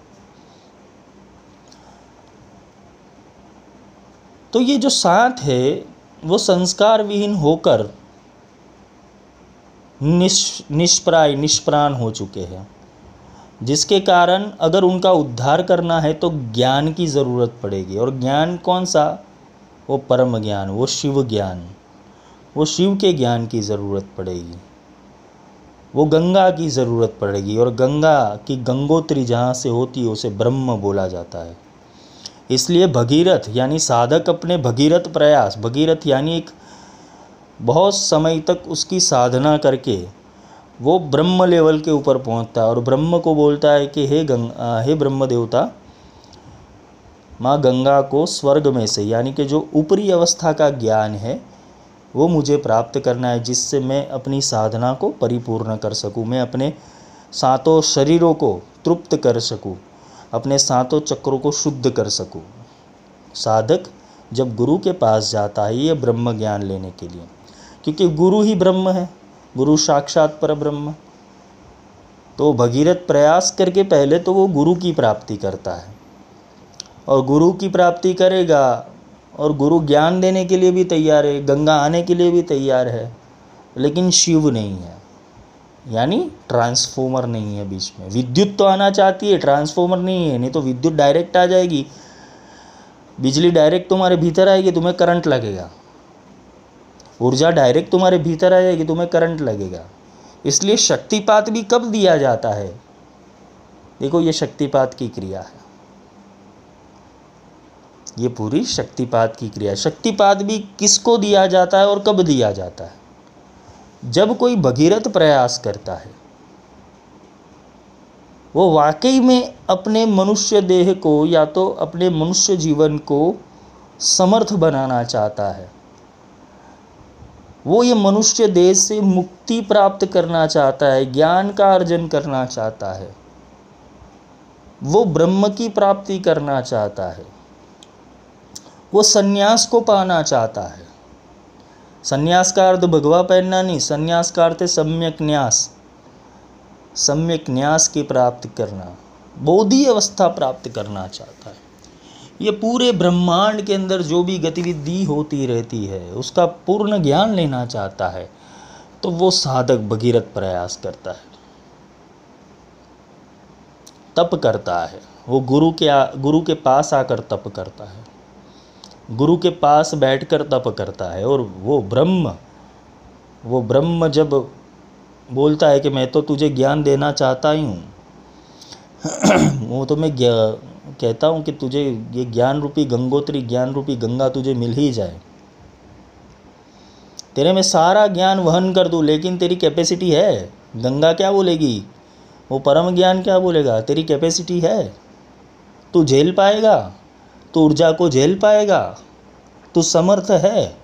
तो ये जो सात है, वो संस्कार विहीन होकर निष निष्प्राय, निष्प्राण हो चुके हैं। जिसके कारण अगर उनका उद्धार करना है तो ज्ञान की ज़रूरत पड़ेगी। और ज्ञान कौन सा? वो परम ज्ञान, वो शिव ज्ञान। वो शिव के ज्ञान की ज़रूरत पड़ेगी। वो गंगा की ज़रूरत पड़ेगी। और गंगा की गंगोत्री जहाँ से होती है, उसे ब्रह्म बोला जाता है। इसलिए भगीरथ यानी साधक अपने भगीरथ प्रयास, भगीरथ यानी एक बहुत समय तक उसकी साधना करके वो ब्रह्म लेवल के ऊपर पहुँचता है और ब्रह्म को बोलता है कि हे गंग हे ब्रह्म देवता, माँ गंगा को स्वर्ग में से, यानी कि जो ऊपरी अवस्था का ज्ञान है, वो मुझे प्राप्त करना है जिससे मैं अपनी साधना को परिपूर्ण कर सकूँ, मैं अपने सातों शरीरों को तृप्त कर सकूँ। अपने सातों चक्रों को शुद्ध कर सकूँ। साधक जब गुरु के पास जाता है, ये ब्रह्म ज्ञान लेने के लिए। क्योंकि गुरु ही ब्रह्म है, गुरु साक्षात पर ब्रह्म तो भगीरथ प्रयास करके पहले तो वो गुरु की प्राप्ति करता है। और गुरु की प्राप्ति करेगा, और गुरु ज्ञान देने के लिए भी तैयार है, गंगा आने के लिए भी तैयार है, लेकिन शिव नहीं है। यानी ट्रांसफॉर्मर नहीं है बीच में। विद्युत तो आना चाहती है, ट्रांसफॉर्मर नहीं है, नहीं तो विद्युत डायरेक्ट आ जाएगी। बिजली डायरेक्ट तुम्हारे भीतर आएगी, तुम्हें करंट लगेगा। ऊर्जा डायरेक्ट तुम्हारे भीतर आ जाएगी, तुम्हें करंट लगेगा। इसलिए शक्तिपात भी कब दिया जाता है? देखो, ये शक्तिपात की क्रिया है। ये पूरी शक्तिपात की क्रिया शक्तिपात भी किसको दिया जाता है और कब दिया जाता है? जब कोई भगीरथ प्रयास करता है, वो वाकई में अपने मनुष्य देह को या तो अपने मनुष्य जीवन को समर्थ बनाना चाहता है। वो ये मनुष्य देह से मुक्ति प्राप्त करना चाहता है, ज्ञान का अर्जन करना चाहता है। वो ब्रह्म की प्राप्ति करना चाहता है। वो सन्यास को पाना चाहता है। सन्यास का अर्थ भगवा पहनना नहीं सन्यास का अर्थ सम्यक न्यास। सम्यक न्यास की प्राप्त करना, बोधि अवस्था प्राप्त करना चाहता है। ये पूरे ब्रह्मांड के अंदर जो भी गतिविधि होती रहती है, उसका पूर्ण ज्ञान लेना चाहता है तो वो साधक भगीरथ प्रयास करता है। तप करता है। वो गुरु के गुरु के पास आकर तप करता है। गुरु के पास बैठकर तप करता है और वो ब्रह्म वो ब्रह्म जब बोलता है कि मैं तो तुझे ज्ञान देना चाहता ही हूँ। [CLEARS THROAT] वो तो मैं कहता हूँ कि तुझे ये ज्ञान रूपी गंगोत्री, ज्ञान रूपी गंगा तुझे मिल ही जाए। तेरे में सारा ज्ञान वहन कर दूँ, लेकिन तेरी कैपेसिटी है। गंगा क्या बोलेगी? वो परम ज्ञान क्या बोलेगा? तेरी कैपेसिटी है। तू झेल पाएगा। तू ऊर्जा को झेल पाएगा? तू समर्थ है।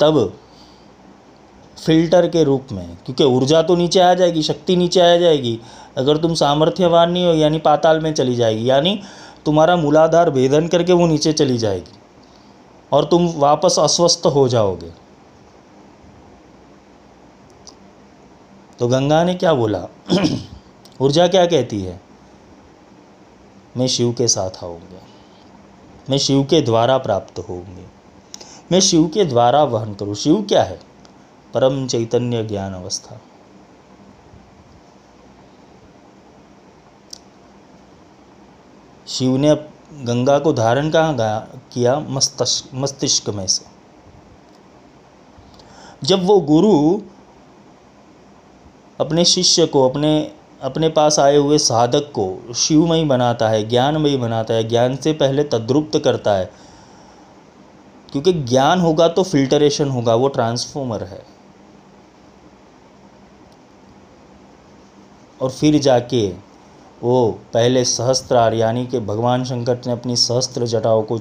तब फ़िल्टर के रूप में, क्योंकि ऊर्जा तो नीचे आ जाएगी, शक्ति नीचे आ जाएगी, अगर तुम सामर्थ्यवान नहीं हो, यानी पाताल में चली जाएगी, यानी तुम्हारा मूलाधार भेदन करके वो नीचे चली जाएगी, और तुम वापस अस्वस्थ हो जाओगे। तो गंगा ने क्या बोला? [CLEARS THROAT] ऊर्जा क्या कहती है? मैं शिव के साथ आऊँगा। मैं शिव के द्वारा प्राप्त होंगे मैं शिव के द्वारा वहन करूँ। शिव क्या है? परम चैतन्य ज्ञान अवस्था। शिव ने गंगा को धारण कहाँ किया? मस्तिष्क मस्तिष्क में से। जब वो गुरु अपने शिष्य को, अपने अपने पास आए हुए साधक को शिवमयी बनाता है, ज्ञानमयी बनाता है, ज्ञान से पहले तद्रुप्त करता है। क्योंकि ज्ञान होगा तो फिल्टरेशन होगा, वो ट्रांसफॉर्मर है। और फिर जाके वो पहले सहस्त्रार, यानी कि भगवान शंकर ने अपनी सहस्त्र जटाओं को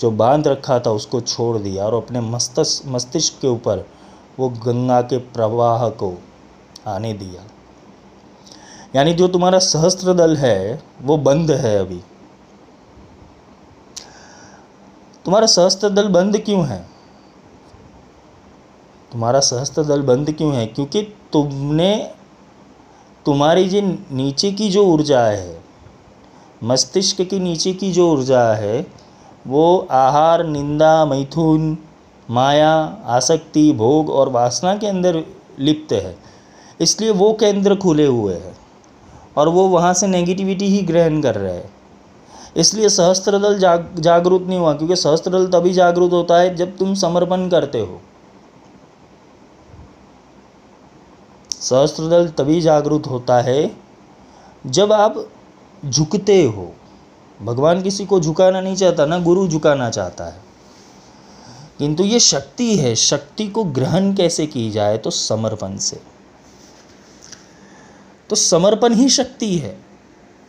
जो बाँध रखा था, उसको छोड़ दिया और अपने मस्तिष्क मस्तिष्क के ऊपर वो गंगा के प्रवाह को आने दिया। यानी जो तुम्हारा सहस्त्र दल है, वो बंद है अभी। तुम्हारा सहस्त्र दल बंद क्यों है? तुम्हारा सहस्त्र दल बंद क्यों है? क्योंकि तुमने, तुम्हारी जो नीचे की जो ऊर्जा है, मस्तिष्क की नीचे की जो ऊर्जा है, वो आहार, निंदा, मैथुन, माया, आसक्ति, भोग और वासना के अंदर लिप्त है। इसलिए वो केंद्र खुले हुए हैं। और वो वहाँ से नेगेटिविटी ही ग्रहण कर रहे हैं। इसलिए सहस्त्र दल जाग, जागरूक नहीं हुआ, क्योंकि सहस्त्र दल तभी जागरूक होता है जब तुम समर्पण करते हो। सहस्त्र दल तभी जागरूक होता है जब आप झुकते हो। भगवान किसी को झुकाना नहीं चाहता, ना गुरु झुकाना चाहता है। किंतु ये शक्ति है, शक्ति को ग्रहण कैसे की जाए तो समर्पण से। तो समर्पण ही शक्ति है।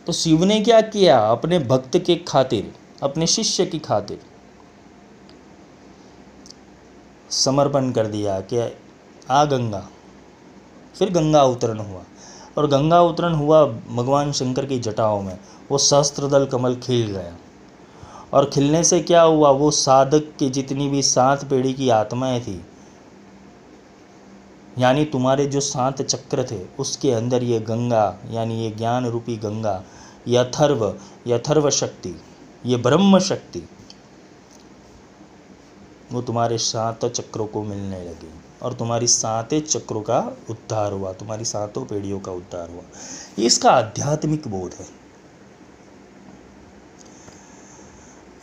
तो शिव ने क्या किया? अपने भक्त के खातिर, अपने शिष्य की खातिर समर्पण कर दिया कि आ गंगा। फिर गंगा अवतरण हुआ। और गंगा अवतरण हुआ भगवान शंकर की जटाओं में। वो सहस्त्रदल कमल खिल गया। और खिलने से क्या हुआ? वो साधक की जितनी भी सात पीढ़ी की आत्माएँ थी यानी तुम्हारे जो सात चक्र थे, उसके अंदर ये गंगा, यानी ये ज्ञान रूपी गंगा, यथर्व यथर्व शक्ति, ये ब्रह्म शक्ति, वो तुम्हारे सात चक्रों को मिलने लगी। और तुम्हारी सातों चक्रों का उद्धार हुआ, तुम्हारी सातों पीढ़ियों का उद्धार हुआ। ये इसका आध्यात्मिक बोध है।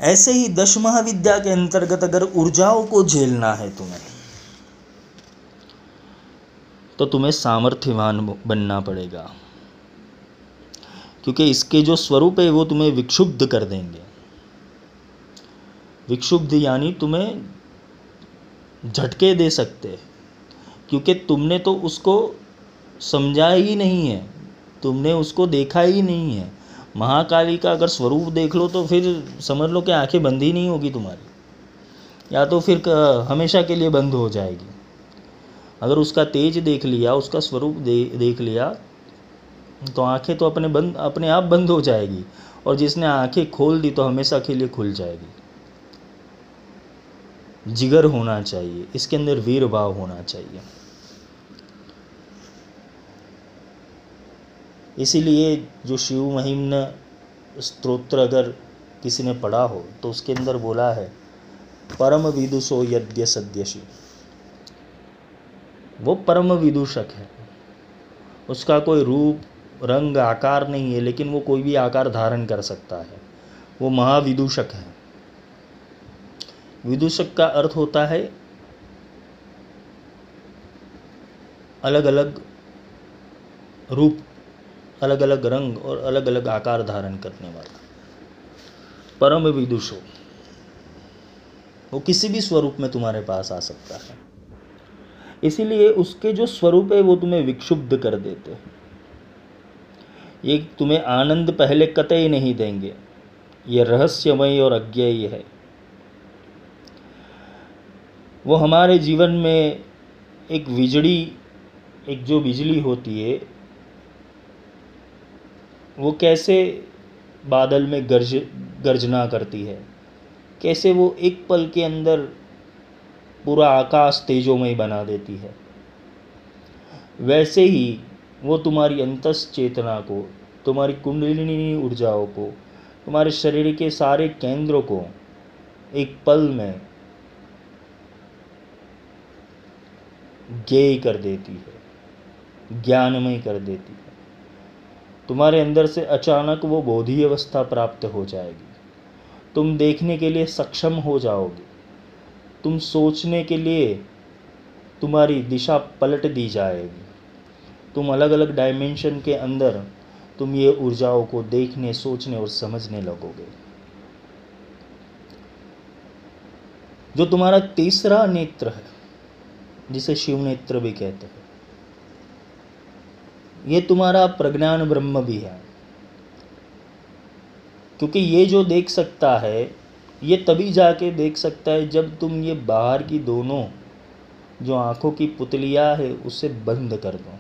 ऐसे ही दश महाविद्या के अंतर्गत अगर ऊर्जाओं को झेलना है तुम्हें तो तुम्हें सामर्थ्यवान बनना पड़ेगा। क्योंकि इसके जो स्वरूप है, वो तुम्हें विक्षुब्ध कर देंगे। विक्षुब्ध यानी तुम्हें झटके दे सकते। क्योंकि तुमने तो उसको समझा ही नहीं है। तुमने उसको देखा ही नहीं है। महाकाली का अगर स्वरूप देख लो तो फिर समझ लो कि आँखें बंद ही नहीं होगी तुम्हारी। या तो फिर हमेशा के लिए बंद हो जाएगी। अगर उसका तेज देख लिया, उसका स्वरूप दे, देख लिया तो आँखें तो अपने बंद, अपने आप बंद हो जाएगी। और जिसने आँखें खोल दी तो हमेशा के लिए खुल जाएगी। जिगर होना चाहिए, इसके अंदर वीर भाव होना चाहिए। इसीलिए जो शिव महिमन स्त्रोत्र अगर किसी ने पढ़ा हो तो उसके अंदर बोला है परम विदुषो यद्य सद्यशी। वो परम विदूषक है। उसका कोई रूप, रंग, आकार नहीं है, लेकिन वो कोई भी आकार धारण कर सकता है। वो महाविदूषक है। विदूषक का अर्थ होता है अलग अलग रूप अलग अलग रंग और अलग अलग आकार धारण करने वाला। परम विदुषो, वो किसी भी स्वरूप में तुम्हारे पास आ सकता है। इसीलिए उसके जो स्वरूप है, वो तुम्हें विक्षुब्ध कर देते ये तुम्हें आनंद पहले कतई नहीं देंगे। ये रहस्यमय और अज्ञेय है। वो हमारे जीवन में एक बिजली, एक जो बिजली होती है, वो कैसे बादल में गर्ज, गर्जना करती है? कैसे वो एक पल के अंदर पूरा आकाश तेजोमय बना देती है। वैसे ही वो तुम्हारी अंतस चेतना को, तुम्हारी कुंडलिनी ऊर्जाओं को, तुम्हारे शरीर के सारे केंद्रों को एक पल में ज्ञेय कर देती है, ज्ञानमय कर देती है। तुम्हारे अंदर से अचानक वो बोधि अवस्था प्राप्त हो जाएगी। तुम देखने के लिए सक्षम हो जाओगे। तुम सोचने के लिए तुम्हारी दिशा पलट दी जाएगी। तुम अलग अलग डायमेंशन के अंदर तुम ये ऊर्जाओं को देखने, सोचने और समझने लगोगे। जो तुम्हारा तीसरा नेत्र है, जिसे शिव नेत्र भी कहते हैं, ये तुम्हारा प्रज्ञान ब्रह्म भी है। क्योंकि ये जो देख सकता है ये तभी जाके देख सकता है जब तुम ये बाहर की दोनों जो आँखों की पुतलियाँ है, उसे बंद कर दो।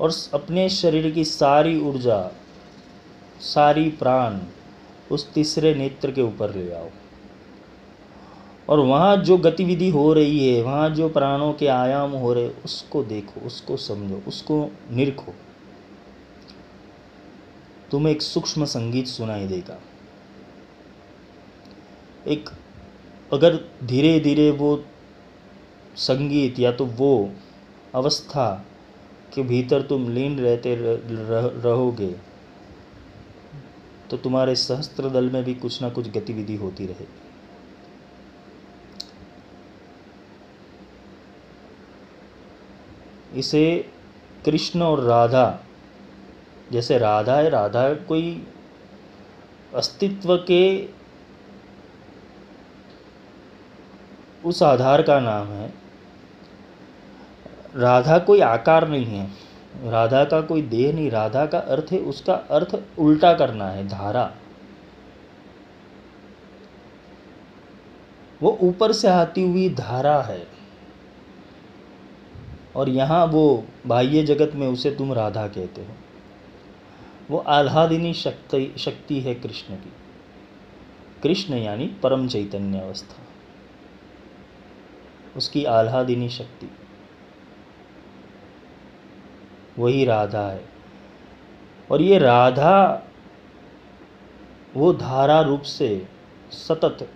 और अपने शरीर की सारी ऊर्जा, सारी प्राण उस तीसरे नेत्र के ऊपर ले आओ। और वहाँ जो गतिविधि हो रही है, वहाँ जो प्राणों के आयाम हो रहे, उसको देखो, उसको समझो, उसको निरखो। तुम्हें एक सूक्ष्म संगीत सुनाई देगा। एक अगर धीरे धीरे वो संगीत या तो वो अवस्था के भीतर तुम लीन रहते रहोगे तो तुम्हारे सहस्त्र दल में भी कुछ ना कुछ गतिविधि होती रहेगी। इसे कृष्ण और राधा, जैसे राधा है, राधा कोई अस्तित्व के उस आधार का नाम है। राधा कोई आकार नहीं है। राधा का कोई देह नहीं, राधा का अर्थ है, उसका अर्थ उल्टा करना है, धारा। वो ऊपर से आती हुई धारा है। और यहाँ वो बाह्य जगत में उसे तुम राधा कहते हो। वो आह्लादिनी शक्ति शक्ति है कृष्ण की। कृष्ण यानी परम चैतन्य अवस्था। उसकी आह्लादिनी शक्ति। वही राधा है। और ये राधा वो धारा रूप से सतत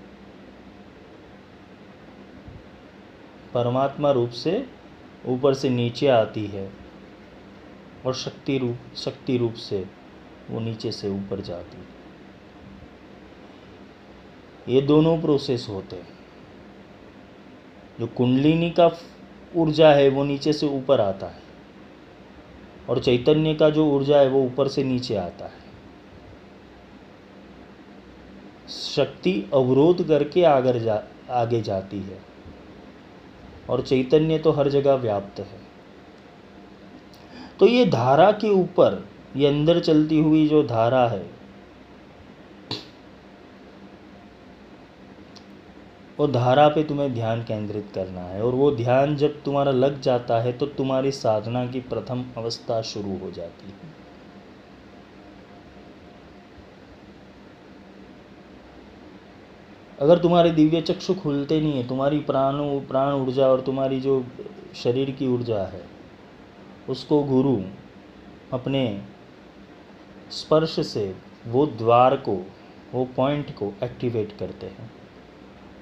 परमात्मा रूप से ऊपर से नीचे आती है और शक्ति रूप शक्ति रूप से वो नीचे से ऊपर जाती है। ये दोनों प्रोसेस होते हैं। जो कुंडलिनी का ऊर्जा है, वो नीचे से ऊपर आता है। और चैतन्य का जो ऊर्जा है, वो ऊपर से नीचे आता है। शक्ति अवरोध करके आगर जा, आगे जाती है। और चैतन्य तो हर जगह व्याप्त है। तो ये धारा के ऊपर, ये अंदर चलती हुई जो धारा है वो धारा पे तुम्हें ध्यान केंद्रित करना है। और वो ध्यान जब तुम्हारा लग जाता है तो तुम्हारी साधना की प्रथम अवस्था शुरू हो जाती है। अगर तुम्हारे दिव्य चक्षु खुलते नहीं है, तुम्हारी प्राण प्राण ऊर्जा और तुम्हारी जो शरीर की ऊर्जा है, उसको गुरु अपने स्पर्श से वो द्वार को, वो पॉइंट को एक्टिवेट करते हैं।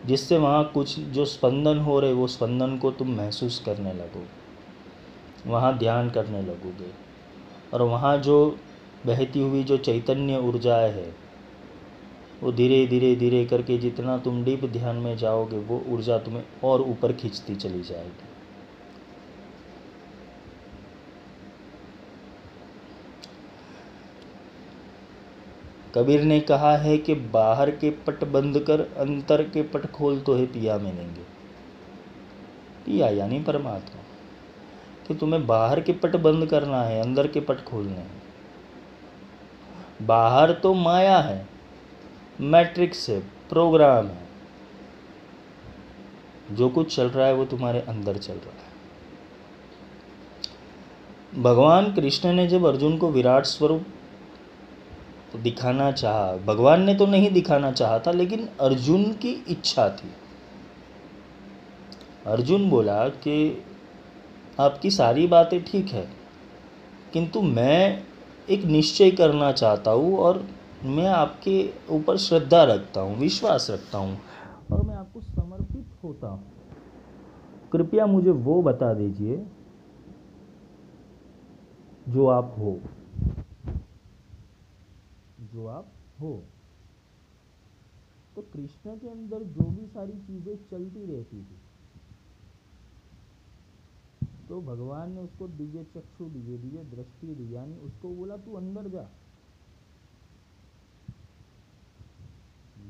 जिससे वहाँ कुछ जो स्पंदन हो रहे, वो स्पंदन को तुम महसूस करने लगो। वहाँ ध्यान करने लगोगे। और वहाँ जो बहती हुई जो चैतन्य ऊर्जा है, वो धीरे धीरे धीरे करके जितना तुम डीप ध्यान में जाओगे, वो ऊर्जा तुम्हें और ऊपर खींचती चली जाएगी। कबीर ने कहा है कि बाहर के पट बंद कर अंतर के पट खोल तो है पिया मिलेंगे। पिया यानी परमात्मा। कि तुम्हें बाहर के पट बंद करना है, अंदर के पट खोलने हैं। बाहर तो माया है, मैट्रिक्स है, प्रोग्राम है। जो कुछ चल रहा है वो तुम्हारे अंदर चल रहा है। भगवान कृष्ण ने जब अर्जुन को विराट स्वरूप दिखाना चाहा। भगवान ने तो नहीं दिखाना चाहा था, लेकिन अर्जुन की इच्छा थी। अर्जुन बोला कि आपकी सारी बातें ठीक है, किंतु मैं एक निश्चय करना चाहता हूँ और मैं आपके ऊपर श्रद्धा रखता हूँ, विश्वास रखता हूँ और मैं आपको समर्पित होता हूँ। कृपया मुझे वो बता दीजिए जो आप हो। जो आप हो। तो कृष्ण के अंदर जो भी सारी चीज़ें चलती रहती थी तो भगवान ने उसको दिव्य चक्षु दिए दिव्य दृष्टि दी, यानी उसको बोला, तू अंदर जा।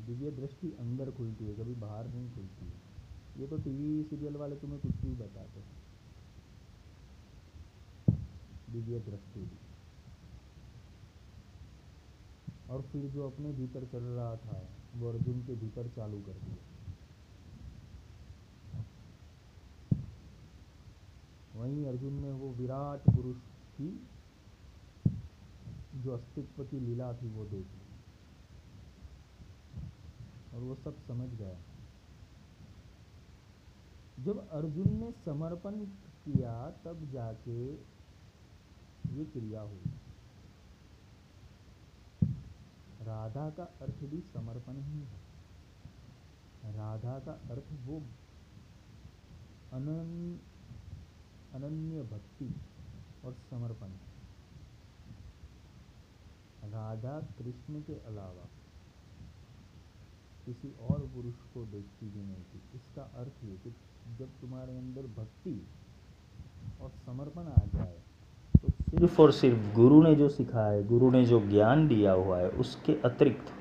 दिव्य दृष्टि अंदर खुलती है, कभी बाहर नहीं खुलती है। ये तो टीवी सीरियल वाले तुम्हें कुछ भी बताते। हैं दिव्य दृष्टि दी। और फिर जो अपने भीतर चल रहा था, वो अर्जुन के भीतर चालू कर दिया। वहीं अर्जुन ने वो विराट पुरुष की जो अस्तित्व की लीला थी, वो देख ली। और वो सब समझ गया। जब अर्जुन ने समर्पण किया, तब जाके ये क्रिया हुई। राधा का अर्थ भी समर्पण ही है। राधा का अर्थ वो अनन्य अनन्य भक्ति और समर्पण है। राधा कृष्ण के अलावा किसी और पुरुष को देखती भी नहीं थी। इसका अर्थ ये कि जब तुम्हारे अंदर भक्ति और समर्पण आ जाए तो सिर्फ़ और सिर्फ़ गुरु ने जो सिखाया है, गुरु ने जो ज्ञान दिया हुआ है, उसके अतिरिक्त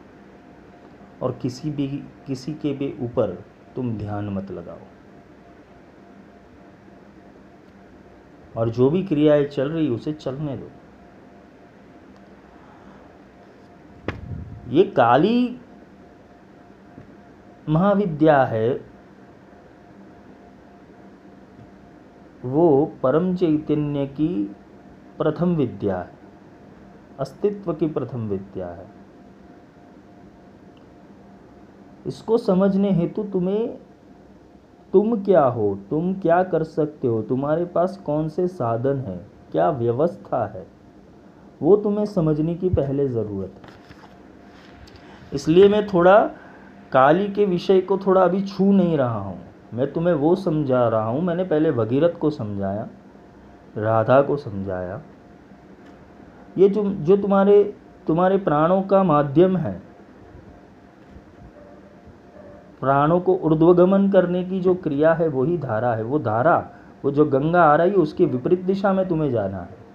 और किसी भी, किसी के भी ऊपर तुम ध्यान मत लगाओ। और जो भी क्रियाएँ चल रही उसे चलने दो। ये काली महाविद्या है, वो परम चैतन्य की प्रथम विद्या है। अस्तित्व की प्रथम विद्या है। इसको समझने हेतु तुम्हें, तुम क्या हो, तुम क्या कर सकते हो, तुम्हारे पास कौन से साधन है, क्या व्यवस्था है, वो तुम्हें समझने की पहले ज़रूरत है। इसलिए मैं थोड़ा काली के विषय को थोड़ा अभी छू नहीं रहा हूँ। मैं तुम्हें वो समझा रहा हूँ, मैंने पहले भगीरथ को समझाया। राधा को समझाया, ये जो जो तुम्हारे तुम्हारे प्राणों का माध्यम है, प्राणों को ऊर्ध्वगमन करने की जो क्रिया है, वही धारा है। वो धारा, वो जो गंगा आ रही है, उसके विपरीत दिशा में तुम्हें जाना है।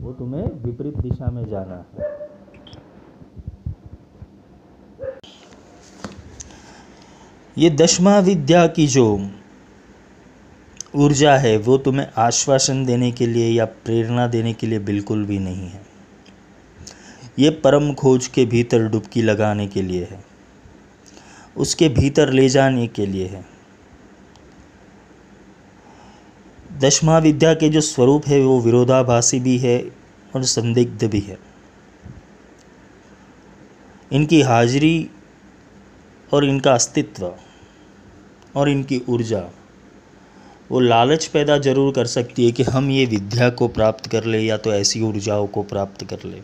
वो तुम्हें विपरीत दिशा में जाना है। ये दशमा विद्या की जो ऊर्जा है, वो तुम्हें आश्वासन देने के लिए या प्रेरणा देने के लिए बिल्कुल भी नहीं है। ये परम खोज के भीतर डुबकी लगाने के लिए है। उसके भीतर ले जाने के लिए है। दशमा विद्या के जो स्वरूप है, वो विरोधाभासी भी है और संदिग्ध भी है। इनकी हाजिरी और इनका अस्तित्व और इनकी ऊर्जा। वो लालच पैदा ज़रूर कर सकती है कि हम ये विद्या को प्राप्त कर ले या तो ऐसी ऊर्जाओं को प्राप्त कर ले।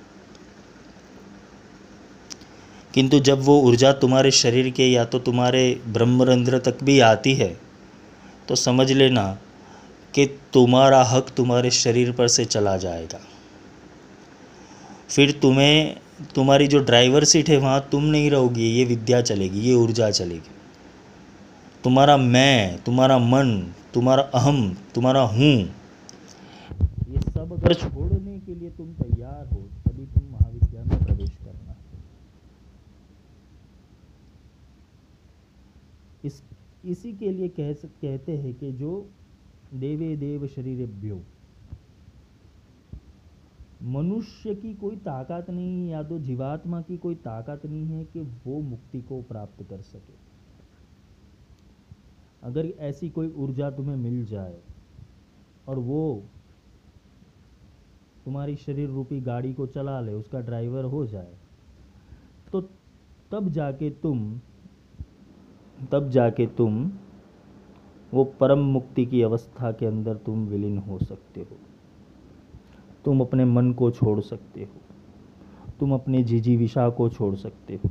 किंतु जब वो ऊर्जा तुम्हारे शरीर के या तो तुम्हारे ब्रह्मरंध्र तक भी आती है तो समझ लेना कि तुम्हारा हक तुम्हारे शरीर पर से चला जाएगा। फिर तुम्हें, तुम्हारी जो ड्राइवर सीट है वहाँ तुम नहीं रहोगी, ये विद्या चलेगी, ये ऊर्जा चलेगी। तुम्हारा मैं, तुम्हारा मन, तुम्हारा अहम, तुम्हारा हूँ। ये सब अगर छोड़ने के लिए तुम तैयार हो, तभी तुम महाविद्या में प्रवेश करना। इस, इसी के लिए कह कहते हैं कि जो देवे देव शरीर शरीरेभ्यो, मनुष्य की कोई ताकत नहीं या तो जीवात्मा की कोई ताकत नहीं है कि वो मुक्ति को प्राप्त कर सके। अगर ऐसी कोई ऊर्जा तुम्हें मिल जाए और वो तुम्हारी शरीर रूपी गाड़ी को चला ले, उसका ड्राइवर हो जाए तो तब जाके तुम, तब जाके तुम वो परम मुक्ति की अवस्था के अंदर तुम विलीन हो सकते हो। तुम अपने मन को छोड़ सकते हो। तुम अपने विशा को छोड़ सकते हो।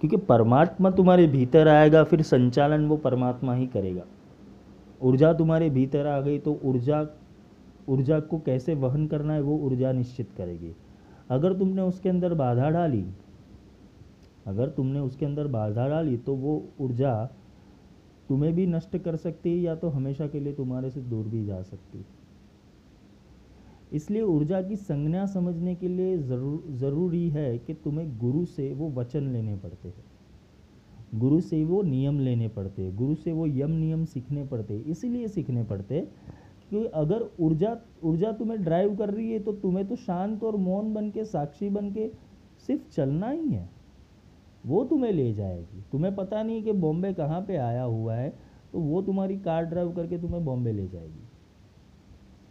क्योंकि परमात्मा तुम्हारे भीतर आएगा, फिर संचालन वो परमात्मा ही करेगा। ऊर्जा तुम्हारे भीतर आ गई तो ऊर्जा ऊर्जा को कैसे वहन करना है वो ऊर्जा निश्चित करेगी। अगर तुमने उसके अंदर बाधा डाली, अगर तुमने उसके अंदर बाधा डाली तो वो ऊर्जा तुम्हें भी नष्ट कर सकती है या तो हमेशा के लिए तुम्हारे से दूर भी जा सकती है। इसलिए ऊर्जा की संज्ञा समझने के लिए ज़रूर ज़रूरी है कि तुम्हें गुरु से वो वचन लेने पड़ते हैं। गुरु से वो नियम लेने पड़ते हैं, गुरु से वो यम नियम सीखने पड़ते हैं। इसीलिए सीखने पड़ते कि अगर ऊर्जा ऊर्जा तुम्हें ड्राइव कर रही है तो तुम्हें तो शांत और मौन बन के साक्षी बन के सिर्फ़ चलना ही है। वो तुम्हें ले जाएगी। तुम्हें पता नहीं कि बॉम्बे कहाँ पे आया हुआ है तो वो तुम्हारी कार ड्राइव करके तुम्हें बॉम्बे ले जाएगी।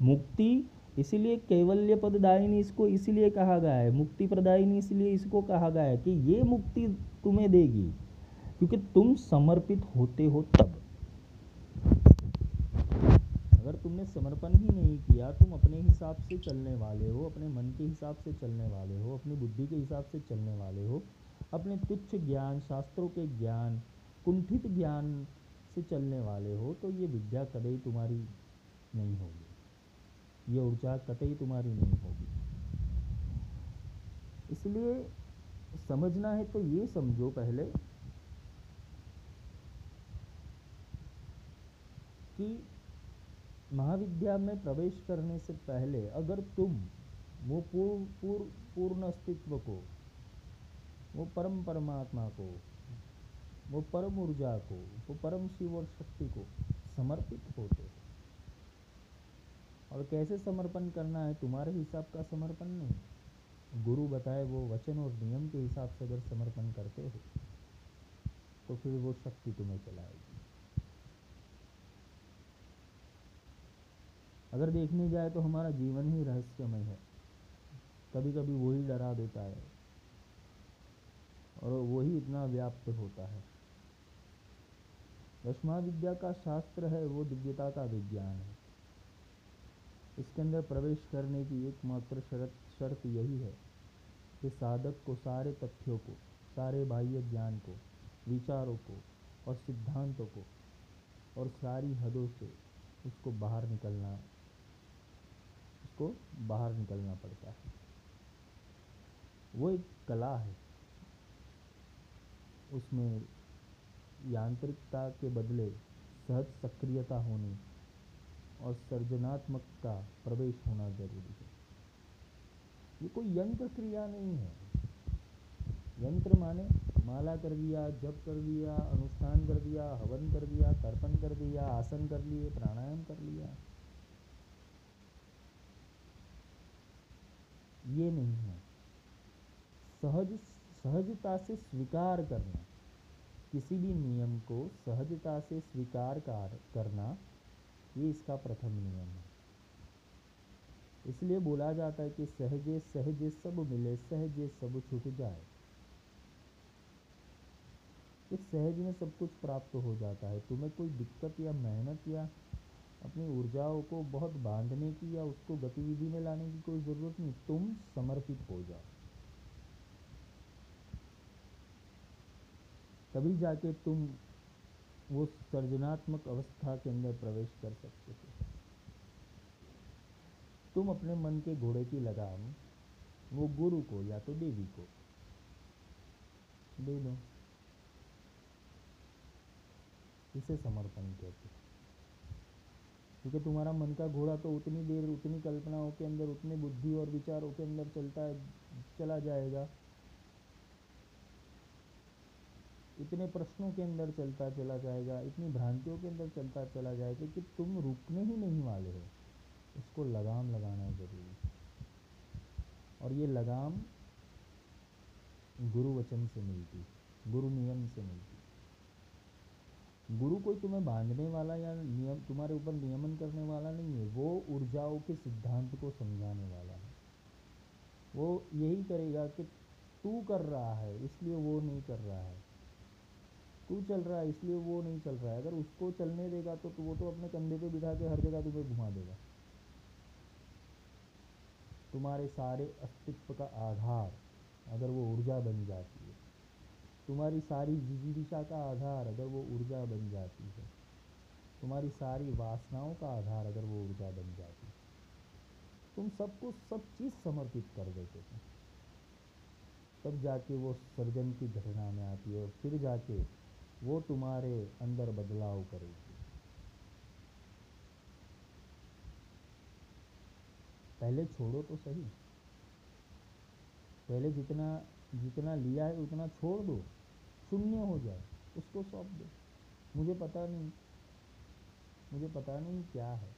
मुक्ति इसीलिए कैवल्य पददायिनी इसको इसीलिए कहा गया है, मुक्ति प्रदायिनी इसलिए इसको कहा गया है कि ये मुक्ति तुम्हें देगी, क्योंकि तुम समर्पित होते हो तब। अगर तुमने समर्पण ही नहीं किया, तुम अपने हिसाब से चलने वाले हो, अपने मन के हिसाब से चलने वाले हो, अपनी बुद्धि के हिसाब से चलने वाले हो, अपने तुच्छ ज्ञान, शास्त्रों के ज्ञान, कुंठित ज्ञान से चलने वाले हो तो ये विद्या कदई तुम्हारी नहीं होगी। ये ऊर्जा कतई तुम्हारी नहीं होगी। इसलिए समझना है तो ये समझो पहले कि महाविद्या में प्रवेश करने से पहले अगर तुम वो पूर्ण पूर्ण पूर्ण अस्तित्व को, वो परम परमात्मा को, वो परम ऊर्जा को, वो परम शिव और शक्ति को समर्पित होते और कैसे समर्पण करना है? तुम्हारे हिसाब का समर्पण नहीं। गुरु बताए वो वचन और नियम के हिसाब से अगर समर्पण करते हो तो फिर वो शक्ति तुम्हें चलाएगी। अगर देखने जाए तो हमारा जीवन ही रहस्यमय है। कभी कभी वही डरा देता है और वही इतना व्याप्त होता है। दशमा विद्या का शास्त्र है, वो दिव्यता का विज्ञान है। इसके अंदर प्रवेश करने की एकमात्र शर्त शर्त यही है कि साधक को सारे तथ्यों को, सारे बाह्य ज्ञान को, विचारों को और सिद्धांतों को और सारी हदों से उसको बाहर निकलना, उसको बाहर निकलना पड़ता है। वो एक कला है। उसमें यांत्रिकता के बदले सहज सक्रियता होनी और सृजनात्मक का प्रवेश होना ज़रूरी है। ये कोई यंत्र क्रिया नहीं है। यंत्र माने माला कर दिया, जप कर दिया, अनुष्ठान कर दिया, हवन कर दिया, तर्पण कर दिया, आसन कर लिए, प्राणायाम कर लिया। ये नहीं है। सहज, सहजता से स्वीकार करना, किसी भी नियम को सहजता से स्वीकार करना ये इसका प्रथम नियम है। इसलिए बोला जाता है कि सहजे सहजे सब मिले, सहजे सब छूट जाए। इस सहज में सब कुछ प्राप्त हो जाता है। तुम्हें कोई दिक्कत या मेहनत या अपनी ऊर्जाओं को बहुत बांधने की या उसको गतिविधि में लाने की कोई ज़रूरत नहीं, तुम समर्पित हो जाओ। तभी जाके तुम वो सृजनात्मक अवस्था के अंदर प्रवेश कर सकते हो तुम अपने मन के घोड़े की लगाम, वो गुरु को या तो देवी को दे दो। इसे समर्पण कहते क्योंकि तुम्हारा मन का घोड़ा तो उतनी देर, उतनी कल्पनाओं के अंदर, उतनी बुद्धि और विचारों के अंदर चलता चला जाएगा। इतने प्रश्नों के अंदर चलता चला जाएगा, इतनी भ्रांतियों के अंदर चलता चला जाएगा कि तुम रुकने ही नहीं वाले हो। इसको लगाम लगाना ज़रूरी है। और ये लगाम गुरु वचन से मिलती, गुरु नियम से मिलती। गुरु कोई तुम्हें बांधने वाला या नियम, तुम्हारे ऊपर नियमन करने वाला नहीं है, वो ऊर्जाओं के सिद्धांत को समझाने वाला है। वो यही करेगा कि तू कर रहा है, इसलिए वो नहीं कर रहा है। तू चल रहा है इसलिए वो नहीं चल रहा है। अगर उसको चलने देगा तो, वो तो अपने कंधे पे बिठा के हर जगह तुम्हें घुमा देगा। तुम्हारे सारे अस्तित्व का आधार अगर वो ऊर्जा बन जाती है तुम्हारी सारी दिशा का आधार अगर वो ऊर्जा बन जाती है तुम्हारी सारी वासनाओं का आधार अगर वो ऊर्जा बन जाती है तुम सबको सब चीज़ समर्पित कर देते थे तब जाके वो सर्जन की घटना में आती है और फिर जाके वो तुम्हारे अंदर बदलाव करेगी। पहले छोड़ो तो सही। पहले जितना जितना लिया है उतना छोड़ दो। शून्य हो जाए, उसको सौंप दो। मुझे पता नहीं, मुझे पता नहीं क्या है।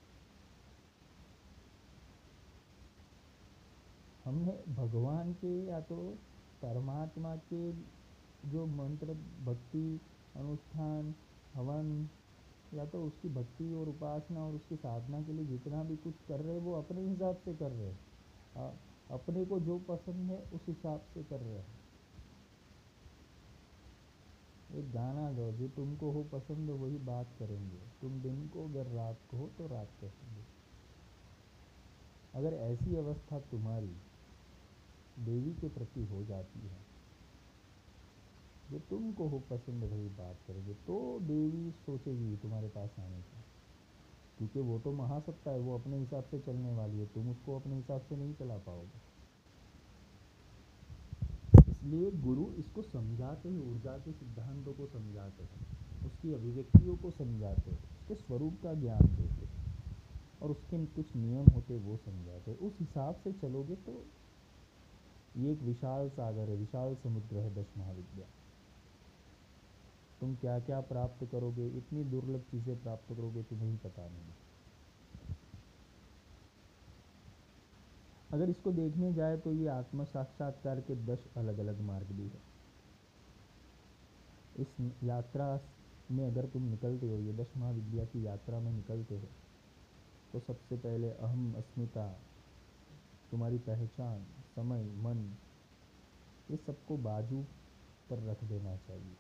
हमने भगवान के या तो परमात्मा के जो मंत्र, भक्ति अनुष्ठान, हवन, या तो उसकी भक्ति और उपासना और उसकी साधना के लिए जितना भी कुछ कर रहे वो अपने हिसाब से कर रहे हैं। अपने को जो पसंद है, उस हिसाब से कर रहे हैं। एक गाना दो जो तुमको हो पसंद हो, वही बात करेंगे। तुम दिन को, अगर रात को हो तो रात कहेंगे। अगर ऐसी अवस्था तुम्हारी, देवी के प्रति हो जाती है जो तुमको हो पसंद वही बात करेंगे। तो देवी सोचेगी, तुम्हारे पास आने का। क्योंकि वो तो महासत्ता है, वो अपने हिसाब से चलने वाली है। तुम उसको अपने हिसाब से नहीं चला पाओगे। इसलिए गुरु इसको समझाते हैं, ऊर्जा के सिद्धांतों को समझाते हैं, उसकी अभिव्यक्तियों को समझाते हैं, उसके स्वरूप का ज्ञान देते और उसके कुछ नियम होते वो समझाते उस हिसाब से चलोगे तो ये एक विशाल सागर है, विशाल समुद्र है दस महाविद्या। तुम क्या क्या प्राप्त करोगे, इतनी दुर्लभ चीज़ें प्राप्त करोगे तुम्हें ही पता नहीं। अगर इसको देखने जाए तो ये आत्म साक्षात्कार के दस अलग अलग मार्ग भी है। इस यात्रा में अगर तुम निकलते हो, ये दस महाविद्या की यात्रा में निकलते हो तो सबसे पहले अहम अस्मिता, तुम्हारी पहचान, समय, मन, ये सबको बाजू पर रख देना चाहिए।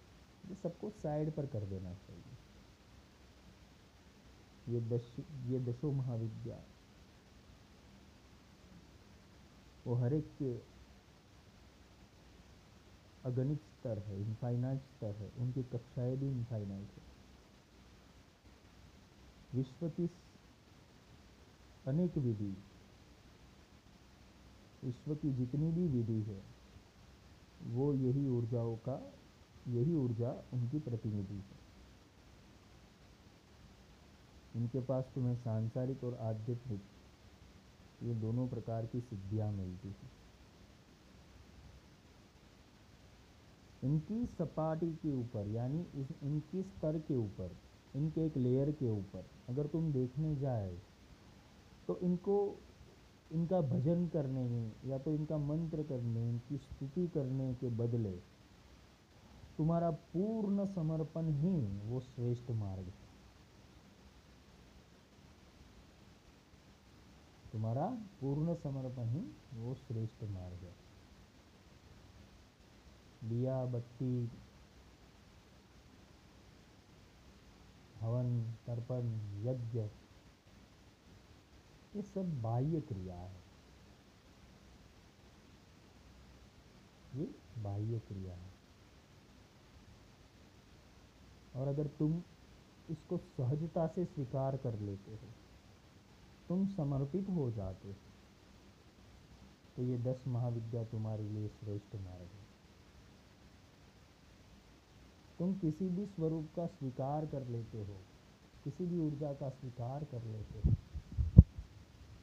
ये सबको साइड पर कर देना चाहिए। ये दश, ये दशो महाविद्या। वो हर एक के अगणित स्तर है इनफाइनाइट स्तर है, उनकी कक्षाएँ भी इनफाइनाइट है। विश्व की अनेक विधि। विश्व की जितनी भी विधि है, वो यही ऊर्जाओं का यही ऊर्जा उनकी प्रतिनिधि है। इनके पास तुम्हें सांसारिक और आध्यात्मिक, ये दोनों प्रकार की सिद्धियाँ मिलती हैं। इनकी सपाटी के ऊपर, यानी इस, इनकी स्तर के ऊपर, इनके एक लेयर के ऊपर, अगर तुम देखने जाए तो इनको, इनका भजन करने में या तो इनका मंत्र करने, इनकी स्तुति करने के बदले तुम्हारा पूर्ण समर्पण ही वो श्रेष्ठ मार्ग है। तुम्हारा पूर्ण समर्पण ही वो श्रेष्ठ मार्ग है। दिया, बत्ती, हवन, तर्पण, यज्ञ, ये सब बाह्य क्रिया है। ये बाह्य क्रिया है। और अगर तुम इसको सहजता से स्वीकार कर लेते हो, तुम समर्पित हो जाते हो तो ये दस महाविद्या तुम्हारे लिए श्रेष्ठ मार्ग है। तुम किसी भी स्वरूप का स्वीकार कर लेते हो, किसी भी ऊर्जा का स्वीकार कर लेते हो,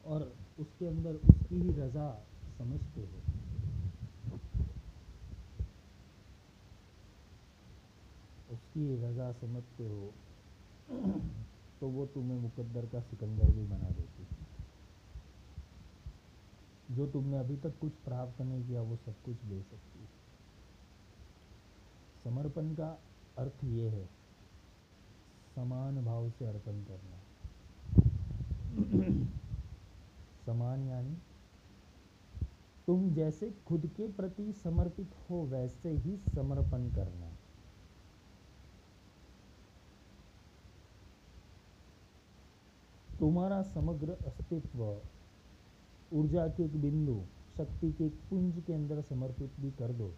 और उसके अंदर उसकी ही रजा समझते हो। उसकी रजा समझते हो तो वो तुम्हें मुकद्दर का सिकंदर भी बना देती है। जो तुमने अभी तक कुछ प्राप्त नहीं किया, वो सब कुछ दे सकती है। समर्पण का अर्थ ये है, समान भाव से अर्पण करना। समान यानी, तुम जैसे खुद के प्रति समर्पित हो, वैसे ही समर्पण करना। तुम्हारा समग्र अस्तित्व, ऊर्जा के एक बिंदु, शक्ति के एक पुंज के अंदर समर्पित भी कर दो।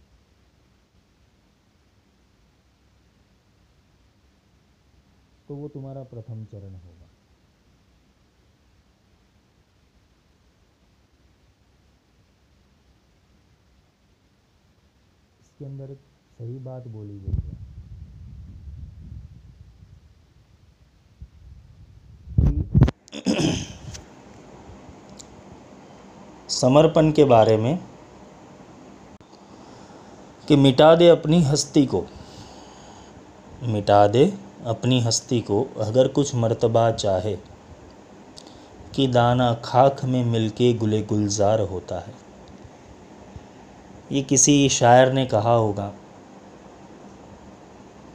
तो वो तुम्हारा प्रथम चरण होगा। इसके अंदर एक सही बात बोली गई है। [CLEARS THROAT] समर्पण के बारे में कि मिटा दे अपनी हस्ती को। मिटा दे अपनी हस्ती को, अगर कुछ मर्तबा चाहे, कि दाना खाक में मिलके गुले गुलजार होता है। ये किसी शायर ने कहा होगा,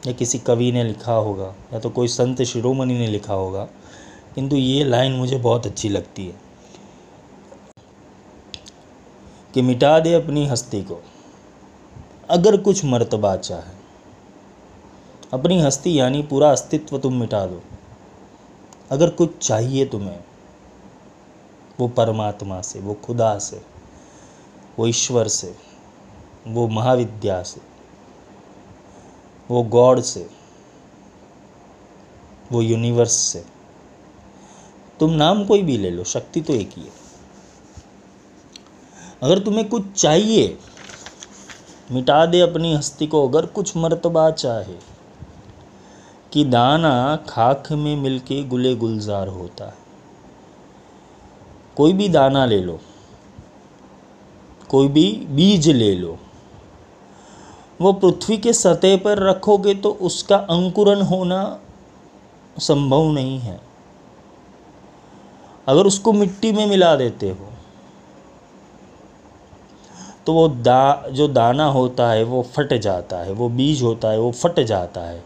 या किसी कवि ने लिखा होगा, या तो कोई संत शिरोमणि ने लिखा होगा किंतु ये लाइन मुझे बहुत अच्छी लगती है कि मिटा दे अपनी हस्ती को। अगर कुछ मर्तबा चाहे। अपनी हस्ती यानी पूरा अस्तित्व तुम मिटा दो। अगर कुछ चाहिए तुम्हें, वो परमात्मा से, वो खुदा से, वो ईश्वर से, वो महाविद्या से, वो गॉड से, वो यूनिवर्स से तुम नाम कोई भी ले लो, शक्ति तो एक ही है। अगर तुम्हें कुछ चाहिए, मिटा दे अपनी हस्ती को, अगर कुछ मर्तबा चाहे, कि दाना खाक में मिलके गुले गुलजार होता है। कोई भी दाना ले लो, कोई भी बीज ले लो, वो पृथ्वी के सतह पर रखोगे तो उसका अंकुरन होना संभव नहीं है। अगर उसको मिट्टी में मिला देते हो तो वो दा, जो दाना होता है, वो फट जाता है, वो बीज होता है, वो फट जाता है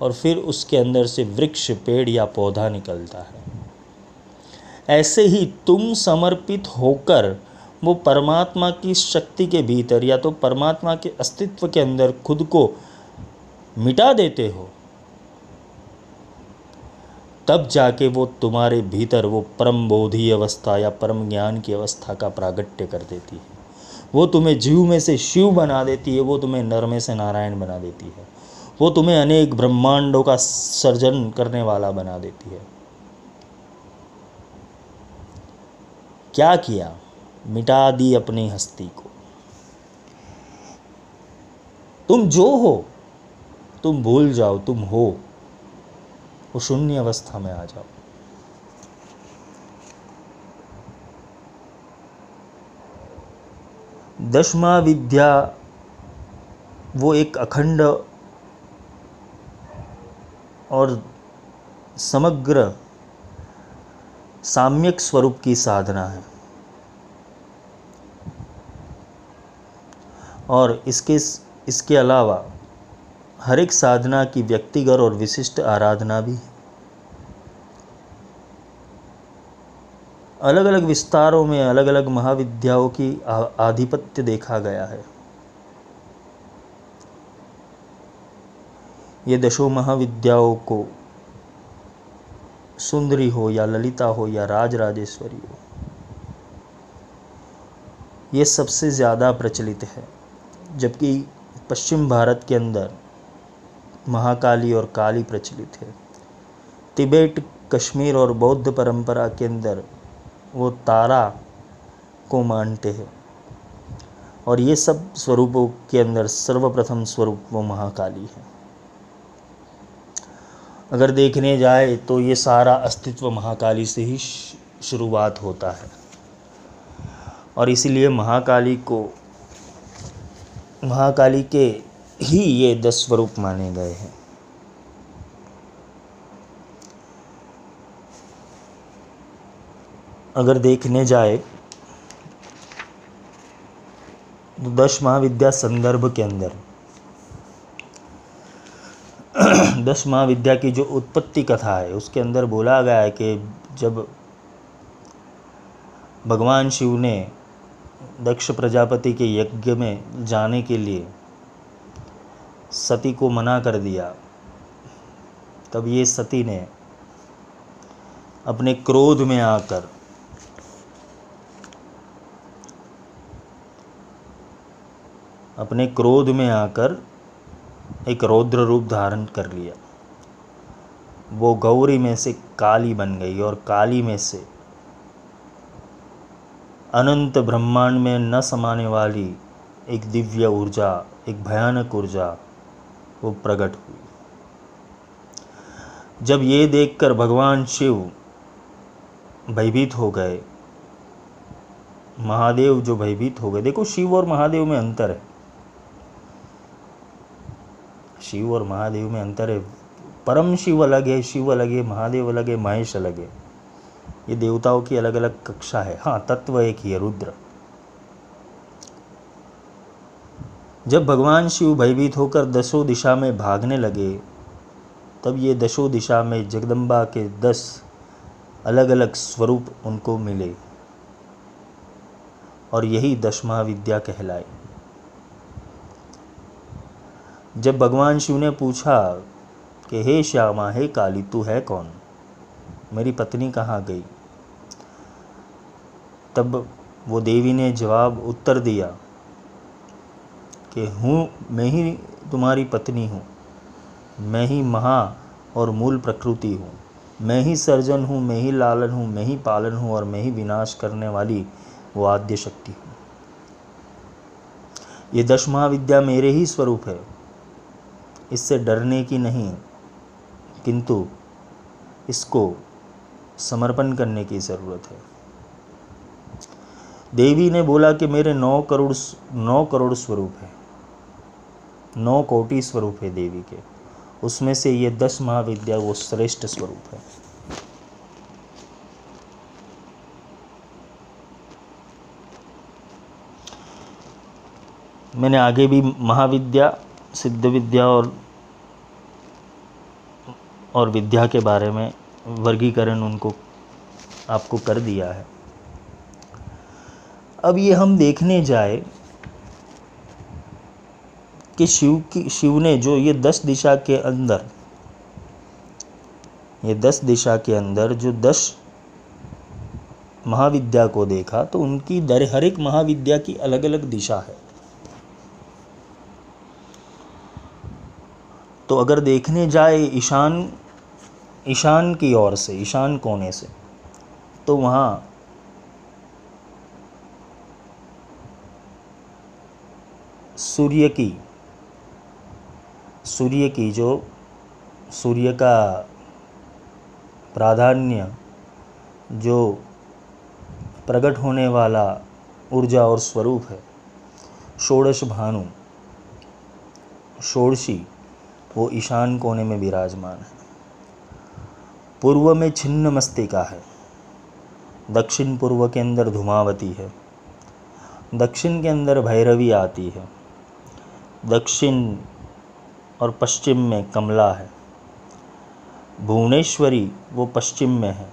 और फिर उसके अंदर से वृक्ष, पेड़ या पौधा निकलता है। ऐसे ही तुम समर्पित होकर वो परमात्मा की शक्ति के भीतर या तो परमात्मा के अस्तित्व के अंदर खुद को मिटा देते हो तब जाके वो तुम्हारे भीतर वो परम बोधि अवस्था या परम ज्ञान की अवस्था का प्रागट्य कर देती है। वो तुम्हें जीव में से शिव बना देती है, वो तुम्हें नर में से नारायण बना देती है। वो तुम्हें अनेक ब्रह्मांडों का सर्जन करने वाला बना देती है। क्या किया? मिटा दी अपनी हस्ती को। तुम जो हो, तुम भूल जाओ, तुम हो। शून्य अवस्था में आ जाओ। दशमा विद्या वो एक अखंड और समग्र साम्यक स्वरूप की साधना है। और इसके इसके अलावा हर एक साधना की व्यक्तिगत और विशिष्ट आराधना भी है। अलग अलग विस्तारों में अलग अलग महाविद्याओं की आधिपत्य देखा गया है। ये दशो महाविद्याओं को सुंदरी हो या ललिता हो या राज राजेश्वरी हो, ये सबसे ज़्यादा प्रचलित है, जबकि पश्चिम भारत के अंदर महाकाली और काली प्रचलित है। तिबेट कश्मीर और बौद्ध परंपरा के अंदर वो तारा को मानते हैं। और ये सब स्वरूपों के अंदर सर्वप्रथम स्वरूप वो महाकाली है। अगर देखने जाए तो ये सारा अस्तित्व महाकाली से ही शुरुआत होता है। और इसीलिए महाकाली को, महाकाली के ही ये दस स्वरूप माने गए हैं। अगर देखने जाए तो दश महाविद्या संदर्भ के अंदर [CLEARS THROAT] दस महाविद्या की जो उत्पत्ति कथा है, उसके अंदर बोला गया है कि जब भगवान शिव ने दक्ष प्रजापति के यज्ञ में जाने के लिए सती को मना कर दिया। तब ये सती ने अपने क्रोध में आकर अपने क्रोध में आकर एक रौद्र रूप धारण कर लिया। वो गौरी में से काली बन गई और काली में से अनंत ब्रह्मांड में न समाने वाली एक दिव्य ऊर्जा, एक भयानक ऊर्जा वो प्रकट हुई। जब ये देखकर भगवान शिव भयभीत हो गए, महादेव जो भयभीत हो गए, देखो शिव और महादेव में अंतर है। शिव और महादेव में अंतर है। परम शिव अलग है, शिव अलग है, महादेव अलग है, महेश अलग है। ये देवताओं की अलग अलग कक्षा है। हाँ तत्व एक ही है, रुद्र। जब भगवान शिव भयभीत होकर दसों दिशा में भागने लगे, तब ये दसों दिशा में जगदम्बा के दस अलग अलग स्वरूप उनको मिले और यही दश महाविद्या कहलाए। जब भगवान शिव ने पूछा कि, हे श्यामा, हे काली, तू है कौन? मेरी पत्नी कहाँ गई? तब वो देवी ने जवाब उत्तर दिया कि हूँ, मैं ही तुम्हारी पत्नी हूँ। मैं ही महा और मूल प्रकृति हूँ। मैं ही सर्जन हूँ, मैं ही लालन हूँ, मैं ही पालन हूँ और मैं ही विनाश करने वाली वो आद्य शक्ति हूँ। ये दश महाविद्या मेरे ही स्वरूप है। इससे डरने की नहीं, किंतु इसको समर्पण करने की ज़रूरत है। देवी ने बोला कि मेरे नौ करोड़ नौ करोड़ स्वरूप है। नौ कोटि स्वरूप है देवी के। उसमें से ये दस महाविद्या वो श्रेष्ठ स्वरूप है। मैंने आगे भी महाविद्या सिद्ध विद्या और और विद्या के बारे में वर्गीकरण उनको आपको कर दिया है। अब ये हम देखने जाए कि शिव की, शिव ने जो ये दस दिशा के अंदर, ये दस दिशा के अंदर जो दस महाविद्या को देखा तो उनकी दर, हर एक महाविद्या की अलग अलग दिशा है। तो अगर देखने जाए ईशान ईशान की ओर से, ईशान कोने से तो वहाँ सूर्य की सूर्य की जो सूर्य का प्राधान्य, जो प्रकट होने वाला ऊर्जा और स्वरूप है, षोड़श भानु, षोड़शी, वो ईशान कोने में विराजमान है। पूर्व में छिन्न मस्तिका है, दक्षिण पूर्व के अंदर धुमावती है, दक्षिण के अंदर भैरवी आती है, दक्षिण और पश्चिम में कमला है। भुवनेश्वरी वो पश्चिम में है,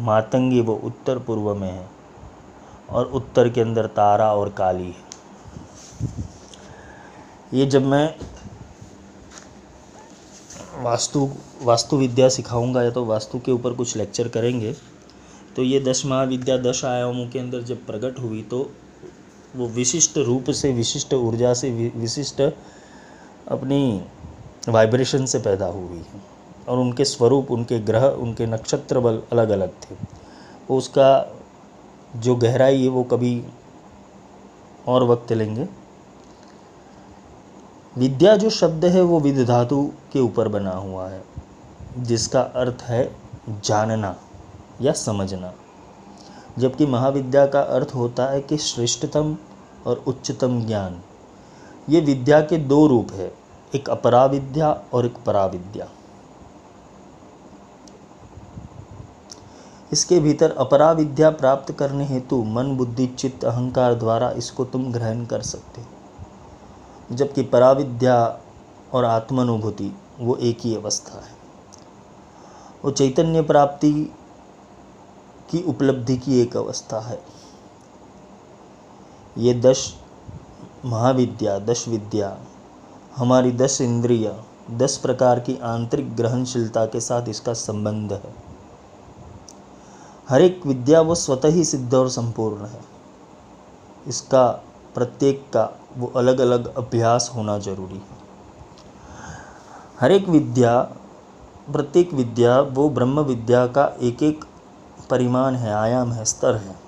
मातंगी वो उत्तर पूर्व में है और उत्तर के अंदर तारा और काली है। ये जब मैं वास्तु वास्तु विद्या सिखाऊँगा या तो वास्तु के ऊपर कुछ लेक्चर करेंगे तो ये दस महाविद्या, दस आयामों के अंदर जब प्रकट हुई तो वो विशिष्ट रूप से, विशिष्ट ऊर्जा से विशिष्ट अपनी वाइब्रेशन से पैदा हुई है। और उनके स्वरूप, उनके ग्रह, उनके नक्षत्र बल अलग अलग थे। उसका जो गहराई है वो कभी और वक्त लेंगे। विद्या जो शब्द है वो विध धातु के ऊपर बना हुआ है, जिसका अर्थ है जानना या समझना। जबकि महाविद्या का अर्थ होता है कि श्रेष्ठतम और उच्चतम ज्ञान। ये विद्या के दो रूप है, एक अपरा विद्या और एक पराविद्या। इसके भीतर अपरा विद्या प्राप्त करने हेतु मन, बुद्धि, चित्त, अहंकार द्वारा इसको तुम ग्रहण कर सकते हो। जबकि पराविद्या और आत्मानुभूति, वो एक ही अवस्था है। वो चैतन्य प्राप्ति की उपलब्धि की एक अवस्था है। ये दश महाविद्या दश विद्या हमारी दस इंद्रिय, दस प्रकार की आंतरिक ग्रहणशीलता के साथ इसका संबंध है। हर एक विद्या वो स्वतः ही सिद्ध और संपूर्ण है। इसका प्रत्येक का वो अलग अलग अभ्यास होना ज़रूरी है। हर एक विद्या, प्रत्येक विद्या वो ब्रह्म विद्या का एक एक परिमाण है, आयाम है, स्तर है।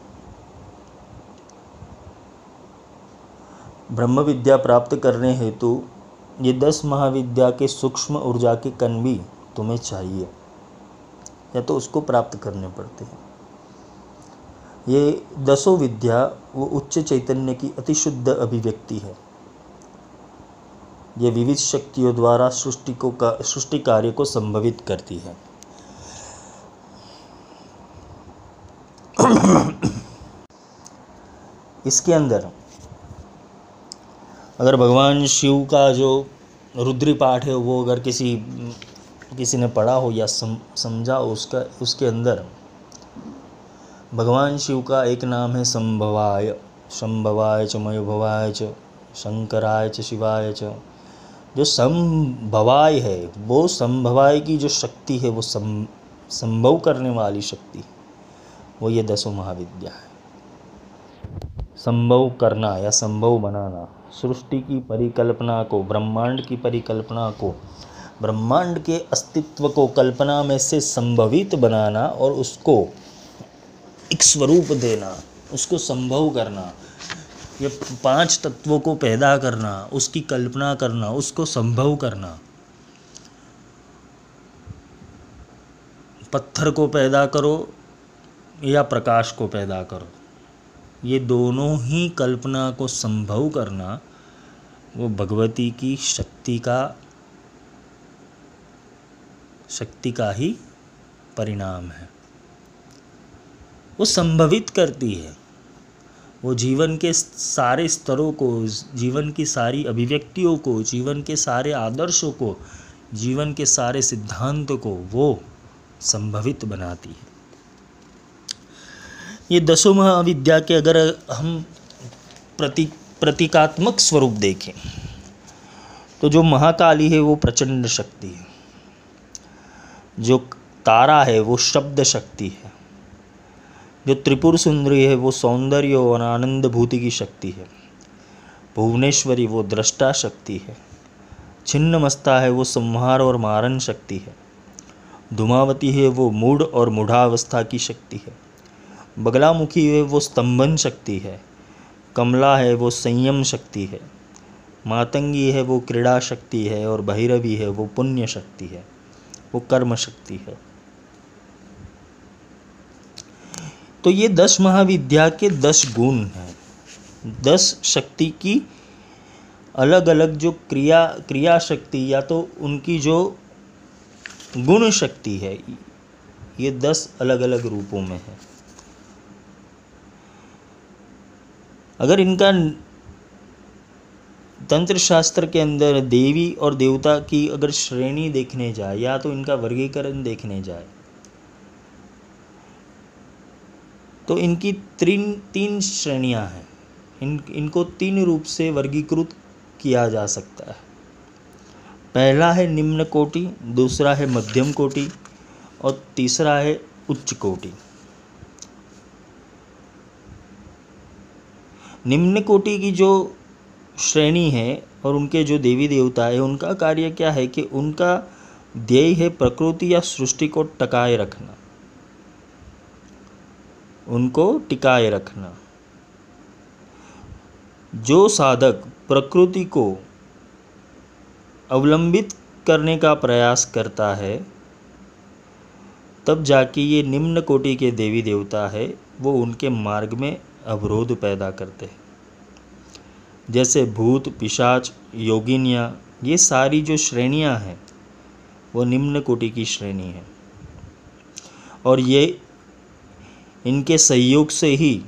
ब्रह्म विद्या प्राप्त करने हेतु ये दस महाविद्या के सूक्ष्म ऊर्जा के कण भी तुम्हें चाहिए। या तो उसको प्राप्त करने पड़ते हैं। ये दसों विद्या, वो उच्च चैतन्य की अतिशुद्ध अभिव्यक्ति है। ये विविध शक्तियों द्वारा सृष्टि को का, सृष्टि कार्य को संभवित करती है। इसके अंदर अगर भगवान शिव का जो रुद्री पाठ है वो अगर किसी किसी ने पढ़ा हो या सम, समझा हो उसका उसके अंदर भगवान शिव का एक नाम है संभवाय। संभवाय च मयुभवाय च शंकराय च शिवाय च। जो संभवाय है वो संभवाय की जो शक्ति है वो सम संभव करने वाली शक्ति वो ये दसों महाविद्या है। संभव करना या संभव बनाना। सृष्टि की परिकल्पना को, ब्रह्मांड की परिकल्पना को, ब्रह्मांड के अस्तित्व को कल्पना में से संभवित बनाना और उसको एक स्वरूप देना, उसको संभव करना, ये पाँच तत्वों को पैदा करना, उसकी कल्पना करना, उसको संभव करना। पत्थर को पैदा करो या प्रकाश को पैदा करो। ये दोनों ही कल्पना को संभव करना वो भगवती की शक्ति का शक्ति का ही परिणाम है। वो संभवित करती है। वो जीवन के सारे स्तरों को, जीवन की सारी अभिव्यक्तियों को, जीवन के सारे आदर्शों को, जीवन के सारे सिद्धांत को वो संभवित बनाती है। ये दसों महाविद्या के अगर हम प्रतीक प्रतीकात्मक स्वरूप देखें तो जो महाकाली है वो प्रचंड शक्ति है। जो तारा है वो शब्द शक्ति है। जो त्रिपुर सुंदरी है वो सौंदर्य और आनंद भूति की शक्ति है। भुवनेश्वरी वो दृष्टा शक्ति है। छिन्न मस्ता है वो संहार और मारन शक्ति है। धुमावती है वो मूड और मूढ़ावस्था की शक्ति है। बगलामुखी है, वो स्तंभन शक्ति है। कमला है, वो संयम शक्ति है। मातंगी है, वो क्रीड़ा शक्ति है और भैरवी है, वो पुण्य शक्ति है। वो कर्म शक्ति है। तो ये दस महाविद्या के दस गुण हैं। दस शक्ति की अलग अलग जो क्रिया क्रिया शक्ति या तो उनकी जो गुण शक्ति है, ये दस अलग अलग रूपों में है। अगर इनका तंत्र शास्त्र के अंदर देवी और देवता की अगर श्रेणी देखने जाए, या तो इनका वर्गीकरण देखने जाए तो इनकी तीन तीन श्रेणियाँ हैं। इन, इनको तीन रूप से वर्गीकृत किया जा सकता है। पहला है निम्न कोटि, दूसरा है मध्यम कोटि, और तीसरा है उच्च कोटि। निम्न कोटि की जो श्रेणी है और उनके जो देवी देवता है, उनका कार्य क्या है कि उनका ध्येय है प्रकृति या सृष्टि को टकाए रखना। उनको टिकाए रखना। जो साधक प्रकृति को अवलंबित करने का प्रयास करता है, तब जाके ये निम्न कोटि के देवी देवता है, वो उनके मार्ग में अवरोध पैदा करते हैं। जैसे भूत, पिशाच, योगिनियाँ, ये सारी जो श्रेणियाँ हैं, वो निम्न कोटि की श्रेणी है। और ये इनके सहयोग से ही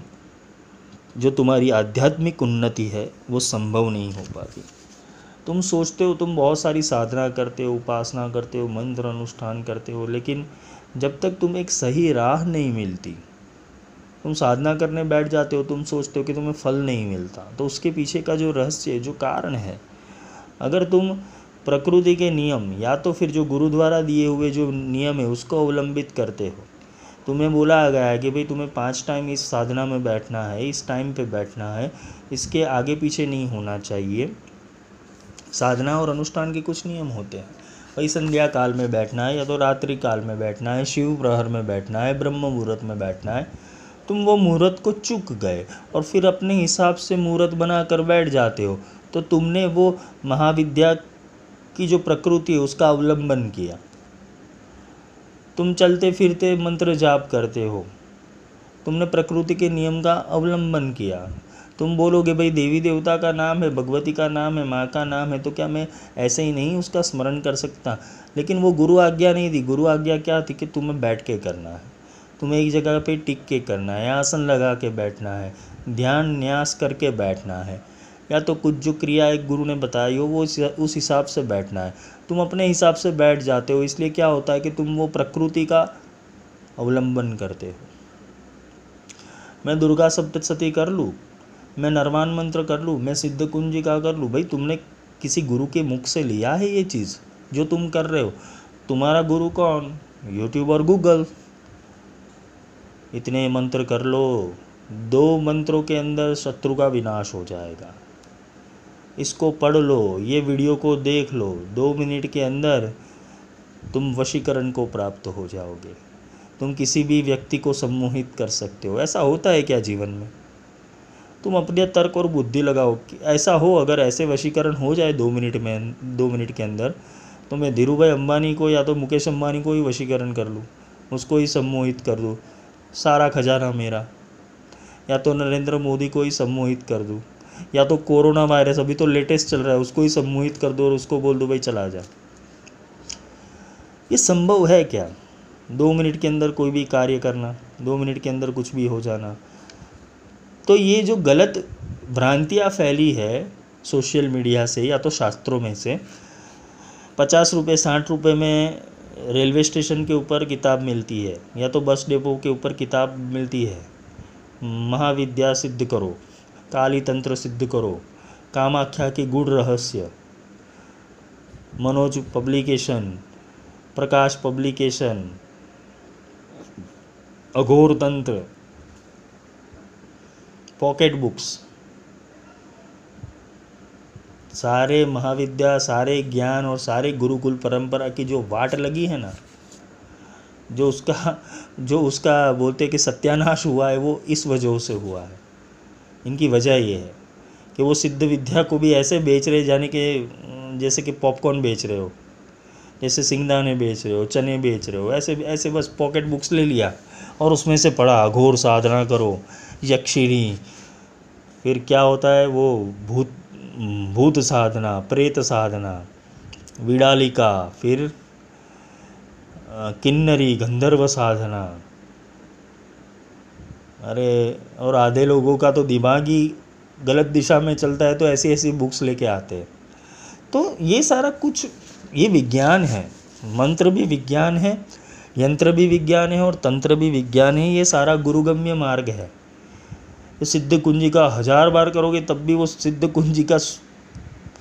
जो तुम्हारी आध्यात्मिक उन्नति है, वो संभव नहीं हो पाती। तुम सोचते हो, तुम बहुत सारी साधना करते हो, उपासना करते हो, मंत्र अनुष्ठान करते हो, लेकिन जब तक तुम एक सही राह नहीं मिलती तुम साधना करने बैठ जाते हो, तुम सोचते हो कि तुम्हें फल नहीं मिलता। तो उसके पीछे का जो रहस्य है जो कारण है, अगर तुम प्रकृति के नियम, या तो फिर जो गुरु द्वारा दिए हुए जो नियम है, उसको अवलंबित करते हो। तुम्हें बोला गया है कि भाई तुम्हें पाँच टाइम इस साधना में बैठना है, इस टाइम पे बैठना है, इसके आगे पीछे नहीं होना चाहिए। साधना और अनुष्ठान के कुछ नियम होते हैं। भाई संध्या काल में बैठना है, या तो रात्रि काल में बैठना है, शिव प्रहर में बैठना है, ब्रह्म मुहूर्त में बैठना है। तुम वो मुहूर्त को चुक गए और फिर अपने हिसाब से मुहूर्त बना कर बैठ जाते हो तो तुमने वो महाविद्या की जो प्रकृति है, उसका अवलंबन किया। तुम चलते फिरते मंत्र जाप करते हो। तुमने प्रकृति के नियम का अवलंबन किया। तुम बोलोगे, भाई देवी देवता का नाम है, भगवती का नाम है, माँ का नाम है तो क्या मैं ऐसे ही नहीं उसका स्मरण कर सकता? लेकिन वो गुरु आज्ञा नहीं थी गुरु आज्ञा क्या थी कि तुम्हें बैठ के करना है। तुम्हें एक जगह पे टिक के करना है, आसन लगा के बैठना है, ध्यान न्यास करके बैठना है। या तो कुछ जो क्रिया एक गुरु ने बताई हो, वो उस हिसाब से बैठना है। तुम अपने हिसाब से बैठ जाते हो, इसलिए क्या होता है कि तुम वो प्रकृति का अवलंबन करते हो। मैं दुर्गा सप्तशती कर लूँ? मैं नरवान मंत्र कर लूँ? मैं सिद्ध कुंजी का कर लूँ? भाई, तुमने किसी गुरु के मुख से लिया है ये चीज़ जो तुम कर रहे हो? तुम्हारा गुरु कौन? यूट्यूब और गूगल। इतने मंत्र कर लो, दो मंत्रों के अंदर शत्रु का विनाश हो जाएगा। इसको पढ़ लो, ये वीडियो को देख लो, दो मिनट के अंदर तुम वशीकरण को प्राप्त हो जाओगे। तुम किसी भी व्यक्ति को सम्मोहित कर सकते हो। ऐसा होता है क्या जीवन में? तुम अपने तर्क और बुद्धि लगाओ कि ऐसा हो, अगर ऐसे वशीकरण हो जाए दो मिनट में, दो मिनट के अंदर तो मैं धीरू भाई अम्बानी को या तो मुकेश अम्बानी को ही वशीकरण कर लूँ, उसको ही सम्मोहित कर दूँ। सारा खजाना मेरा। या तो नरेंद्र मोदी को ही सम्मोहित कर दूँ, या तो कोरोना वायरस, अभी तो लेटेस्ट चल रहा है, उसको ही सम्मोहित कर दो और उसको बोल दो, भाई, चला जा। ये संभव है क्या? दो मिनट के अंदर कोई भी कार्य करना, दो मिनट के अंदर कुछ भी हो जाना। तो ये जो गलत भ्रांतियाँ फैली है सोशल मीडिया से या तो शास्त्रों में से, पचास रुपये साठ रुपये में रेलवे स्टेशन के ऊपर किताब मिलती है, या तो बस डिपो के ऊपर किताब मिलती है। महाविद्या सिद्ध करो काली तंत्र सिद्ध करो, कामाख्या के गुड़ रहस्य, मनोज पब्लिकेशन, प्रकाश पब्लिकेशन अघोर तंत्र पॉकेट बुक्स। सारे महाविद्या, सारे ज्ञान और सारे गुरुकुल परंपरा की जो वाट लगी है ना, जो उसका जो उसका बोलते कि सत्यानाश हुआ है, वो इस वजह से हुआ है। इनकी वजह ये है कि वो सिद्ध विद्या को भी ऐसे बेच रहे जाने के जैसे कि पॉपकॉर्न बेच रहे हो, जैसे सिंगदाने बेच रहे हो, चने बेच रहे हो, ऐसे ऐसे बस पॉकेट बुक्स ले लिया और उसमें से पढ़ा, घोर साधना करो, यक्षिणी, फिर क्या होता है, वो भूत भूत साधना, प्रेत साधना, विड़ालिका, फिर किन्नरी, गंधर्व साधना। अरे, और आधे लोगों का तो दिमाग ही गलत दिशा में चलता है तो ऐसी ऐसी बुक्स लेके आते हैं। तो ये सारा कुछ, ये विज्ञान है। मंत्र भी विज्ञान है, यंत्र भी विज्ञान है और तंत्र भी विज्ञान है, ये सारा गुरुगम्य मार्ग है। सिद्ध कुंजी का हज़ार बार करोगे, तब भी वो सिद्ध कुंजी का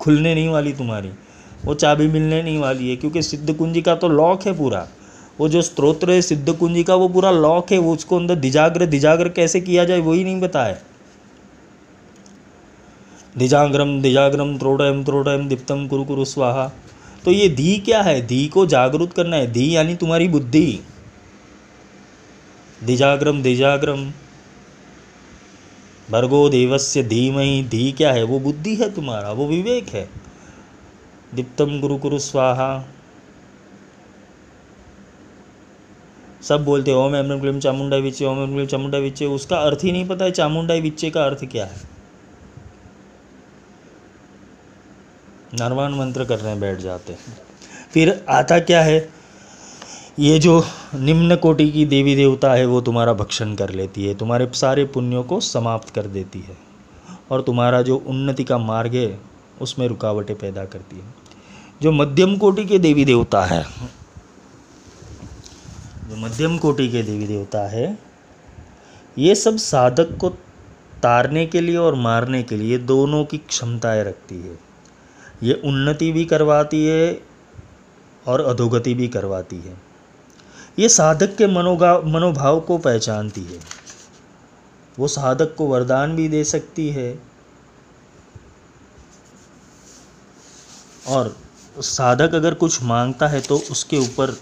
खुलने नहीं वाली तुम्हारी। वो चाबी मिलने नहीं वाली है, क्योंकि सिद्ध कुंजी का तो लॉक है पूरा। वो जो स्त्रोत्र है सिद्ध कुंजी का, वो पूरा लॉक है, वो उसको अंदर दिजाग्र दिजाग्र कैसे किया जाए वही नहीं बताया दिजाग्रम दिजाग्रम त्रोडयम त्रोडयम दीप्तम कुरु कुरु, स्वाहा। तो ये धी क्या है? धी को जागरूक करना है। धी यानी तुम्हारी बुद्धि। दिजाग्रम दिजाग्रम भर्गो देवस्य धीमहि, धी क्या है? वो बुद्धि है तुम्हारा, वो विवेक है। दीप्तम गुरु गुरु स्वाहा। सब बोलते, ओम एम एम क्लीम चामुंडा विच्चे, ओम एम क्लीम चामुंडा विच्चे। उसका अर्थ ही नहीं पता है चामुंडा विच्चे का अर्थ क्या है। नरवान मंत्र करने बैठ जाते हैं। फिर आता क्या है? ये जो निम्न कोटि की देवी देवता है, वो तुम्हारा भक्षण कर लेती है, तुम्हारे सारे पुण्यों को समाप्त कर देती है और तुम्हारा जो उन्नति का मार्ग है, उसमें रुकावटें पैदा करती है। जो मध्यम कोटि के देवी देवता है, जो मध्यम कोटि के देवी देवता है, ये सब साधक को तारने के लिए और मारने के लिए दोनों की क्षमताएँ रखती है। ये उन्नति भी करवाती है और अधोगति भी करवाती है। ये साधक के मनोगा, मनोभाव को पहचानती है। वो साधक को वरदान भी दे सकती है और साधक अगर कुछ माँगता है तो उसके ऊपर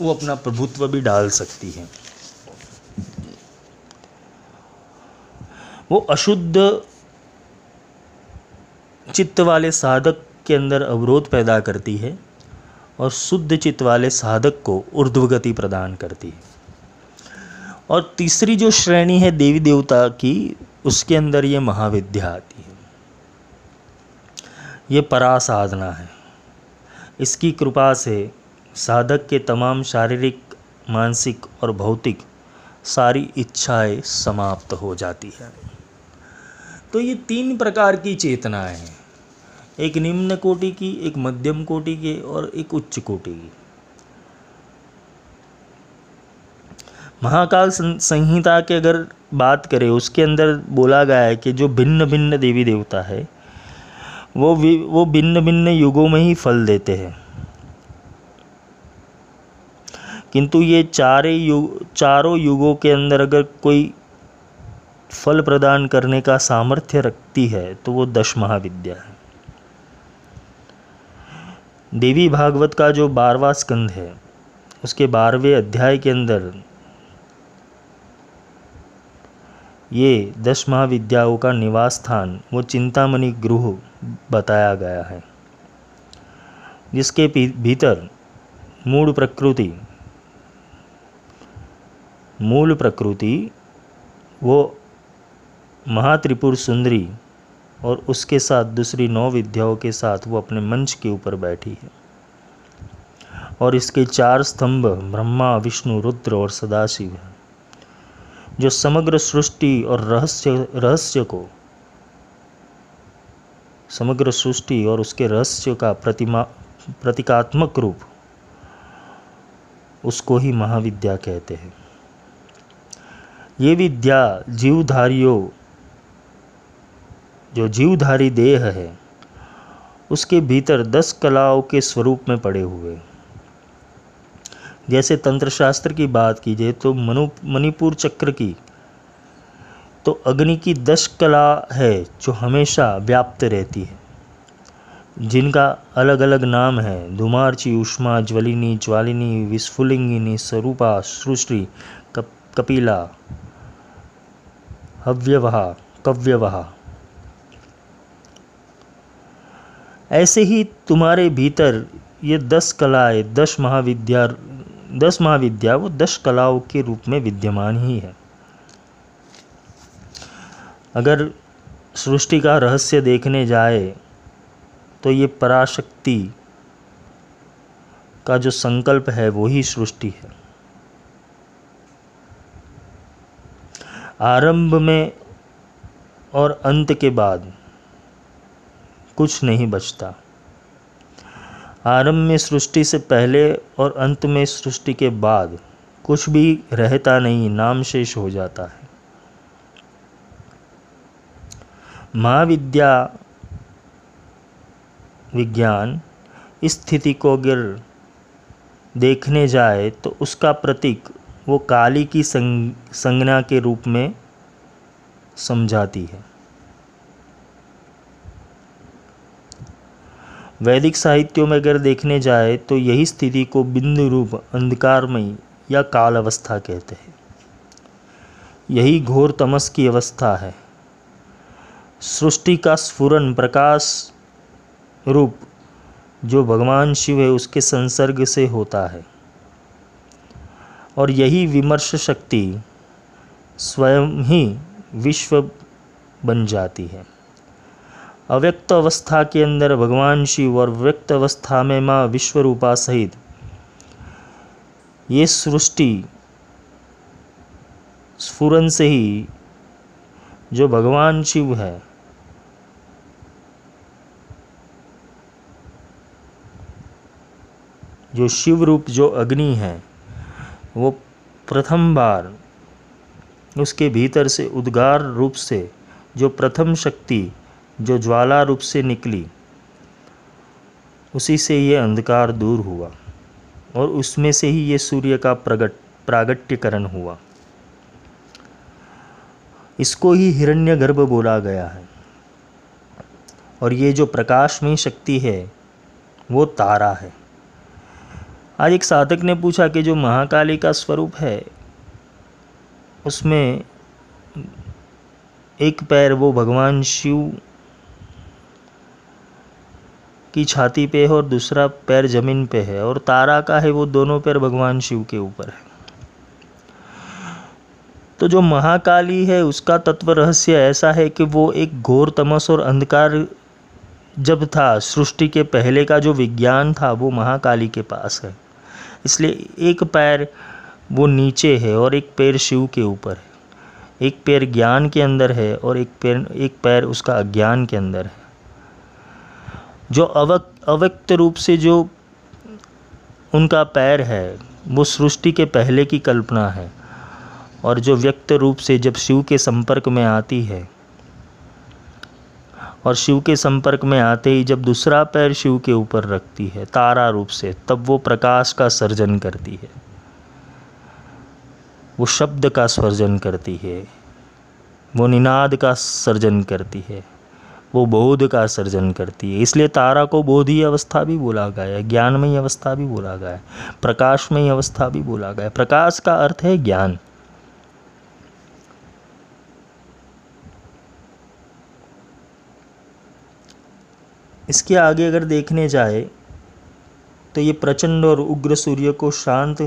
वो अपना प्रभुत्व भी डाल सकती है। वो अशुद्ध चित्त वाले साधक के अंदर अवरोध पैदा करती है। और शुद्ध चित्त वाले साधक को ऊर्ध्वगति प्रदान करती है। और तीसरी जो श्रेणी है देवी देवता की, उसके अंदर ये महाविद्या आती है। ये परा साधना है। इसकी कृपा से साधक के तमाम शारीरिक, मानसिक और भौतिक सारी इच्छाएँ समाप्त हो जाती है। तो ये तीन प्रकार की चेतनाएँ हैं। एक निम्न कोटि की, एक मध्यम कोटि की और एक उच्च कोटि की। महाकाल संहिता के अगर बात करें, उसके अंदर बोला गया है कि जो भिन्न भिन्न देवी देवता है, वो वो भिन्न भिन्न युगों में ही फल देते हैं। किंतु ये चारे युग, चारों युगों के अंदर अगर कोई फल प्रदान करने का सामर्थ्य रखती है तो वो दश महाविद्या है। देवी भागवत का जो बारवा स्कंद है, उसके बारहवें अध्याय के अंदर, ये दस महाविद्याओं का निवास स्थान वो चिंतामणि गृह बताया गया है, जिसके भीतर मूल प्रकृति मूल प्रकृति, वो महात्रिपुर सुंदरी और उसके साथ दूसरी नौ विद्याओं के साथ वो अपने मंच के ऊपर बैठी है। और इसके चार स्तंभ ब्रह्मा, विष्णु, रुद्र और सदाशिव हैं, जो समग्र सृष्टि और रहस्य रहस्य को, समग्र सृष्टि और उसके रहस्य का प्रतिमा, प्रतीकात्मक रूप, उसको ही महाविद्या कहते हैं। ये विद्या जीवधारियों जो जीवधारी देह है उसके भीतर दस कलाओं के स्वरूप में पड़े हुए। जैसे तंत्र शास्त्र की बात कीजिए तो मनु मणिपुर चक्र की तो अग्नि की दस कला है जो हमेशा व्याप्त रहती है। जिनका अलग अलग नाम है धुमार्ची उष्मा ज्वलिनी ज्वालिनी विस्फुलिंगिनी स्वरूपा सृष्टि कप, कपिला हव्यवहा कव्यवहा। ऐसे ही तुम्हारे भीतर ये दस कलाएँ, दस महाविद्या दस महाविद्या, वो दस कलाओं के रूप में विद्यमान ही है। अगर सृष्टि का रहस्य देखने जाए तो ये पराशक्ति का जो संकल्प है, वो ही सृष्टि है। आरंभ में और अंत के बाद कुछ नहीं बचता। आरंभ में सृष्टि से पहले और अंत में सृष्टि के बाद कुछ भी रहता नहीं नाम शेष हो जाता है। महाविद्या विज्ञान इस स्थिति को अगर देखने जाए तो उसका प्रतीक वो काली की संज्ञा के रूप में समझाती है। वैदिक साहित्यों में अगर देखने जाए तो यही स्थिति को बिंदु रूप अंधकारमयी या काल अवस्था कहते हैं। यही घोर तमस की अवस्था है। सृष्टि का स्फुरन प्रकाश रूप जो भगवान शिव है उसके संसर्ग से होता है। और यही विमर्श शक्ति स्वयं ही विश्व बन जाती है। अव्यक्त अवस्था के अंदर भगवान शिव और व्यक्त अवस्था में माँ विश्वरूपा सहित। ये सृष्टि स्फुरन से ही जो भगवान शिव है, जो शिव रूप जो अग्नि है, वो प्रथम बार उसके भीतर से उद्गार रूप से जो प्रथम शक्ति जो ज्वाला रूप से निकली, उसी से ये अंधकार दूर हुआ और उसमें से ही ये सूर्य का प्रगट, प्रागट्यकरण हुआ। इसको ही हिरण्यगर्भ बोला गया है और ये जो प्रकाशमयी शक्ति है, वो तारा है। आज एक साधक ने पूछा कि जो महाकाली का स्वरूप है, उसमें एक पैर वो भगवान शिव की छाती पे है और दूसरा पैर ज़मीन पे है और तारा का है वो दोनों पैर भगवान शिव के ऊपर है। तो जो महाकाली है, उसका तत्व रहस्य ऐसा है कि वो एक घोर तमस और अंधकार जब था, सृष्टि के पहले का जो विज्ञान था, वो महाकाली के पास है। इसलिए एक पैर वो नीचे है और एक पैर शिव के ऊपर है। एक पैर ज्ञान के अंदर है और एक पैर एक पैर उसका अज्ञान के अंदर है। जो अवक्त अव्यक्त रूप से जो उनका पैर है, वो सृष्टि के पहले की कल्पना है। और जो व्यक्त रूप से जब शिव के संपर्क में आती है, और शिव के संपर्क में आते ही जब दूसरा पैर शिव के ऊपर रखती है, तारा रूप से, तब वो प्रकाश का सर्जन करती है। वो शब्द का सर्जन करती है, वो निनाद का सर्जन करती है। वो बोध का सर्जन करती है। इसलिए तारा को बोधि अवस्था भी बोला गया है, ज्ञानमयी अवस्था भी बोला गया है, प्रकाशमयी अवस्था भी बोला गया है। प्रकाश का अर्थ है ज्ञान। इसके आगे अगर देखने जाए तो ये प्रचंड और उग्र सूर्य को शांत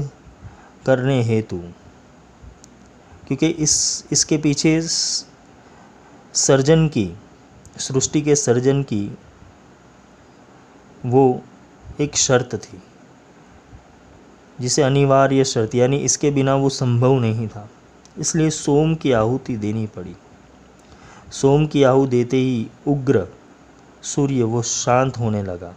करने हेतु, क्योंकि इस, इसके पीछे सर्जन की सृष्टि के सर्जन की वो एक शर्त थी, जिसे अनिवार्य शर्त, यानी इसके बिना वो संभव नहीं था। इसलिए सोम की आहुति देनी पड़ी। सोम की आहु देते ही उग्र सूर्य वो शांत होने लगा।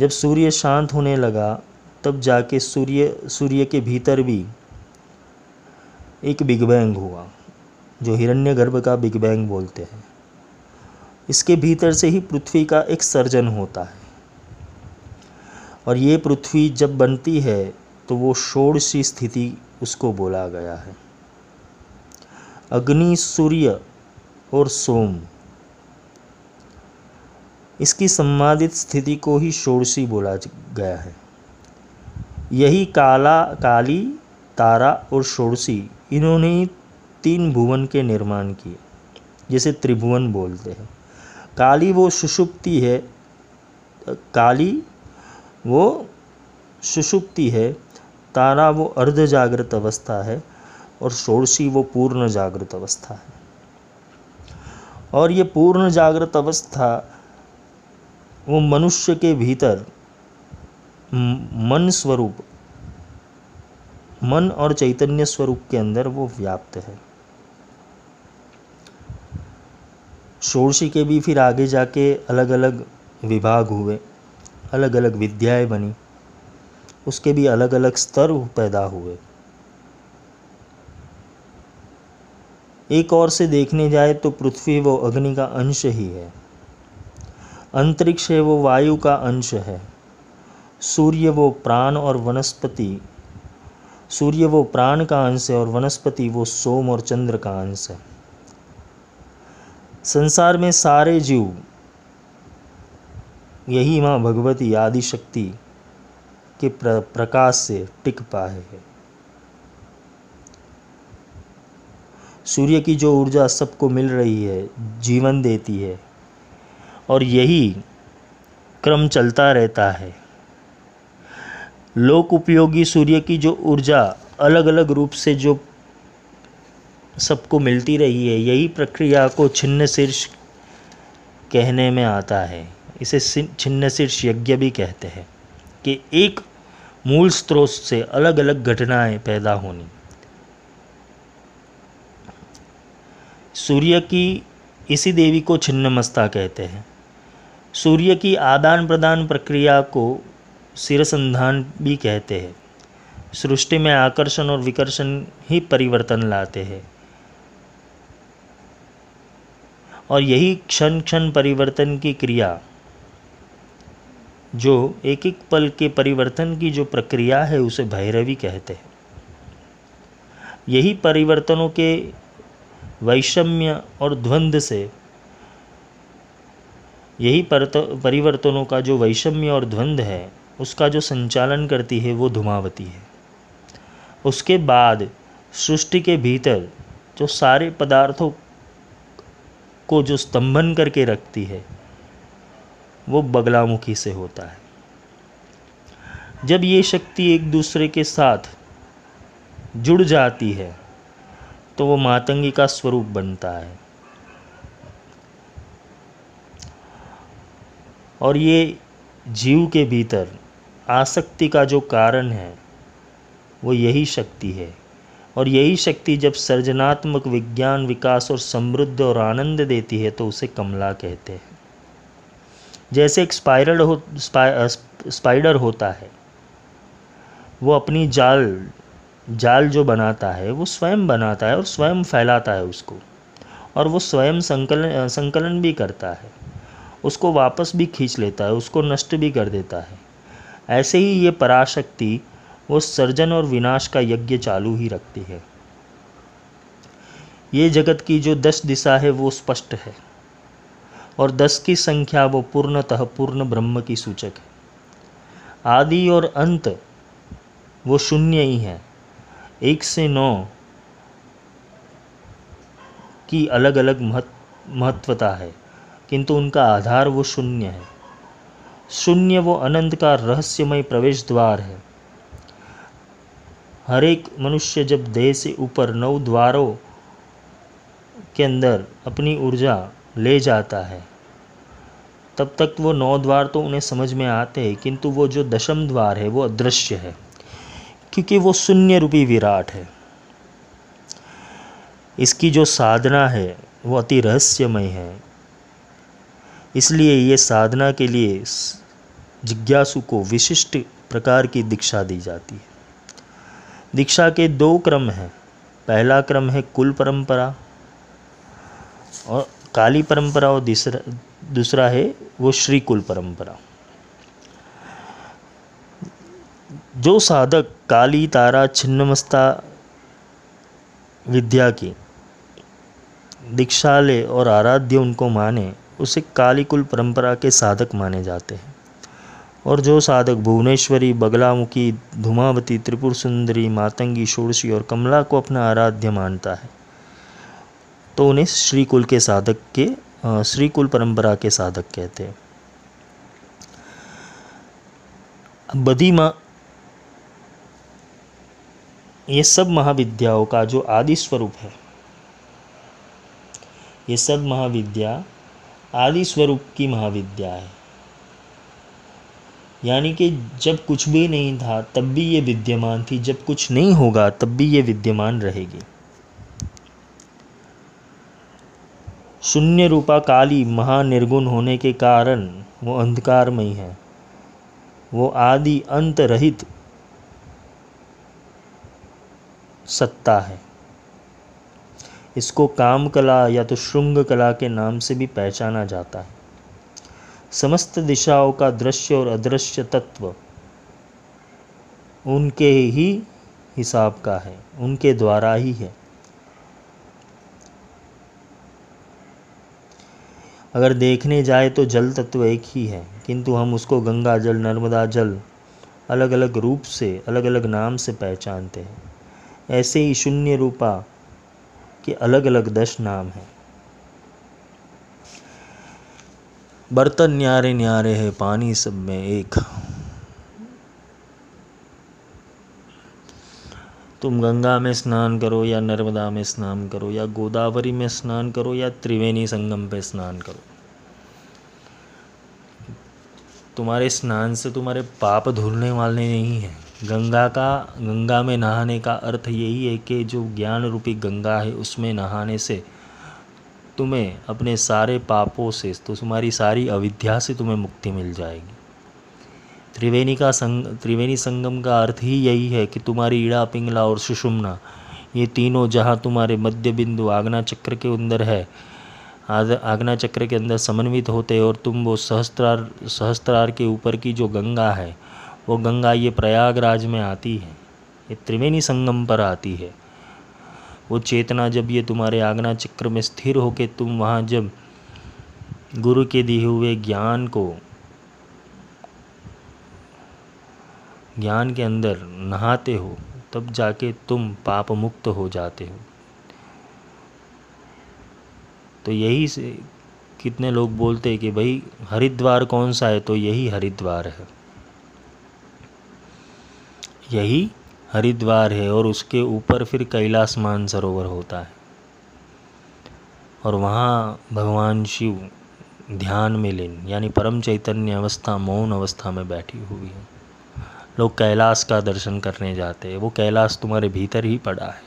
जब सूर्य शांत होने लगा, तब जाके सूर्य सूर्य के भीतर भी एक बिग बैंग हुआ। जो हिरण्यगर्भ का बिग बैंग बोलते हैं। इसके भीतर से ही पृथ्वी का एक सर्जन होता है। और ये पृथ्वी जब बनती है तो वो षोड़शी स्थिति उसको बोला गया है। अग्नि, सूर्य और सोम। इसकी संवादित स्थिति को ही षोड़शी बोला गया है। यही काला, काली, तारा और षोड़शी, इन्होंने तीन भुवन के निर्माण किए, जिसे त्रिभुवन बोलते हैं। काली वो सुषुप्ति है, काली वो सुषुप्ति है, तारा वो अर्ध जागृत अवस्था है, और षोड़शी वो पूर्ण जागृत अवस्था है। और ये पूर्ण जागृत अवस्था वो मनुष्य के भीतर मन स्वरूप, मन और चैतन्य स्वरूप के अंदर वो व्याप्त है। षोड़शी के भी फिर आगे जाके अलग अलग विभाग हुए अलग अलग विद्याएँ बनी, उसके भी अलग अलग स्तर पैदा हुए। एक और से देखने जाए तो पृथ्वी वो अग्नि का अंश ही है। अंतरिक्ष है वो वायु का अंश है। सूर्य वो प्राण और वनस्पति, सूर्य वो प्राण का अंश है और वनस्पति वो सोम और चंद्र का अंश है। संसार में सारे जीव यही माँ भगवती आदि शक्ति के प्र, प्रकाश से टिक पाए हैं। सूर्य की जो ऊर्जा सबको मिल रही है जीवन देती है और यही क्रम चलता रहता है। लोक उपयोगी सूर्य की जो ऊर्जा अलग अलग रूप से जो सबको मिलती रही है। यही प्रक्रिया को छिन्न शीर्ष कहने में आता है। इसे छिन्न शीर्ष यज्ञ भी कहते हैं कि एक मूल स्रोत से अलग अलग घटनाएँ पैदा होनी। सूर्य की इसी देवी को छिन्नमस्ता कहते हैं। सूर्य की आदान प्रदान प्रक्रिया को सिरसंधान भी कहते हैं। सृष्टि में आकर्षण और विकर्षण ही परिवर्तन लाते हैं। और यही क्षण क्षण परिवर्तन की क्रिया, जो एक एक पल के परिवर्तन की जो प्रक्रिया है, उसे भैरवी कहते हैं। यही परिवर्तनों के वैषम्य और द्वंद्व से, यही परिवर्तनों का जो वैषम्य और द्वंद्व है, उसका जो संचालन करती है, वो धुमावती है। उसके बाद सृष्टि के भीतर जो सारे पदार्थों को जो स्तंभन करके रखती है, वो बगलामुखी से होता है। जब ये शक्ति एक दूसरे के साथ जुड़ जाती है तो वो मातंगी का स्वरूप बनता है। और ये जीव के भीतर आसक्ति का जो कारण है, वो यही शक्ति है। और यही शक्ति जब सर्जनात्मक विज्ञान विकास और समृद्ध और आनंद देती है तो उसे कमला कहते हैं। जैसे एक स्पाइरल हो स्पा, स्पाइडर होता है वो अपनी जाल जाल जो बनाता है वो स्वयं बनाता है और स्वयं फैलाता है उसको और वो स्वयं संकलन संकलन भी करता है। उसको वापस भी खींच लेता है उसको नष्ट भी कर देता है। ऐसे ही ये पराशक्ति वो सर्जन और विनाश का यज्ञ चालू ही रखती है। ये जगत की जो दस दिशा है, वो स्पष्ट है और दस की संख्या वो पूर्णतः पूर्ण ब्रह्म की सूचक है। आदि और अंत वो शून्य ही है। एक से नौ की अलग अलग महत्वता है, किंतु उनका आधार वो शून्य है। शून्य वो अनंत का रहस्यमय प्रवेश द्वार है। हर एक मनुष्य जब देह से ऊपर नौ द्वारों के अंदर अपनी ऊर्जा ले जाता है, तब तक वो नौ द्वार तो उन्हें समझ में आते हैं, किंतु वो जो दशम द्वार है वो अदृश्य है, क्योंकि वो शून्य रूपी विराट है। इसकी जो साधना है वो अति रहस्यमय है। इसलिए ये साधना के लिए जिज्ञासु को विशिष्ट प्रकार की दीक्षा दी जाती है। दीक्षा के दो क्रम हैं। पहला क्रम है कुल परंपरा और काली परंपरा और दूसरा दूसरा है वो श्री कुल परंपरा। जो साधक काली, तारा, छिन्नमस्ता विद्या की दीक्षालय और आराध्य उनको माने, उसे काली कुल परंपरा के साधक माने जाते हैं। और जो साधक भुवनेश्वरी, बगलामुखी, धुमावती त्रिपुर सुंदरी मातंगी, षोड़शी और कमला को अपना आराध्य मानता है तो उन्हें श्रीकुल के साधक के श्रीकुल परंपरा के साधक कहते हैं। बदी माँ, ये सब महाविद्याओं का जो आदि स्वरूप है, ये सब महाविद्या आदि स्वरूप की महाविद्या है। यानी कि जब कुछ भी नहीं था, तब भी ये विद्यमान थी। जब कुछ नहीं होगा, तब भी ये विद्यमान रहेगी। शून्य रूपा काली, महानिर्गुण होने के कारण वो अंधकारमय है। वो आदि अंत रहित सत्ता है। इसको काम कला या तो श्रृंग कला के नाम से भी पहचाना जाता है। समस्त दिशाओं का दृश्य और अदृश्य तत्व उनके ही हिसाब का है, उनके द्वारा ही है। अगर देखने जाए तो जल तत्व एक ही है, किंतु हम उसको गंगा जल, नर्मदा जल अलग अलग रूप से अलग अलग नाम से पहचानते हैं। ऐसे ही शून्य रूपा के अलग अलग दश नाम हैं। बर्तन न्यारे न्यारे है, पानी सब में एक। तुम गंगा में स्नान करो या नर्मदा में स्नान करो या गोदावरी में स्नान करो या त्रिवेणी संगम पे स्नान करो। तुम्हारे स्नान से तुम्हारे पाप धुलने वाले नहीं हैं। गंगा का, गंगा में नहाने का अर्थ यही है कि जो ज्ञान रूपी गंगा है, उसमें नहाने से तुम्हें अपने सारे पापों से तो तुम्हारी सारी अविद्या से तुम्हें मुक्ति मिल जाएगी। त्रिवेणी का संग, त्रिवेणी संगम का अर्थ ही यही है कि तुम्हारी ईड़ा, पिंगला और सुषुम्ना, ये तीनों जहाँ तुम्हारे मध्य बिंदु आग्ना चक्र के अंदर है आग्ना चक्र के अंदर समन्वित होते और तुम वो सहस्त्रार सहस्त्रार के ऊपर की जो गंगा है, वो गंगा ये प्रयागराज में आती है, ये त्रिवेणी संगम पर आती है। वो चेतना जब ये तुम्हारे आगना चक्र में स्थिर होके तुम वहाँ जब गुरु के दिए हुए ज्ञान को, ज्ञान के अंदर नहाते हो, तब जाके तुम पाप मुक्त हो जाते हो। तो यही से कितने लोग बोलते हैं कि भाई, हरिद्वार कौन सा है? तो यही हरिद्वार है। यही हरिद्वार है और उसके ऊपर फिर कैलाश मानसरोवर होता है। और वहाँ भगवान शिव ध्यान में लीन, यानी परम चैतन्य अवस्था, मौन अवस्था में बैठी हुई है। लोग कैलाश का दर्शन करने जाते हैं। वो कैलाश तुम्हारे भीतर ही पड़ा है।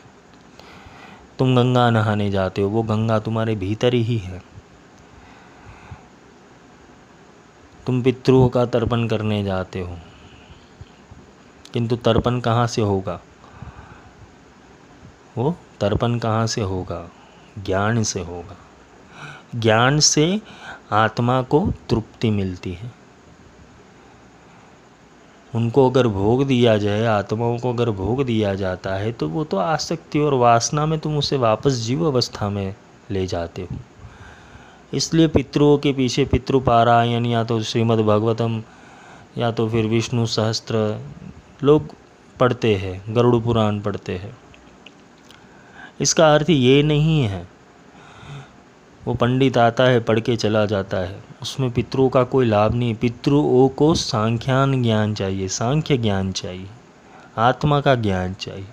तुम गंगा नहाने जाते हो, वो गंगा तुम्हारे भीतर ही है। तुम पितरों का तर्पण करने जाते हो। किंतु तर्पण कहाँ से होगा? वो तर्पण कहाँ से होगा? ज्ञान से होगा। ज्ञान से आत्मा को तृप्ति मिलती है। उनको अगर भोग दिया जाए, आत्माओं को अगर भोग दिया जाता है तो वो तो आसक्ति और वासना में तुम उसे वापस जीव अवस्था में ले जाते हो। इसलिए पितरों के पीछे पितृपारायण, या तो श्रीमद् भागवतम या तो फिर विष्णु सहस्त्र लोग पढ़ते हैं, गरुड़ पुराण पढ़ते हैं। इसका अर्थ ये नहीं है, वो पंडित आता है, पढ़ के चला जाता है। उसमें पितरों का कोई लाभ नहीं पितरों को सांख्यान ज्ञान चाहिए, सांख्य ज्ञान चाहिए, आत्मा का ज्ञान चाहिए।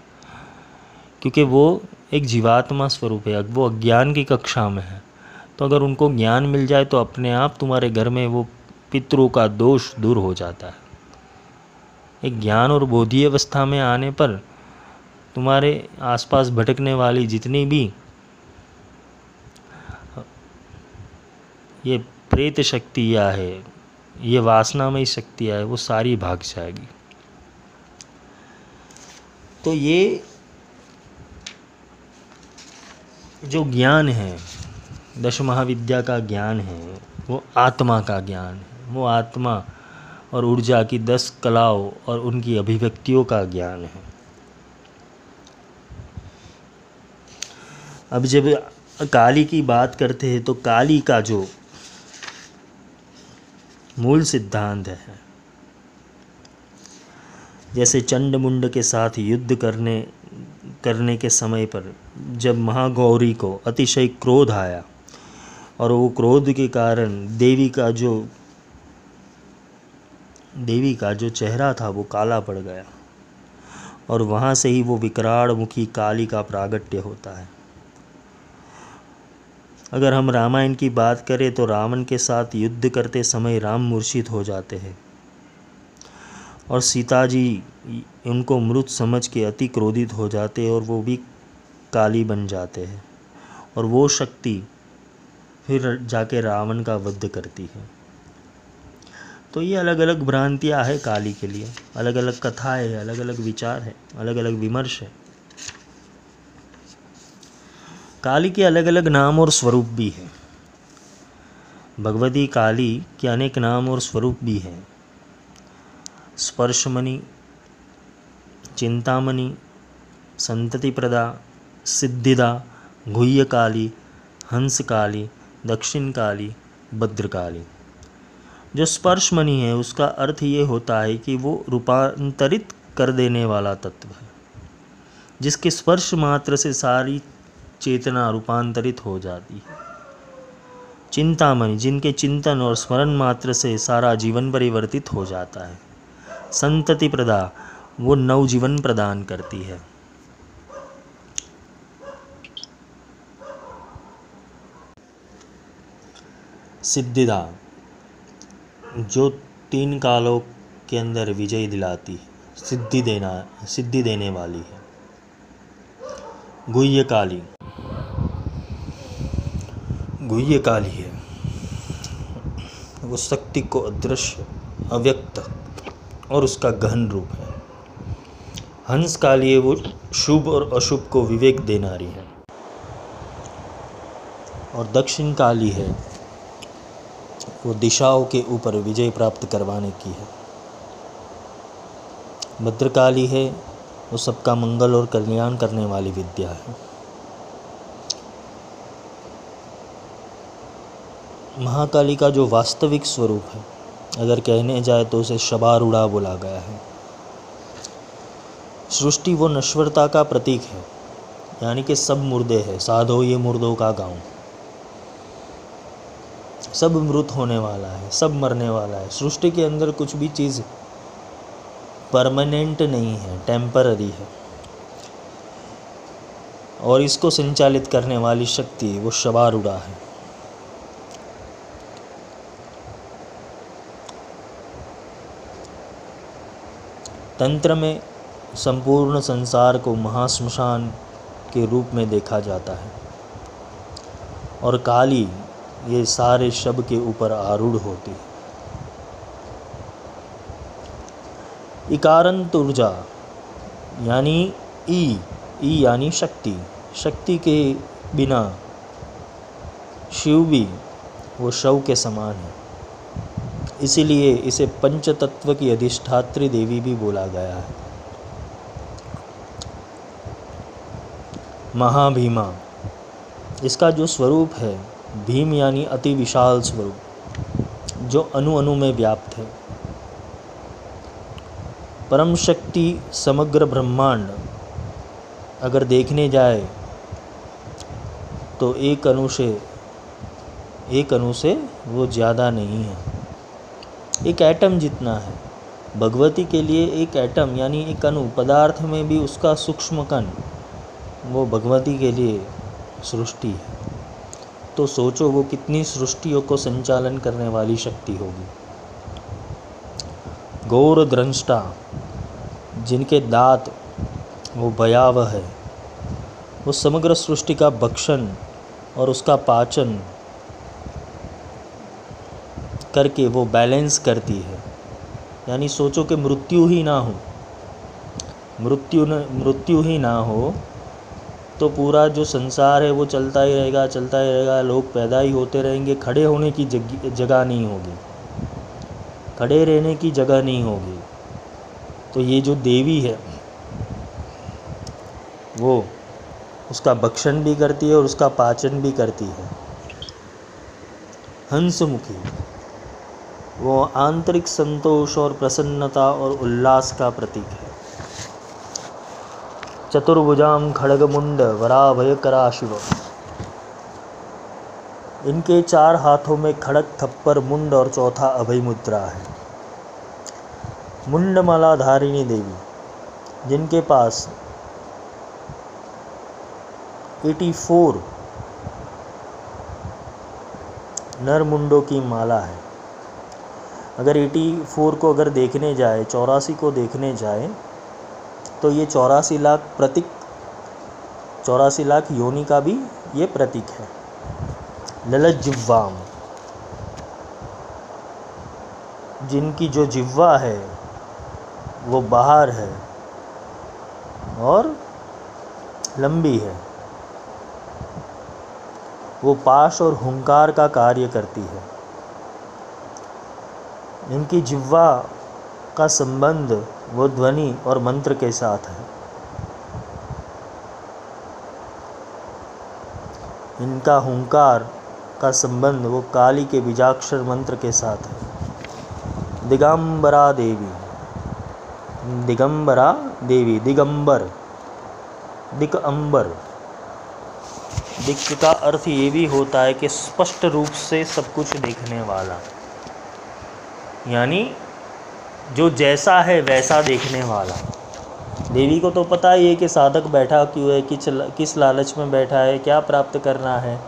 क्योंकि वो एक जीवात्मा स्वरूप है, वो अज्ञान की कक्षा में है। तो अगर उनको ज्ञान मिल जाए तो अपने आप तुम्हारे घर में वो पितरों का दोष दूर हो जाता है। एक ज्ञान और बोधि अवस्था में आने पर तुम्हारे आसपास भटकने वाली जितनी भी ये प्रेत शक्तियाँ है, ये वासनामय शक्तियाँ है, वो सारी भाग जाएगी। तो ये जो ज्ञान है दश महाविद्या का ज्ञान है, वो आत्मा का ज्ञान है, वो आत्मा और ऊर्जा की दस कलाओं और उनकी अभिव्यक्तियों का ज्ञान है। अब जब काली की बात करते हैं तो काली का जो मूल सिद्धांत है, जैसे चंड मुंड के साथ युद्ध करने करने के समय पर जब महागौरी को अतिशय क्रोध आया, और वो क्रोध के कारण देवी का जो देवी का जो चेहरा था वो काला पड़ गया और वहाँ से ही वो विकराड़ मुखी काली का प्रागट्य होता है। अगर हम रामायण की बात करें तो रावण के साथ युद्ध करते समय राम मूर्छित हो जाते हैं और सीता जी उनको मृत समझ के अति क्रोधित हो जाते हैं और वो भी काली बन जाते हैं और वो शक्ति फिर जाके रावण का वध करती है। तो ये अलग अलग भ्रांतियाँ है काली के लिए। अलग अलग कथाएँ है अलग अलग विचार है अलग अलग विमर्श है। काली के अलग अलग नाम और स्वरूप भी हैं। भगवती काली के अनेक नाम और स्वरूप भी हैं। स्पर्शमणि, चिंतामणि संतति प्रदा सिद्धिदा गुह्य काली हंस काली दक्षिण काली भद्रकाली। जो स्पर्श मणि है, उसका अर्थ ये होता है कि वो रूपांतरित कर देने वाला तत्व है, जिसके स्पर्श मात्र से सारी चेतना रूपांतरित हो जाती है। चिंतामणि, जिनके चिंतन और स्मरण मात्र से सारा जीवन परिवर्तित हो जाता है, संतति प्रदा, वो नवजीवन प्रदान करती है। सिद्धिदा जो तीन कालों के अंदर विजय दिलाती सिद्धि देना, सिद्धि देने वाली है। गुह्य काली गुह्य काली है। वो शक्ति को अदृश्य, अव्यक्त और उसका गहन रूप है। हंस काली है वो शुभ और अशुभ को विवेक देनारी है। और दक्षिण काली है वो दिशाओं के ऊपर विजय प्राप्त करवाने की है। भद्रकाली है, वो सबका मंगल और कल्याण करने वाली विद्या है। महाकाली का जो वास्तविक स्वरूप है, अगर कहने जाए तो उसे शबारूढ़ा बोला गया है। सृष्टि वो नश्वरता का प्रतीक है, यानी कि सब मुर्दे हैं, साधो ये मुर्दों का गाँव। सब मृत होने वाला है, सब मरने वाला है। सृष्टि के अंदर कुछ भी चीज़ परमानेंट नहीं है टेम्पररी है। और इसको संचालित करने वाली शक्ति, वो शबारूढ़ा है। तंत्र में संपूर्ण संसार को महाश्मशान के रूप में देखा जाता है। और काली ये सारे शब के ऊपर आरूढ़ होती। है इकारंत ऊर्जा यानी ई ई यानी शक्ति शक्ति के बिना शिव भी वो शव के समान है। इसीलिए इसे पंच तत्व की अधिष्ठात्री देवी भी बोला गया है। महाभीमा, इसका जो स्वरूप है भीम यानी अति विशाल स्वरूप, जो अनु अनु में व्याप्त है। परम शक्ति समग्र ब्रह्मांड अगर देखने जाए तो एक अनु से, एक अनु से वो ज़्यादा नहीं है। एक एटम जितना है, भगवती के लिए एक एटम यानी एक अणु पदार्थ में भी उसका सूक्ष्म कण, वो भगवती के लिए सृष्टि है। तो सोचो वो कितनी सृष्टियों को संचालन करने वाली शक्ति होगी। गौर द्रंष्टा जिनके दांत वो भयावह है, वो समग्र सृष्टि का भक्षण और उसका पाचन करके वो बैलेंस करती है। यानी सोचो कि मृत्यु ही ना हो, मृत्यु न, मृत्यु ही ना हो तो पूरा जो संसार है वो चलता ही रहेगा, चलता ही रहेगा। लोग पैदा ही होते रहेंगे। खड़े होने की जगह नहीं होगी। खड़े रहने की जगह नहीं होगी। तो ये जो देवी है, वो उसका भक्षण भी करती है और उसका पाचन भी करती है। हंसमुखी, वो आंतरिक संतोष और प्रसन्नता और उल्लास का प्रतीक है। चतुर्भुजाम खड़ग खड़गमुंड वराभयकरा शिव। इनके चार हाथों में खड़ग, थप्पर, मुंड और चौथा अभय मुद्रा है। मुंडमाला धारिणी देवी, जिनके पास 84 नर मुंडों की माला है। अगर एटी फोर को अगर देखने जाए, चौरासी को देखने जाए तो ये चौरासी लाख प्रतीक, चौरासी लाख योनि का भी ये प्रतीक है। ललत जिव्वाम जिनकी जो जिव्वा है, वो बाहर है और लंबी है। वो पाश और हुंकार का कार्य करती है। इनकी जिह्वा का संबंध वो ध्वनि और मंत्र के साथ है। इनका हुंकार का संबंध वो काली के बीजाक्षर मंत्र के साथ है। दिगंबरा देवी। दिगंबरा देवी, दिगंबर। दिक अंबर दिक का अर्थ ये भी होता है कि स्पष्ट रूप से सब कुछ देखने वाला। यानी जो जैसा है वैसा देखने वाला। देवी को तो पता ही है कि साधक बैठा क्यों है किस किस लालच में बैठा है, क्या प्राप्त करना है।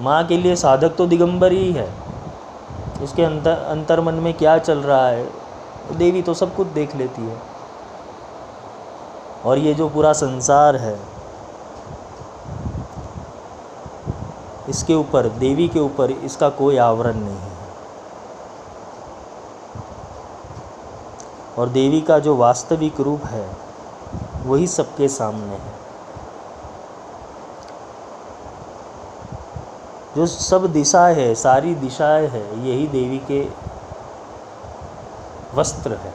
माँ के लिए साधक तो दिगंबर ही है। उसके अंतर अंतर मन में क्या चल रहा है, देवी तो सब कुछ देख लेती है। और ये जो पूरा संसार है, इसके ऊपर, देवी के ऊपर इसका कोई आवरण नहीं है। और देवी का जो वास्तविक रूप है, वही सबके सामने है। जो सब दिशाएँ है, सारी दिशाएँ है, यही देवी के वस्त्र है।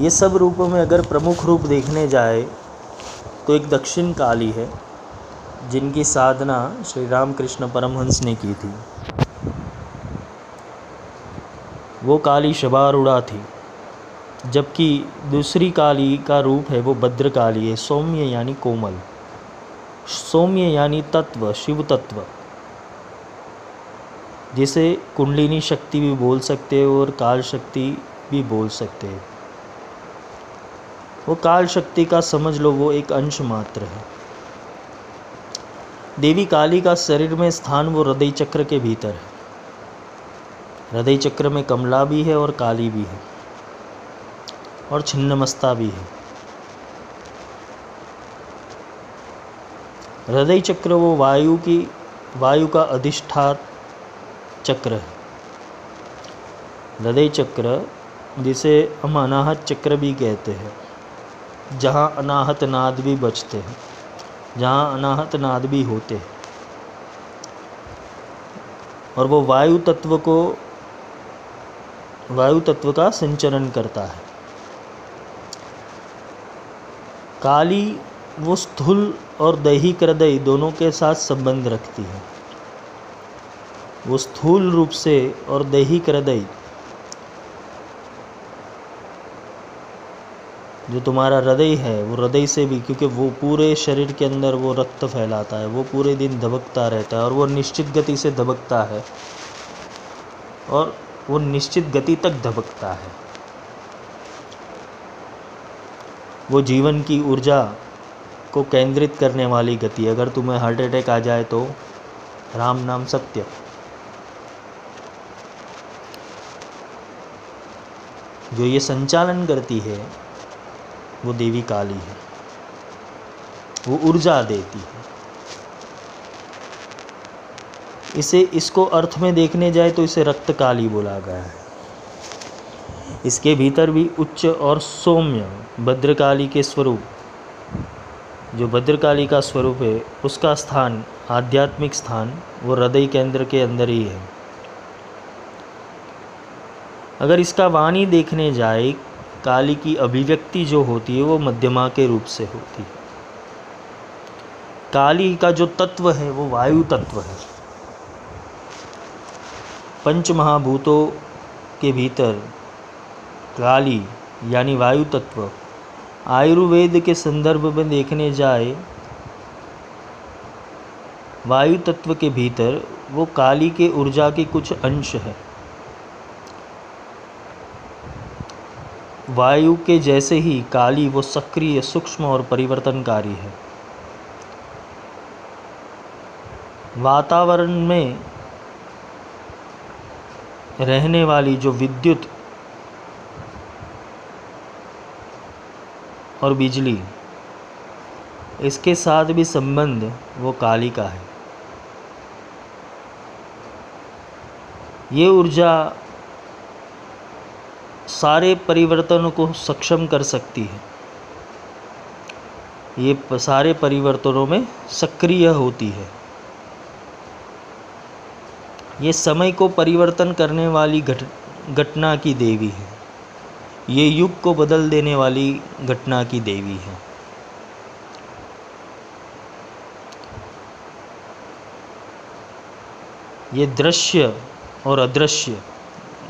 ये सब रूपों में अगर प्रमुख रूप देखने जाए तो एक दक्षिण काली है, जिनकी साधना श्री राम कृष्ण परमहंस ने की थी। वो काली शबारूढ़ा थी, जबकि दूसरी काली का रूप है वो भद्रकाली है सौम्य यानी कोमल। सौम्य यानी तत्व, शिव तत्व, जिसे कुंडलिनी शक्ति भी बोल सकते हो और काल शक्ति भी बोल सकते हैं। वो काल शक्ति का समझ लो, वो एक अंश मात्र है। देवी काली का शरीर में स्थान वो हृदय चक्र के भीतर है। हृदय चक्र में कमला भी है और काली भी है और छिन्नमस्ता भी है। हृदय चक्र वो वायु की, वायु का अधिष्ठात चक्र है। हृदय चक्र, जिसे हम अनाहत चक्र भी कहते हैं, जहाँ अनाहत नाद भी बचते हैं, जहाँ अनाहत नाद भी होते हैं। और वो वायु तत्व को वायु तत्व का संचरण करता है। काली वो स्थूल और दैहिक हृदय दोनों के साथ संबंध रखती है। वो स्थूल रूप से और दैहिक हृदय जो तुम्हारा हृदय है, वो हृदय से भी, क्योंकि वो पूरे शरीर के अंदर वो रक्त फैलाता है, वो पूरे दिन धबकता रहता है और वो निश्चित गति से धबकता है। और वो निश्चित गति तक धबकता है। वो जीवन की ऊर्जा को केंद्रित करने वाली गति अगर तुम्हें हार्ट अटैक आ जाए तो राम नाम सत्य। जो ये संचालन करती है, वो देवी काली है। वो ऊर्जा देती है। इसे इसको अर्थ में देखने जाए तो इसे रक्त काली बोला गया है। इसके भीतर भी उच्च और सौम्य भद्रकाली के स्वरूप। जो भद्रकाली का स्वरूप है, उसका स्थान, आध्यात्मिक स्थान, वो हृदय केंद्र के अंदर ही है। अगर इसका वाणी देखने जाए, काली की अभिव्यक्ति जो होती है, वो मध्यमा के रूप से होती है। काली का जो तत्व है, वो वायु तत्व है। पंच महाभूतों के भीतर काली, यानी वायु तत्व आयुर्वेद के संदर्भ में देखने जाए वायु तत्व के भीतर वो काली के ऊर्जा के कुछ अंश है। वायु के जैसे ही काली वो सक्रिय, सूक्ष्म और परिवर्तनकारी है। वातावरण में रहने वाली जो विद्युत और बिजली, इसके साथ भी संबंध वो काली का है। ये ऊर्जा सारे परिवर्तनों को सक्षम कर सकती है। ये सारे परिवर्तनों में सक्रिय होती है। ये समय को परिवर्तन करने वाली घट, घटना की देवी है। ये युग को बदल देने वाली घटना की देवी है। ये दृश्य और अदृश्य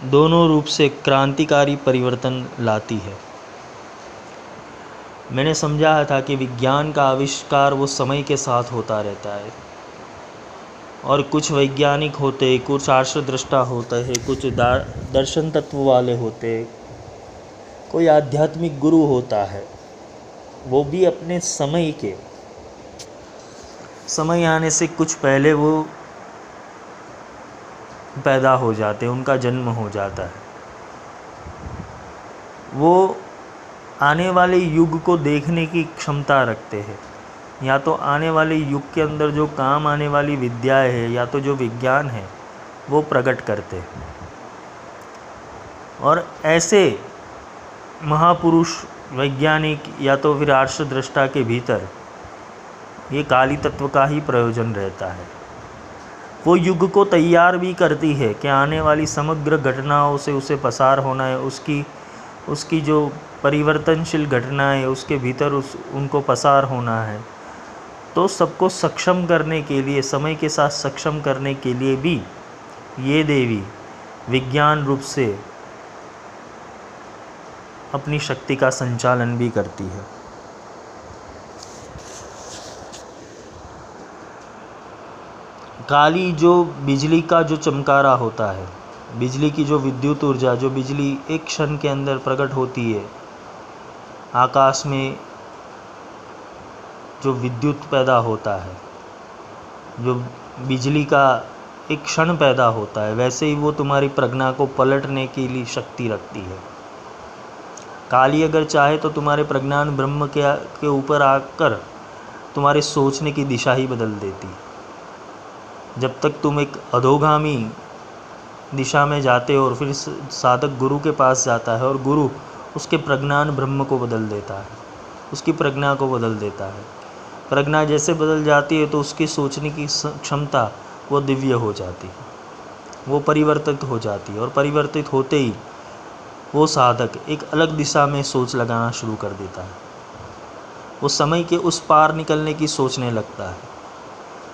दोनों रूप से क्रांतिकारी परिवर्तन लाती है। मैंने समझा था कि विज्ञान का आविष्कार वो समय के साथ होता रहता है। और कुछ वैज्ञानिक होते, कुछ दृष्टा होते हैं, कुछ दर्शन तत्व वाले होते। कोई आध्यात्मिक गुरु होता है, वो भी अपने समय के। समय आने से कुछ पहले वो पैदा हो जाते हैं, उनका जन्म हो जाता है। वो आने वाले युग को देखने की क्षमता रखते हैं। या तो आने वाले युग के अंदर जो काम आने वाली विद्याएँ है, या तो जो विज्ञान है, वो प्रकट करते और ऐसे महापुरुष, वैज्ञानिक या तो फिर आर्ष दृष्टा के भीतर ये काली तत्व का ही प्रयोजन रहता है। वो युग को तैयार भी करती है कि आने वाली समग्र घटनाओं से उसे पसार होना है, उसकी उसकी जो परिवर्तनशील घटनाएँ उसके भीतर उस, उनको पसार होना है। तो सबको सक्षम करने के लिए, समय के साथ सक्षम करने के लिए भी ये देवी विज्ञान रूप से अपनी शक्ति का संचालन भी करती है। काली जो बिजली का जो चमकारा होता है, बिजली की जो विद्युत ऊर्जा, जो बिजली एक क्षण के अंदर प्रकट होती है, आकाश में जो विद्युत पैदा होता है, जो बिजली का एक क्षण पैदा होता है, वैसे ही वो तुम्हारी प्रज्ञा को पलटने के लिए शक्ति रखती है। काली अगर चाहे तो तुम्हारे प्रज्ञान ब्रह्म के के ऊपर आकर तुम्हारे सोचने की दिशा ही बदल देती। जब तक तुम एक अधोगामी दिशा में जाते हो और फिर साधक गुरु के पास जाता है और गुरु उसके प्रज्ञान ब्रह्म को बदल देता है, उसकी प्रज्ञा को बदल देता है। प्रज्ञा जैसे बदल जाती है तो उसकी सोचने की क्षमता वो दिव्य हो जाती है। वो परिवर्तित हो जाती है और परिवर्तित होते ही वो साधक एक अलग दिशा में सोच लगाना शुरू कर देता है। वो समय के उस पार निकलने की सोचने लगता है।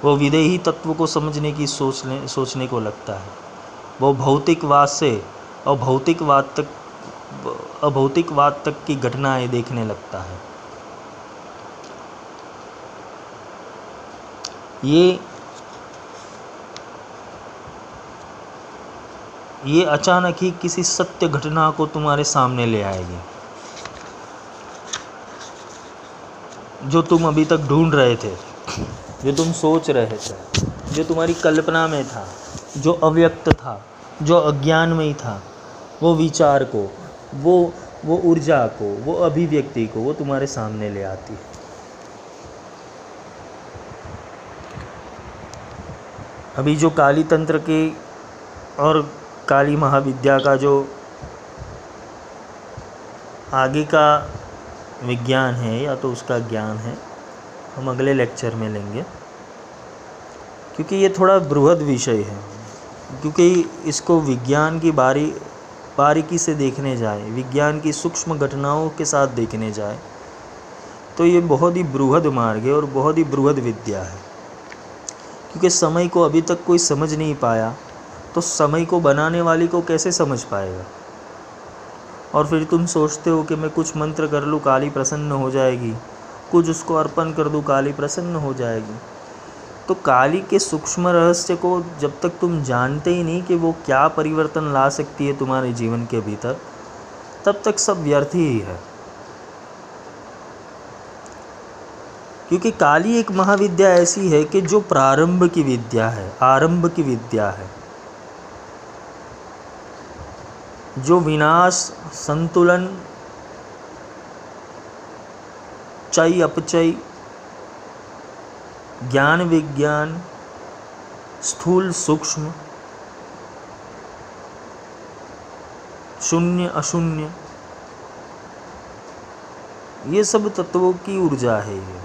वो विदेही तत्व को समझने की सोचने सोचने को लगता है। वो भौतिकवाद से अभौतिकवाद तक अभौतिकवाद तक की घटनाएँ देखने लगता है। ये ये अचानक ही किसी सत्य घटना को तुम्हारे सामने ले आएगी, जो तुम अभी तक ढूंढ रहे थे, जो तुम सोच रहे थे, जो तुम्हारी कल्पना में था, जो अव्यक्त था, जो अज्ञान में ही था, वो विचार को, वो वो ऊर्जा को, वो अभिव्यक्ति को वो तुम्हारे सामने ले आती है। अभी जो काली तंत्र के और काली महाविद्या का जो आगे का विज्ञान है, या तो उसका ज्ञान है, हम अगले लेक्चर में लेंगे। क्योंकि ये थोड़ा बृहद विषय है, क्योंकि इसको विज्ञान की बारी, बारीकी से देखने जाए, विज्ञान की सूक्ष्म घटनाओं के साथ देखने जाए तो ये बहुत ही बृहद मार्ग है और बहुत ही बृहद विद्या है। क्योंकि समय को अभी तक कोई समझ नहीं पाया तो समय को बनाने वाली को कैसे समझ पाएगा? और फिर तुम सोचते हो कि मैं कुछ मंत्र कर लूँ, काली प्रसन्न हो जाएगी। कुछ उसको अर्पण कर दूँ, काली प्रसन्न हो जाएगी। तो काली के सूक्ष्म रहस्य को जब तक तुम जानते ही नहीं कि वो क्या परिवर्तन ला सकती है तुम्हारे जीवन के भीतर, तब तक सब व्यर्थ ही है। क्योंकि काली एक महाविद्या ऐसी है कि जो प्रारंभ की विद्या है, आरंभ की विद्या है। जो विनाश, संतुलन, चय, अपचय, ज्ञान विज्ञान, स्थूल सूक्ष्म, शून्य अशून्य, ये सब तत्वों की ऊर्जा है ये।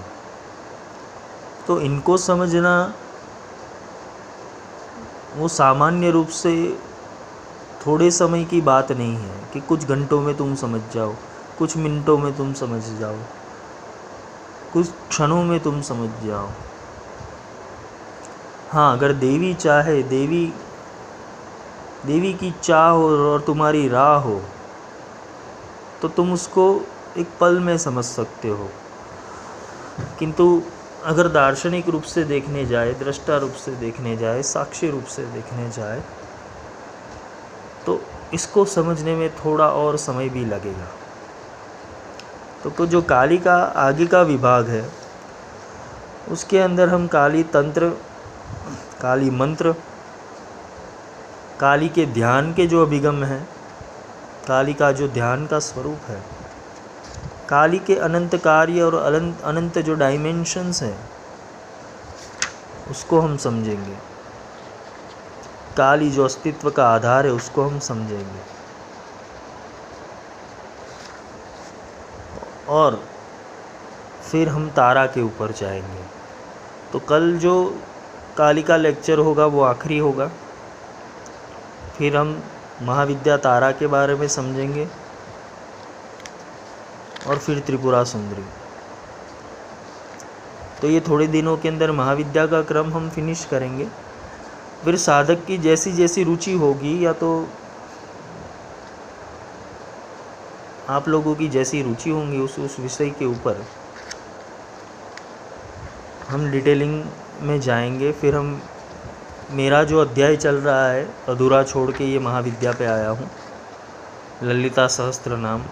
तो इनको समझना वो सामान्य रूप से थोड़े समय की बात नहीं है कि कुछ घंटों में तुम समझ जाओ, कुछ मिनटों में तुम समझ जाओ, कुछ क्षणों में तुम समझ जाओ। हाँ अगर देवी चाहे, देवी देवी की चाह हो और तुम्हारी राह हो तो तुम उसको एक पल में समझ सकते हो। किंतु अगर दार्शनिक रूप से देखने जाए दृष्टा रूप से देखने जाए साक्षी रूप से देखने जाए तो इसको समझने में थोड़ा और समय भी लगेगा। तो, तो जो काली का आगे का विभाग है उसके अंदर हम काली तंत्र काली मंत्र काली के ध्यान के जो अभिगम हैं काली का जो ध्यान का स्वरूप है काली के अनंत कार्य और अनंत अनंत जो डायमेंशंस हैं, उसको हम समझेंगे। काली जो अस्तित्व का आधार है, उसको हम समझेंगे। और फिर हम तारा के ऊपर जाएँगे। तो कल जो काली का लेक्चर होगा, वो आखिरी होगा। फिर हम महाविद्या तारा के बारे में समझेंगे। और फिर त्रिपुरा सुंदरी। तो ये थोड़े दिनों के अंदर महाविद्या का क्रम हम फिनिश करेंगे। फिर साधक की जैसी जैसी रुचि होगी या तो आप लोगों की जैसी रुचि होंगी उस उस विषय के ऊपर हम डिटेलिंग में जाएँगे। फिर हम, मेरा जो अध्याय चल रहा है, अधूरा छोड़ के ये महाविद्या पे आया हूँ। ललिता सहस्त्र नाम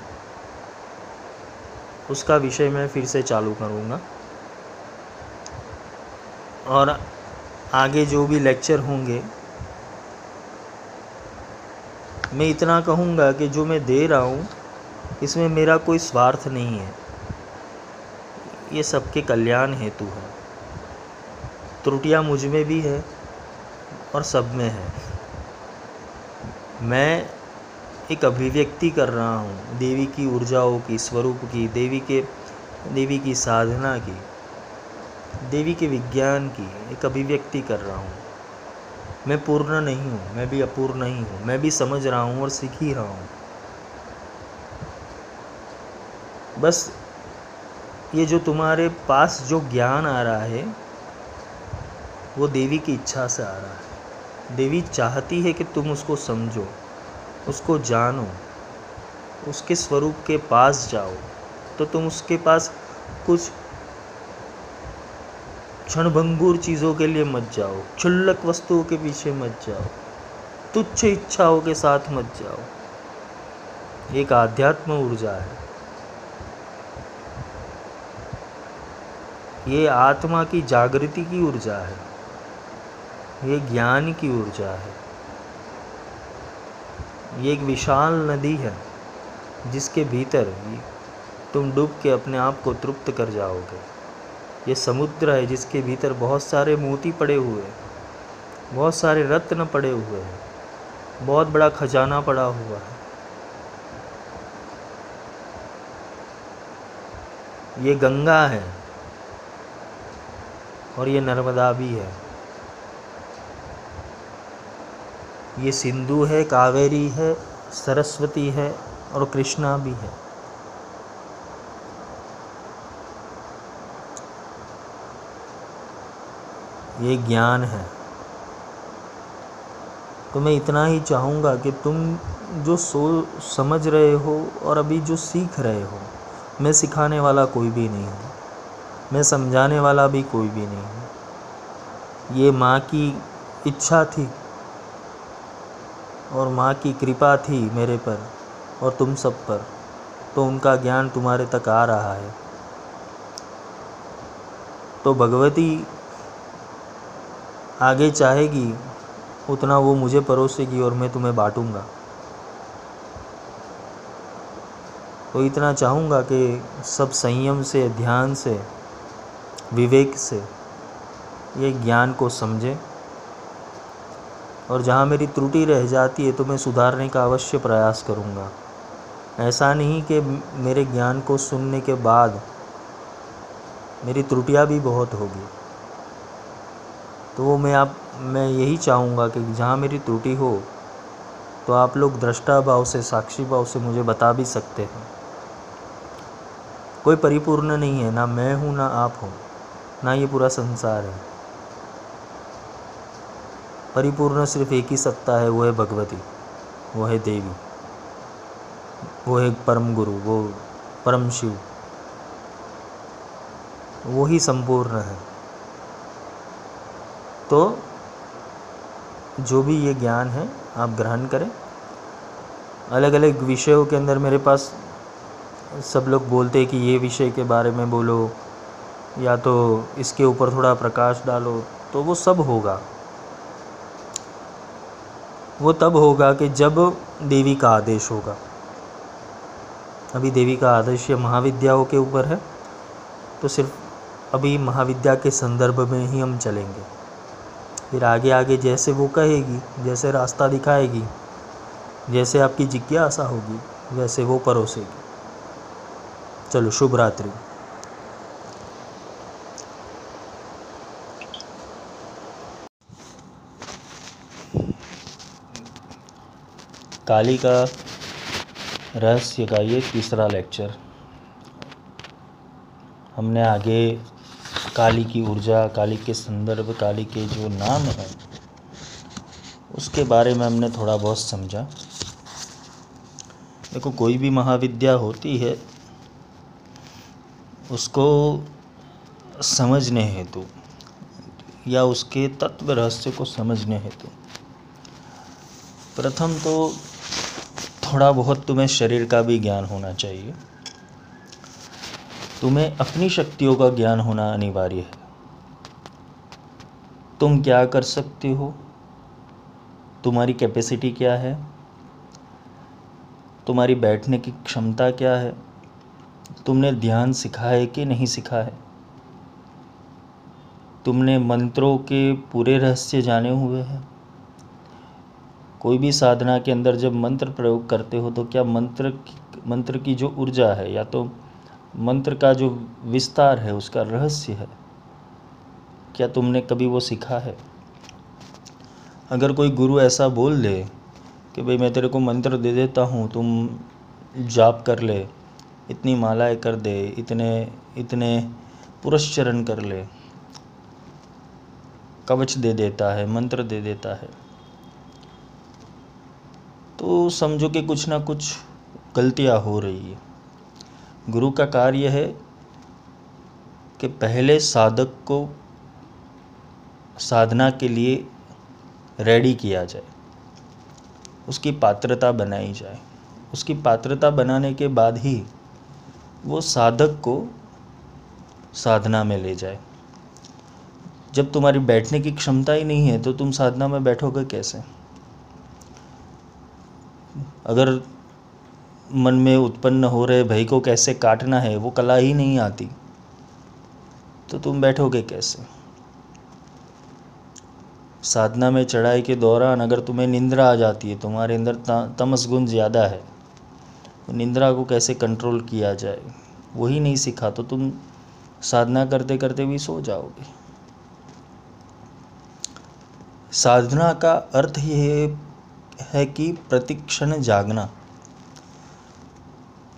उसका विषय मैं फिर से चालू करूँगा। और आगे जो भी लेक्चर होंगे, मैं इतना कहूँगा कि जो मैं दे रहा हूँ, इसमें मेरा कोई स्वार्थ नहीं है। ये सबके कल्याण हेतु है। त्रुटियाँ मुझमें भी है और सब में है। मैं एक अभिव्यक्ति कर रहा हूँ, देवी की ऊर्जाओं की स्वरूप की, देवी के, देवी की साधना की, देवी के विज्ञान की एक अभिव्यक्ति कर रहा हूँ। मैं पूर्ण नहीं हूँ, मैं भी अपूर्ण नहीं हूँ, मैं भी समझ रहा हूँ और सीख ही रहा हूँ। बस ये जो तुम्हारे पास जो ज्ञान आ रहा है, वो देवी की इच्छा से आ रहा है। देवी चाहती है कि तुम उसको समझो। उसको जानो। उसके स्वरूप के पास जाओ। तो तुम उसके पास कुछ क्षणभंगुर चीज़ों के लिए मत जाओ। क्षुल्लक वस्तुओं के पीछे मत जाओ। तुच्छ इच्छाओं के साथ मत जाओ। एक आध्यात्म ऊर्जा है। ये आत्मा की जागृति की ऊर्जा है। ये ज्ञान की ऊर्जा है। ये एक विशाल नदी है, जिसके भीतर तुम डूब के अपने आप को तृप्त कर जाओगे। ये समुद्र है, जिसके भीतर बहुत सारे मोती पड़े हुए हैं, बहुत सारे रत्न पड़े हुए हैं, बहुत बड़ा खजाना पड़ा हुआ है। ये गंगा है और ये नर्मदा भी है। ये सिंधु है, कावेरी है, सरस्वती है और कृष्णा भी है। ये ज्ञान है। तो मैं इतना ही चाहूँगा कि तुम जो सो, समझ रहे हो और अभी जो सीख रहे हो, मैं सिखाने वाला कोई भी नहीं हूँ। मैं समझाने वाला भी कोई भी नहीं हूँ। ये माँ की इच्छा थी और माँ की कृपा थी मेरे पर और तुम सब पर तो उनका ज्ञान तुम्हारे तक आ रहा है। तो भगवती आगे चाहेगी, उतना वो मुझे परोसेगी और मैं तुम्हें बांटूँगा। तो इतना चाहूँगा कि सब संयम से, ध्यान से, विवेक से ये ज्ञान को समझें। और जहाँ मेरी त्रुटि रह जाती है तो मैं सुधारने का अवश्य प्रयास करूँगा। ऐसा नहीं कि मेरे ज्ञान को सुनने के बाद मेरी त्रुटियाँ भी बहुत होगी। तो वो मैं आप, मैं यही चाहूँगा कि जहाँ मेरी त्रुटि हो तो आप लोग दृष्टा भाव से साक्षी भाव से मुझे बता भी सकते हैं। कोई परिपूर्ण नहीं है, ना मैं हूँ, ना आप हो, ना ये पूरा संसार है। परिपूर्ण सिर्फ़ एक ही सत्ता है, वो है भगवती, वो है देवी, वो है परम गुरु, वो परम शिव। वो ही संपूर्ण है। तो जो भी ये ज्ञान है, आप ग्रहण करें। अलग अलग विषयों के अंदर मेरे पास सब लोग बोलते हैं कि ये विषय के बारे में बोलो, या तो इसके ऊपर थोड़ा प्रकाश डालो तो वो सब होगा। वो तब होगा कि जब देवी का आदेश होगा। अभी देवी का आदेश ये महाविद्याओं के ऊपर है तो सिर्फ़ अभी महाविद्या के संदर्भ में ही हम चलेंगे। फिर आगे आगे जैसे वो कहेगी, जैसे रास्ता दिखाएगी, जैसे आपकी जिज्ञासा होगी, वैसे वो परोसेगी। चलो, शुभ रात्रि। काली का रहस्य का ये तीसरा लेक्चर हमने आगे काली की ऊर्जा, काली के संदर्भ, काली के जो नाम हैं, उसके बारे में हमने थोड़ा बहुत समझा। देखो, कोई भी महाविद्या होती है, उसको समझने हेतु या उसके तत्व रहस्य को समझने हेतु, प्रथम तो थोड़ा बहुत तुम्हें शरीर का भी ज्ञान होना चाहिए। तुम्हें अपनी शक्तियों का ज्ञान होना अनिवार्य है। तुम क्या कर सकते हो? तुम्हारी कैपेसिटी क्या है? तुम्हारी बैठने की क्षमता क्या है? तुमने ध्यान सीखा है कि नहीं सीखा है? तुमने मंत्रों के पूरे रहस्य जाने हुए हैं। कोई भी साधना के अंदर जब मंत्र प्रयोग करते हो तो क्या मंत्र मंत्र की जो ऊर्जा है, या तो मंत्र का जो विस्तार है, उसका रहस्य है? क्या तुमने कभी वो सीखा है? अगर कोई गुरु ऐसा बोल दे कि भाई, मैं तेरे को मंत्र दे देता हूँ, तुम जाप कर ले, इतनी मालाएँ कर दे, इतने इतने पुरस्चरण कर ले, कवच दे देता है, मंत्र दे देता है। तो समझो कि कुछ ना कुछ गलतियाँ हो रही है। गुरु का कार्य है कि पहले साधक को साधना के लिए रेडी किया जाए, उसकी पात्रता बनाई जाए। उसकी पात्रता बनाने के बाद ही वो साधक को साधना में ले जाए। जब तुम्हारी बैठने की क्षमता ही नहीं है तो तुम साधना में बैठोगे कैसे? अगर मन में उत्पन्न हो रहे भय को कैसे काटना है, वो कला ही नहीं आती। तो तुम बैठोगे कैसे? साधना में चढ़ाई के दौरान अगर तुम्हें निंद्रा आ जाती है, तुम्हारे अंदर तमस गुण ज़्यादा है तो निंद्रा को कैसे कंट्रोल किया जाए? वही नहीं सीखा तो तुम साधना करते करते भी सो जाओगे। साधना का अर्थ ये है कि प्रतिक्षण जागना।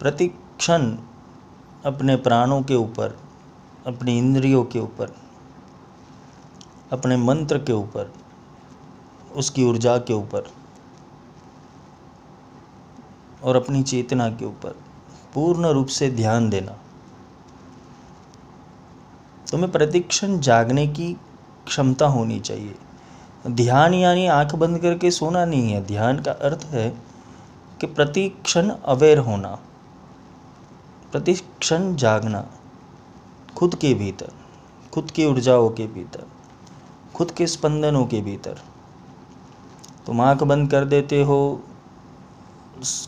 प्रतिक्षण अपने प्राणों के ऊपर, अपनी इंद्रियों के ऊपर, अपने मंत्र के ऊपर, उसकी ऊर्जा के ऊपर और अपनी चेतना के ऊपर पूर्ण रूप से ध्यान देना। तुम्हें प्रतिक्षण जागने की क्षमता होनी चाहिए। ध्यान यानी आँख बंद करके सोना नहीं है। ध्यान का अर्थ है कि प्रतिक्षण अवेयर होना प्रतिक्षण जागना, खुद के भीतर, खुद की ऊर्जाओं के भीतर, खुद के स्पंदनों के भीतर। तुम आँख बंद कर देते हो,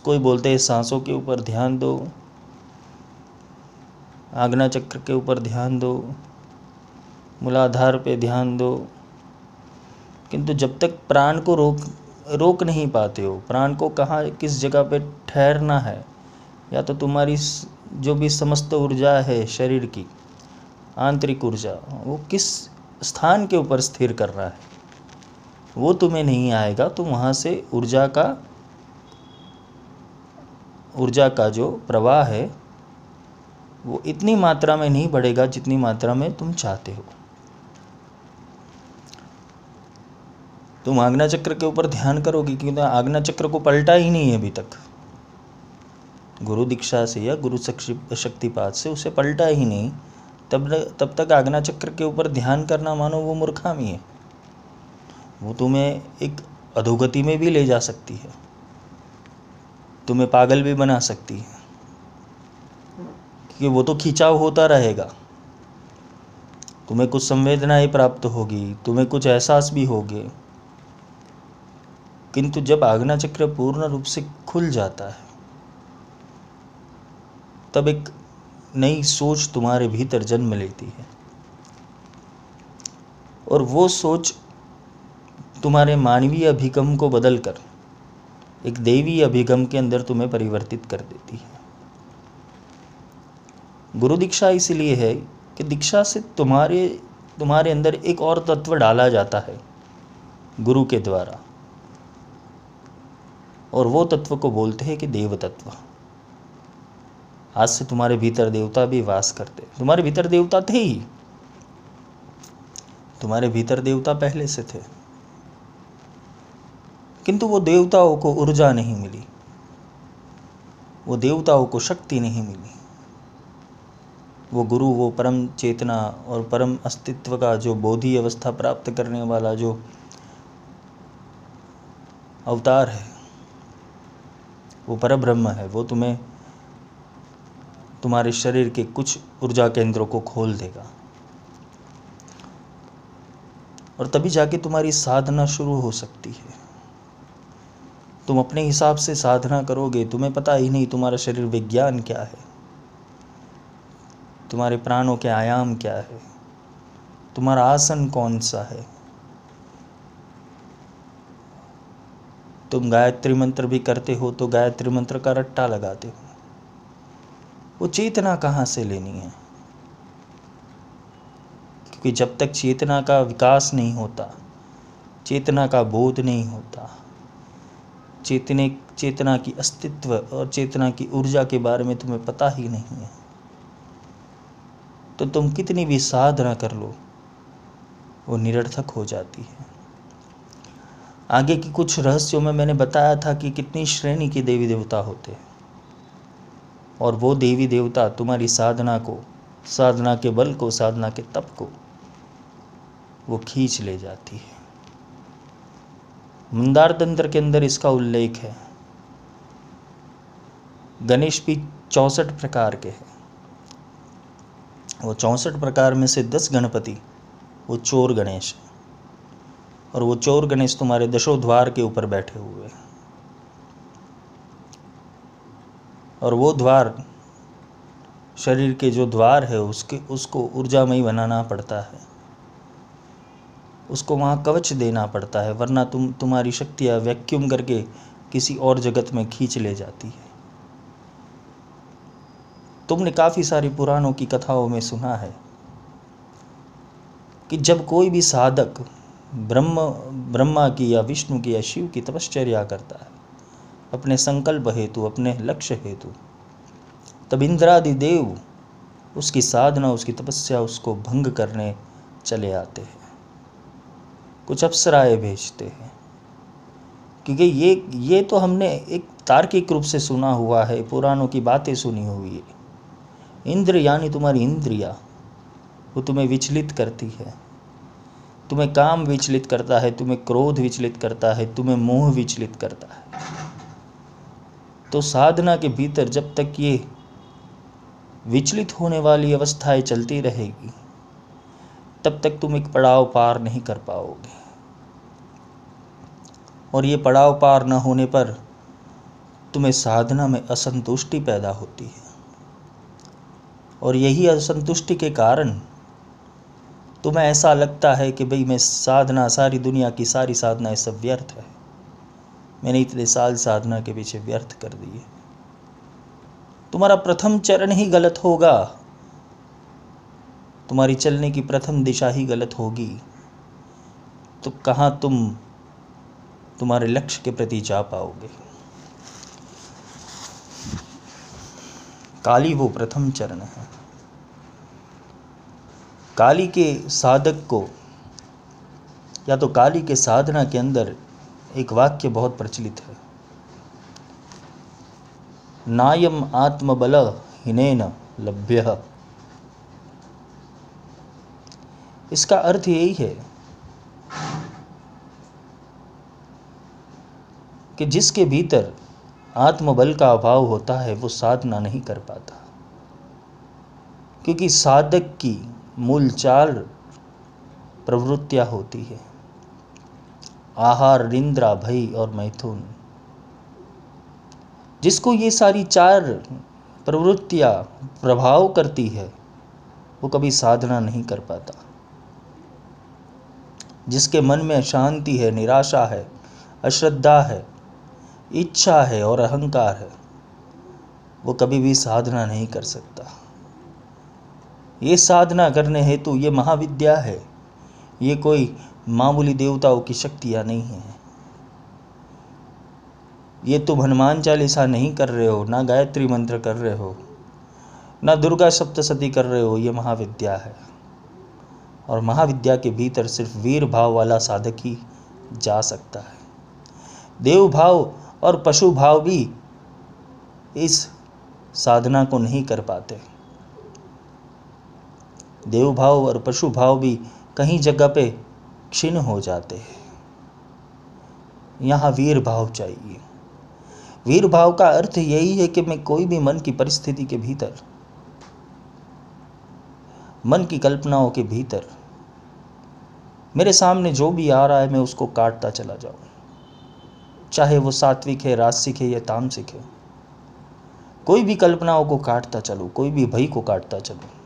कोई बोलते हैं सांसों के ऊपर ध्यान दो, आग्ना चक्र के ऊपर ध्यान दो, मूलाधार पे ध्यान दो किंतु जब तक प्राण को रोक रोक नहीं पाते हो, प्राण को कहाँ, किस जगह पे ठहरना है, या तो तुम्हारी जो भी समस्त ऊर्जा है शरीर की, आंतरिक ऊर्जा, वो किस स्थान के ऊपर स्थिर कर रहा है, वो तुम्हें नहीं आएगा तो वहाँ से ऊर्जा का ऊर्जा का जो प्रवाह है, वो इतनी मात्रा में नहीं बढ़ेगा जितनी मात्रा में तुम चाहते हो। तुम आग्ना चक्र के ऊपर ध्यान करोगे, क्योंकि आग्ना चक्र को पलटा ही नहीं है अभी तक। गुरु दीक्षा से या गुरु शक्तिपात से उसे पलटा ही नहीं। तब तब तक आग्ना चक्र के ऊपर ध्यान करना मानो वो मूर्खामी है। वो तुम्हें एक अधोगति में भी ले जा सकती है। तुम्हें पागल भी बना सकती है। क्योंकि वो तो खिंचाव होता रहेगा। तुम्हें कुछ संवेदनाएँ प्राप्त होगी, तुम्हें कुछ एहसास भी होगे। किंतु जब आग्ना चक्र पूर्ण रूप से खुल जाता है, तब एक नई सोच तुम्हारे भीतर जन्म लेती है। और वो सोच तुम्हारे मानवीय अभिगम को बदल कर एक देवी अभिगम के अंदर तुम्हें परिवर्तित कर देती है। गुरु दीक्षा इसलिए है कि दीक्षा से तुम्हारे तुम्हारे अंदर एक और तत्व डाला जाता है गुरु के द्वारा। और वो तत्व को बोलते हैं कि देव तत्व आज से तुम्हारे भीतर देवता भी वास करते तुम्हारे भीतर देवता थे ही। तुम्हारे भीतर देवता पहले से थे। किंतु वो देवताओं को ऊर्जा नहीं मिली। वो देवताओं को शक्ति नहीं मिली। वो गुरु, वो परम चेतना और परम अस्तित्व का जो बोधि अवस्था प्राप्त करने वाला जो अवतार है वो पर ब्रह्म है, वो तुम्हें, तुम्हारे शरीर के कुछ ऊर्जा केंद्रों को खोल देगा। और तभी जाके तुम्हारी साधना शुरू हो सकती है। तुम अपने हिसाब से साधना करोगे, तुम्हें पता ही नहीं तुम्हारा शरीर विज्ञान क्या है। तुम्हारे प्राणों के आयाम क्या है। तुम्हारा आसन कौन सा है। तुम गायत्री मंत्र भी करते हो तो गायत्री मंत्र का रट्टा लगाते हो। वो चेतना कहाँ से लेनी है? क्योंकि जब तक चेतना का विकास नहीं होता, चेतना का बोध नहीं होता, चेतने, चेतना की अस्तित्व और चेतना की ऊर्जा के बारे में तुम्हें पता ही नहीं है। तो तुम कितनी भी साधना कर लो, वो निरर्थक हो जाती है। आगे की कुछ रहस्यों में मैंने बताया था कि कितनी श्रेणी के देवी देवता होते हैं। और वो देवी देवता तुम्हारी साधना को, साधना के बल को, साधना के तप को, वो खींच ले जाती है। मंदार तंत्र के अंदर इसका उल्लेख है। गणेश भी चौसठ प्रकार के हैं। वो चौंसठ प्रकार में से दस गणपति, वो चोर गणेश है। और वो चोर गणेश तुम्हारे दशो द्वार के ऊपर बैठे हुए हैं। और वो द्वार, शरीर के जो द्वार है, उसके, उसको ऊर्जामयी बनाना पड़ता है। उसको वहाँ कवच देना पड़ता है, वरना तुम, तुम्हारी शक्तियाँ वैक्यूम करके किसी और जगत में खींच ले जाती है। तुमने काफ़ी सारी पुराणों की कथाओं में सुना है कि जब कोई भी साधक ब्रह्म, ब्रह्मा की या विष्णु की या शिव की तपश्चर्या करता है। अपने संकल्प हेतु, अपने लक्ष्य हेतु। तब इंद्रादि देव उसकी साधना, उसकी तपस्या, उसको भंग करने चले आते हैं। कुछ अप्सराए भेजते हैं। क्योंकि ये ये तो हमने एक तार्किक रूप से सुना हुआ है, पुराणों की बातें सुनी हुई है। इंद्र यानी तुम्हारी इंद्रिया, वो तुम्हें विचलित करती है। तुम्हें काम विचलित करता है, तुम्हें क्रोध विचलित करता है, तुम्हें मोह विचलित करता है। तो साधना के भीतर जब तक ये विचलित होने वाली अवस्थाएँ चलती रहेगी, तब तक तुम एक पड़ाव पार नहीं कर पाओगे। और ये पड़ाव पार न होने पर तुम्हें साधना में असंतुष्टि पैदा होती है। और यही असंतुष्टि के कारण तुम्हें ऐसा लगता है कि भाई मैं साधना, सारी दुनिया की सारी साधना सब व्यर्थ है। मैंने इतने साल साधना के पीछे व्यर्थ कर दिए तुम्हारा प्रथम चरण ही गलत होगा। तुम्हारी चलने की प्रथम दिशा ही गलत होगी। तो कहाँ तुम तुम्हारे लक्ष्य के प्रति जा पाओगे? काली वो प्रथम चरण है। काली के साधक को, या तो काली के साधना के अंदर एक वाक्य बहुत प्रचलित है। नायम आत्मबल हिनेन लभ्य। इसका अर्थ यही है कि जिसके भीतर आत्मबल का अभाव होता है, वो साधना नहीं कर पाता। क्योंकि साधक की मूल चार प्रवृत्तियाँ होती है। आहार, निंद्रा, भय और मैथुन। जिसको ये सारी चार प्रवृत्तियाँ प्रभाव करती है, वो कभी साधना नहीं कर पाता। जिसके मन में शांति है, निराशा है, अश्रद्धा है, इच्छा है और अहंकार है, वो कभी भी साधना नहीं कर सकता। ये साधना करने हेतु ये महाविद्या है। ये कोई मामूली देवताओं की शक्तियाँ नहीं है। ये तुम हनुमान चालीसा नहीं कर रहे हो, ना गायत्री मंत्र कर रहे हो, ना दुर्गा सप्तशती कर रहे हो, ये महाविद्या है। और महाविद्या के भीतर सिर्फ़ वीर भाव वाला साधक ही जा सकता है। देव भाव और पशु भाव भी इस साधना को नहीं कर पाते। देव भाव और पशु भाव भी कहीं जगह पे क्षीण हो जाते हैं। यहाँ वीर भाव चाहिए। वीर भाव का अर्थ यही है कि मैं कोई भी मन की परिस्थिति के भीतर, मन की कल्पनाओं के भीतर, मेरे सामने जो भी आ रहा है मैं उसको काटता चला जाऊँ। चाहे वो सात्विक है रासिक है या तामसिक है, कोई भी कल्पनाओं को काटता चलो, कोई भी भय को काटता चलो।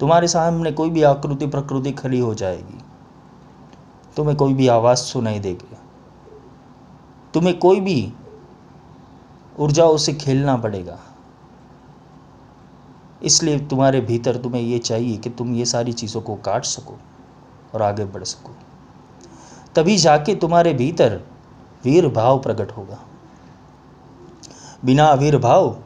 तुम्हारे सामने कोई भी आकृति प्रकृति खड़ी हो जाएगी। तुम्हें कोई भी आवाज़ सुनाई देगी। तुम्हें कोई भी ऊर्जा उसे खेलना पड़ेगा। इसलिए तुम्हारे भीतर तुम्हें ये चाहिए कि तुम ये सारी चीज़ों को काट सको और आगे बढ़ सको। तभी जाके तुम्हारे भीतर वीर भाव प्रकट होगा। बिना वीर भाव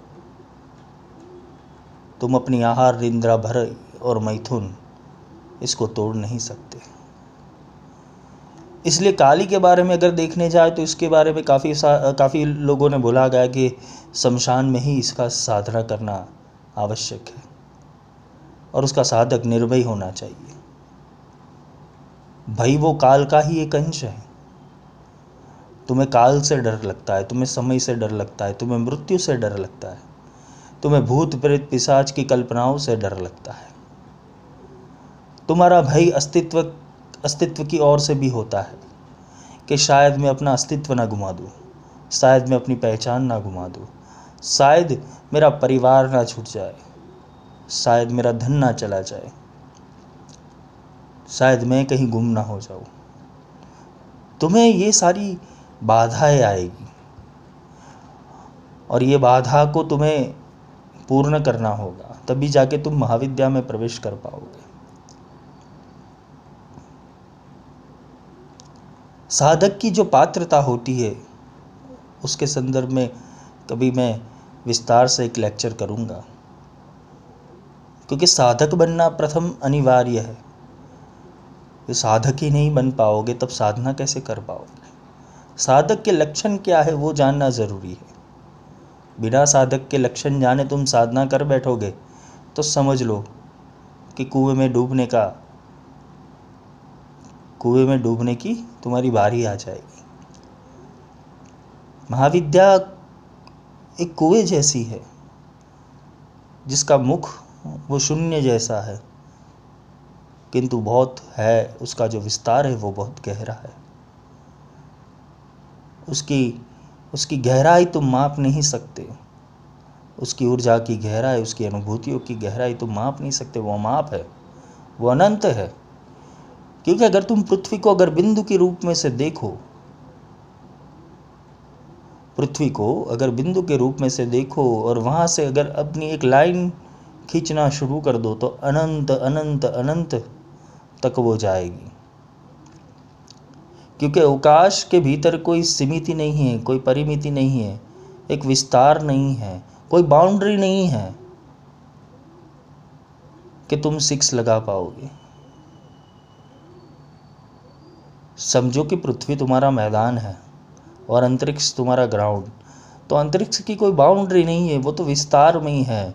तुम अपनी आहार निंद्रा भर और मैथुन इसको तोड़ नहीं सकते। इसलिए काली के बारे में अगर देखने जाए तो इसके बारे में काफ़ी काफ़ी लोगों ने बोला गया कि शमशान में ही इसका साधना करना आवश्यक है और उसका साधक निर्भय होना चाहिए। भाई, वो काल का ही एक अंश है। तुम्हें काल से डर लगता है, तुम्हें समय से डर लगता है, तुम्हें मृत्यु से डर लगता है, तुम्हें भूत प्रेत पिशाच की कल्पनाओं से डर लगता है। तुम्हारा भय अस्तित्व अस्तित्व की ओर से भी होता है कि शायद मैं अपना अस्तित्व ना घुमा दूँ, शायद मैं अपनी पहचान ना घुमा दूँ, शायद मेरा परिवार ना छूट जाए, शायद मेरा धन ना चला जाए, शायद मैं कहीं गुम ना हो जाऊँ। तुम्हें ये सारी बाधाएँ आएगी और ये बाधा को तुम्हें पूर्ण करना होगा, तभी जाके तुम महाविद्या में प्रवेश कर पाओगे। साधक की जो पात्रता होती है, उसके संदर्भ में कभी मैं विस्तार से एक लेक्चर करूँगा। क्योंकि साधक बनना प्रथम अनिवार्य है। तो साधक ही नहीं बन पाओगे, तब साधना कैसे कर पाओगे? साधक के लक्षण क्या है, वो जानना ज़रूरी है। बिना साधक के लक्षण जाने तुम साधना कर बैठोगे तो समझ लो कि कुएँ में डूबने का कुएँ में डूबने की तुम्हारी बारी आ जाएगी। महाविद्या एक कुएँ जैसी है, जिसका मुख वो शून्य जैसा है, किंतु बहुत है, उसका जो विस्तार है वो बहुत गहरा है। उसकी उसकी गहराई तुम माप नहीं सकते। उसकी ऊर्जा की गहराई, उसकी अनुभूतियों की गहराई तुम माप नहीं सकते, वो माप है, वो अनंत है। क्योंकि अगर तुम पृथ्वी को अगर बिंदु के रूप में से देखो, पृथ्वी को अगर बिंदु के रूप में से देखो और वहाँ से अगर अपनी एक लाइन खींचना शुरू कर दो तो अनंत अनंत अनंत तक वो जाएगी। क्योंकि अवकाश के भीतर कोई सीमिति नहीं है, कोई परिमिति नहीं है, एक विस्तार नहीं है, कोई बाउंड्री नहीं है कि तुम सिक्स लगा पाओगे। समझो कि पृथ्वी तुम्हारा मैदान है और अंतरिक्ष तुम्हारा ग्राउंड तो अंतरिक्ष की कोई बाउंड्री नहीं है, वो तो विस्तार में ही है।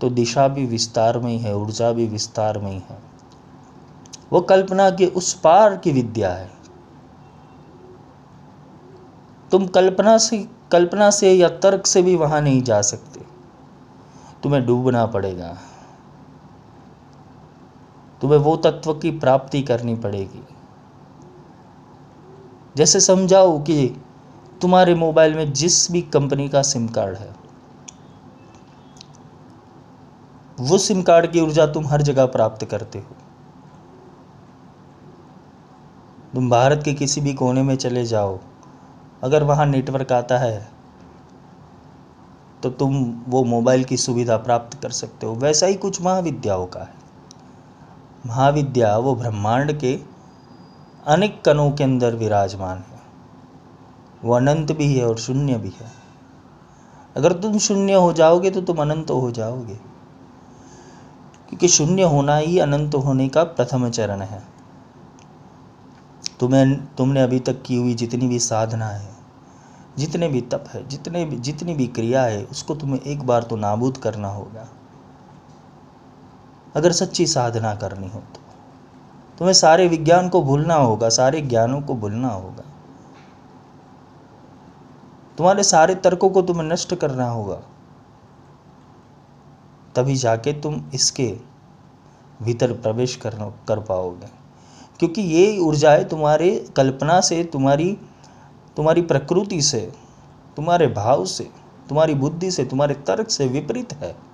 तो दिशा भी विस्तार में ही है, ऊर्जा भी विस्तार में ही है। वो कल्पना के उस पार की विद्या है। तुम कल्पना से कल्पना से या तर्क से भी वहाँ नहीं जा सकते। तुम्हें डूबना पड़ेगा। तुम्हें वो तत्व की प्राप्ति करनी पड़ेगी। जैसे समझाओ कि तुम्हारे मोबाइल में जिस भी कंपनी का सिम कार्ड है, वो सिम कार्ड की ऊर्जा तुम हर जगह प्राप्त करते हो। तुम भारत के किसी भी कोने में चले जाओ, अगर वहाँ नेटवर्क आता है तो तुम वो मोबाइल की सुविधा प्राप्त कर सकते हो। वैसा ही कुछ महाविद्याओं का है। महाविद्या वो ब्रह्मांड के अनेक कणों के अंदर विराजमान है। वो अनंत भी है और शून्य भी है। अगर तुम शून्य हो जाओगे तो तुम अनंत हो जाओगे। क्योंकि शून्य होना ही अनंत होने का प्रथम चरण है। तुम्हें, तुमने अभी तक की हुई जितनी भी साधना है, जितने भी तप है, जितने भी, जितनी भी क्रिया है, उसको तुम्हें एक बार तो नाबूद करना होगा। अगर सच्ची साधना करनी हो तो। तुम्हें सारे विज्ञान को भूलना होगा, सारे ज्ञानों को भूलना होगा। तुम्हारे सारे तर्कों को तुम्हें नष्ट करना होगा। तभी जाके तुम इसके भीतर प्रवेश कर कर पाओगे। क्योंकि ये ऊर्जाएँ तुम्हारे कल्पना से, तुम्हारी तुम्हारी प्रकृति से, तुम्हारे भाव से, तुम्हारी बुद्धि से, तुम्हारे तर्क से विपरीत है।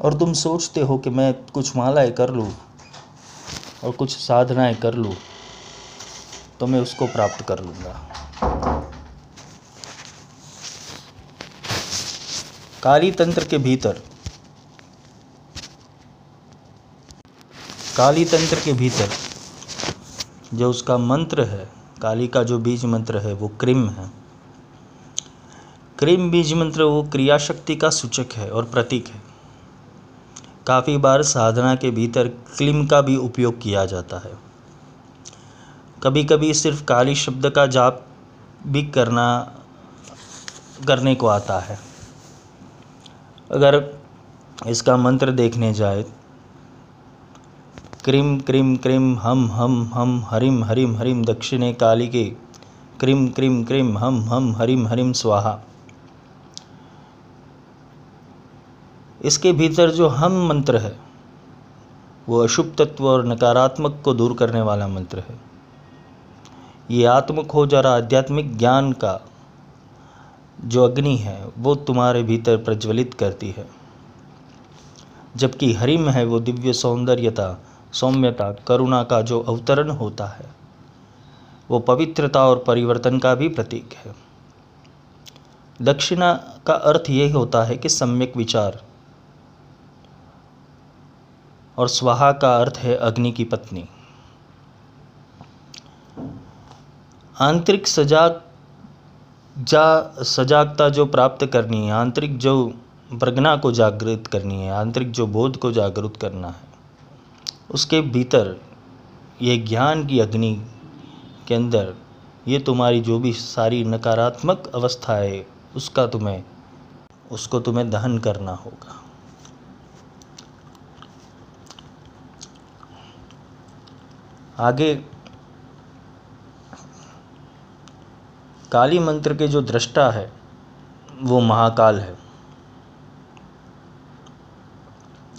और तुम सोचते हो कि मैं कुछ मालाएँ कर लूँ और कुछ साधनाएँ कर लूँ तो मैं उसको प्राप्त कर लूँगा। काली तंत्र के भीतर काली तंत्र के भीतर जो उसका मंत्र है, काली का जो बीज मंत्र है, वो क्रिम है। क्रिम बीज मंत्र वो क्रिया शक्ति का सूचक है और प्रतीक है। काफ़ी बार साधना के भीतर क्लिम का भी उपयोग किया जाता है। कभी कभी सिर्फ़ काली शब्द का जाप भी करना, करने को आता है। अगर इसका मंत्र देखने जाए, क्रीम क्रीम क्रीम, हम हम हम, हरिम हरिम हरिम, दक्षिणे काली के, क्रीम क्रीम क्रीम, हम हम, हरिम हरिम, स्वाहा। इसके भीतर जो हम मंत्र है, वो अशुभ तत्व और नकारात्मक को दूर करने वाला मंत्र है। ये आत्मखोज और आध्यात्मिक ज्ञान का जो अग्नि है, वो तुम्हारे भीतर प्रज्वलित करती है। जबकि हरिम है, वो दिव्य सौंदर्यता, सौम्यता, करुणा का जो अवतरण होता है, वो पवित्रता और परिवर्तन का भी प्रतीक है। दक्षिणा का अर्थ यही होता है कि सम्यक विचार और स्वाहा का अर्थ है अग्नि की पत्नी। आंतरिक सजाग जा, सजागता जो प्राप्त करनी है, आंतरिक जो प्रज्ञा को जागृत करनी है, आंतरिक जो बोध को जागृत करना है, उसके भीतर ये ज्ञान की अग्नि के अंदर ये तुम्हारी जो भी सारी नकारात्मक अवस्था है उसका तुम्हें, उसको तुम्हें दहन करना होगा। आगे काली मंत्र के जो दृष्टा है वो महाकाल है।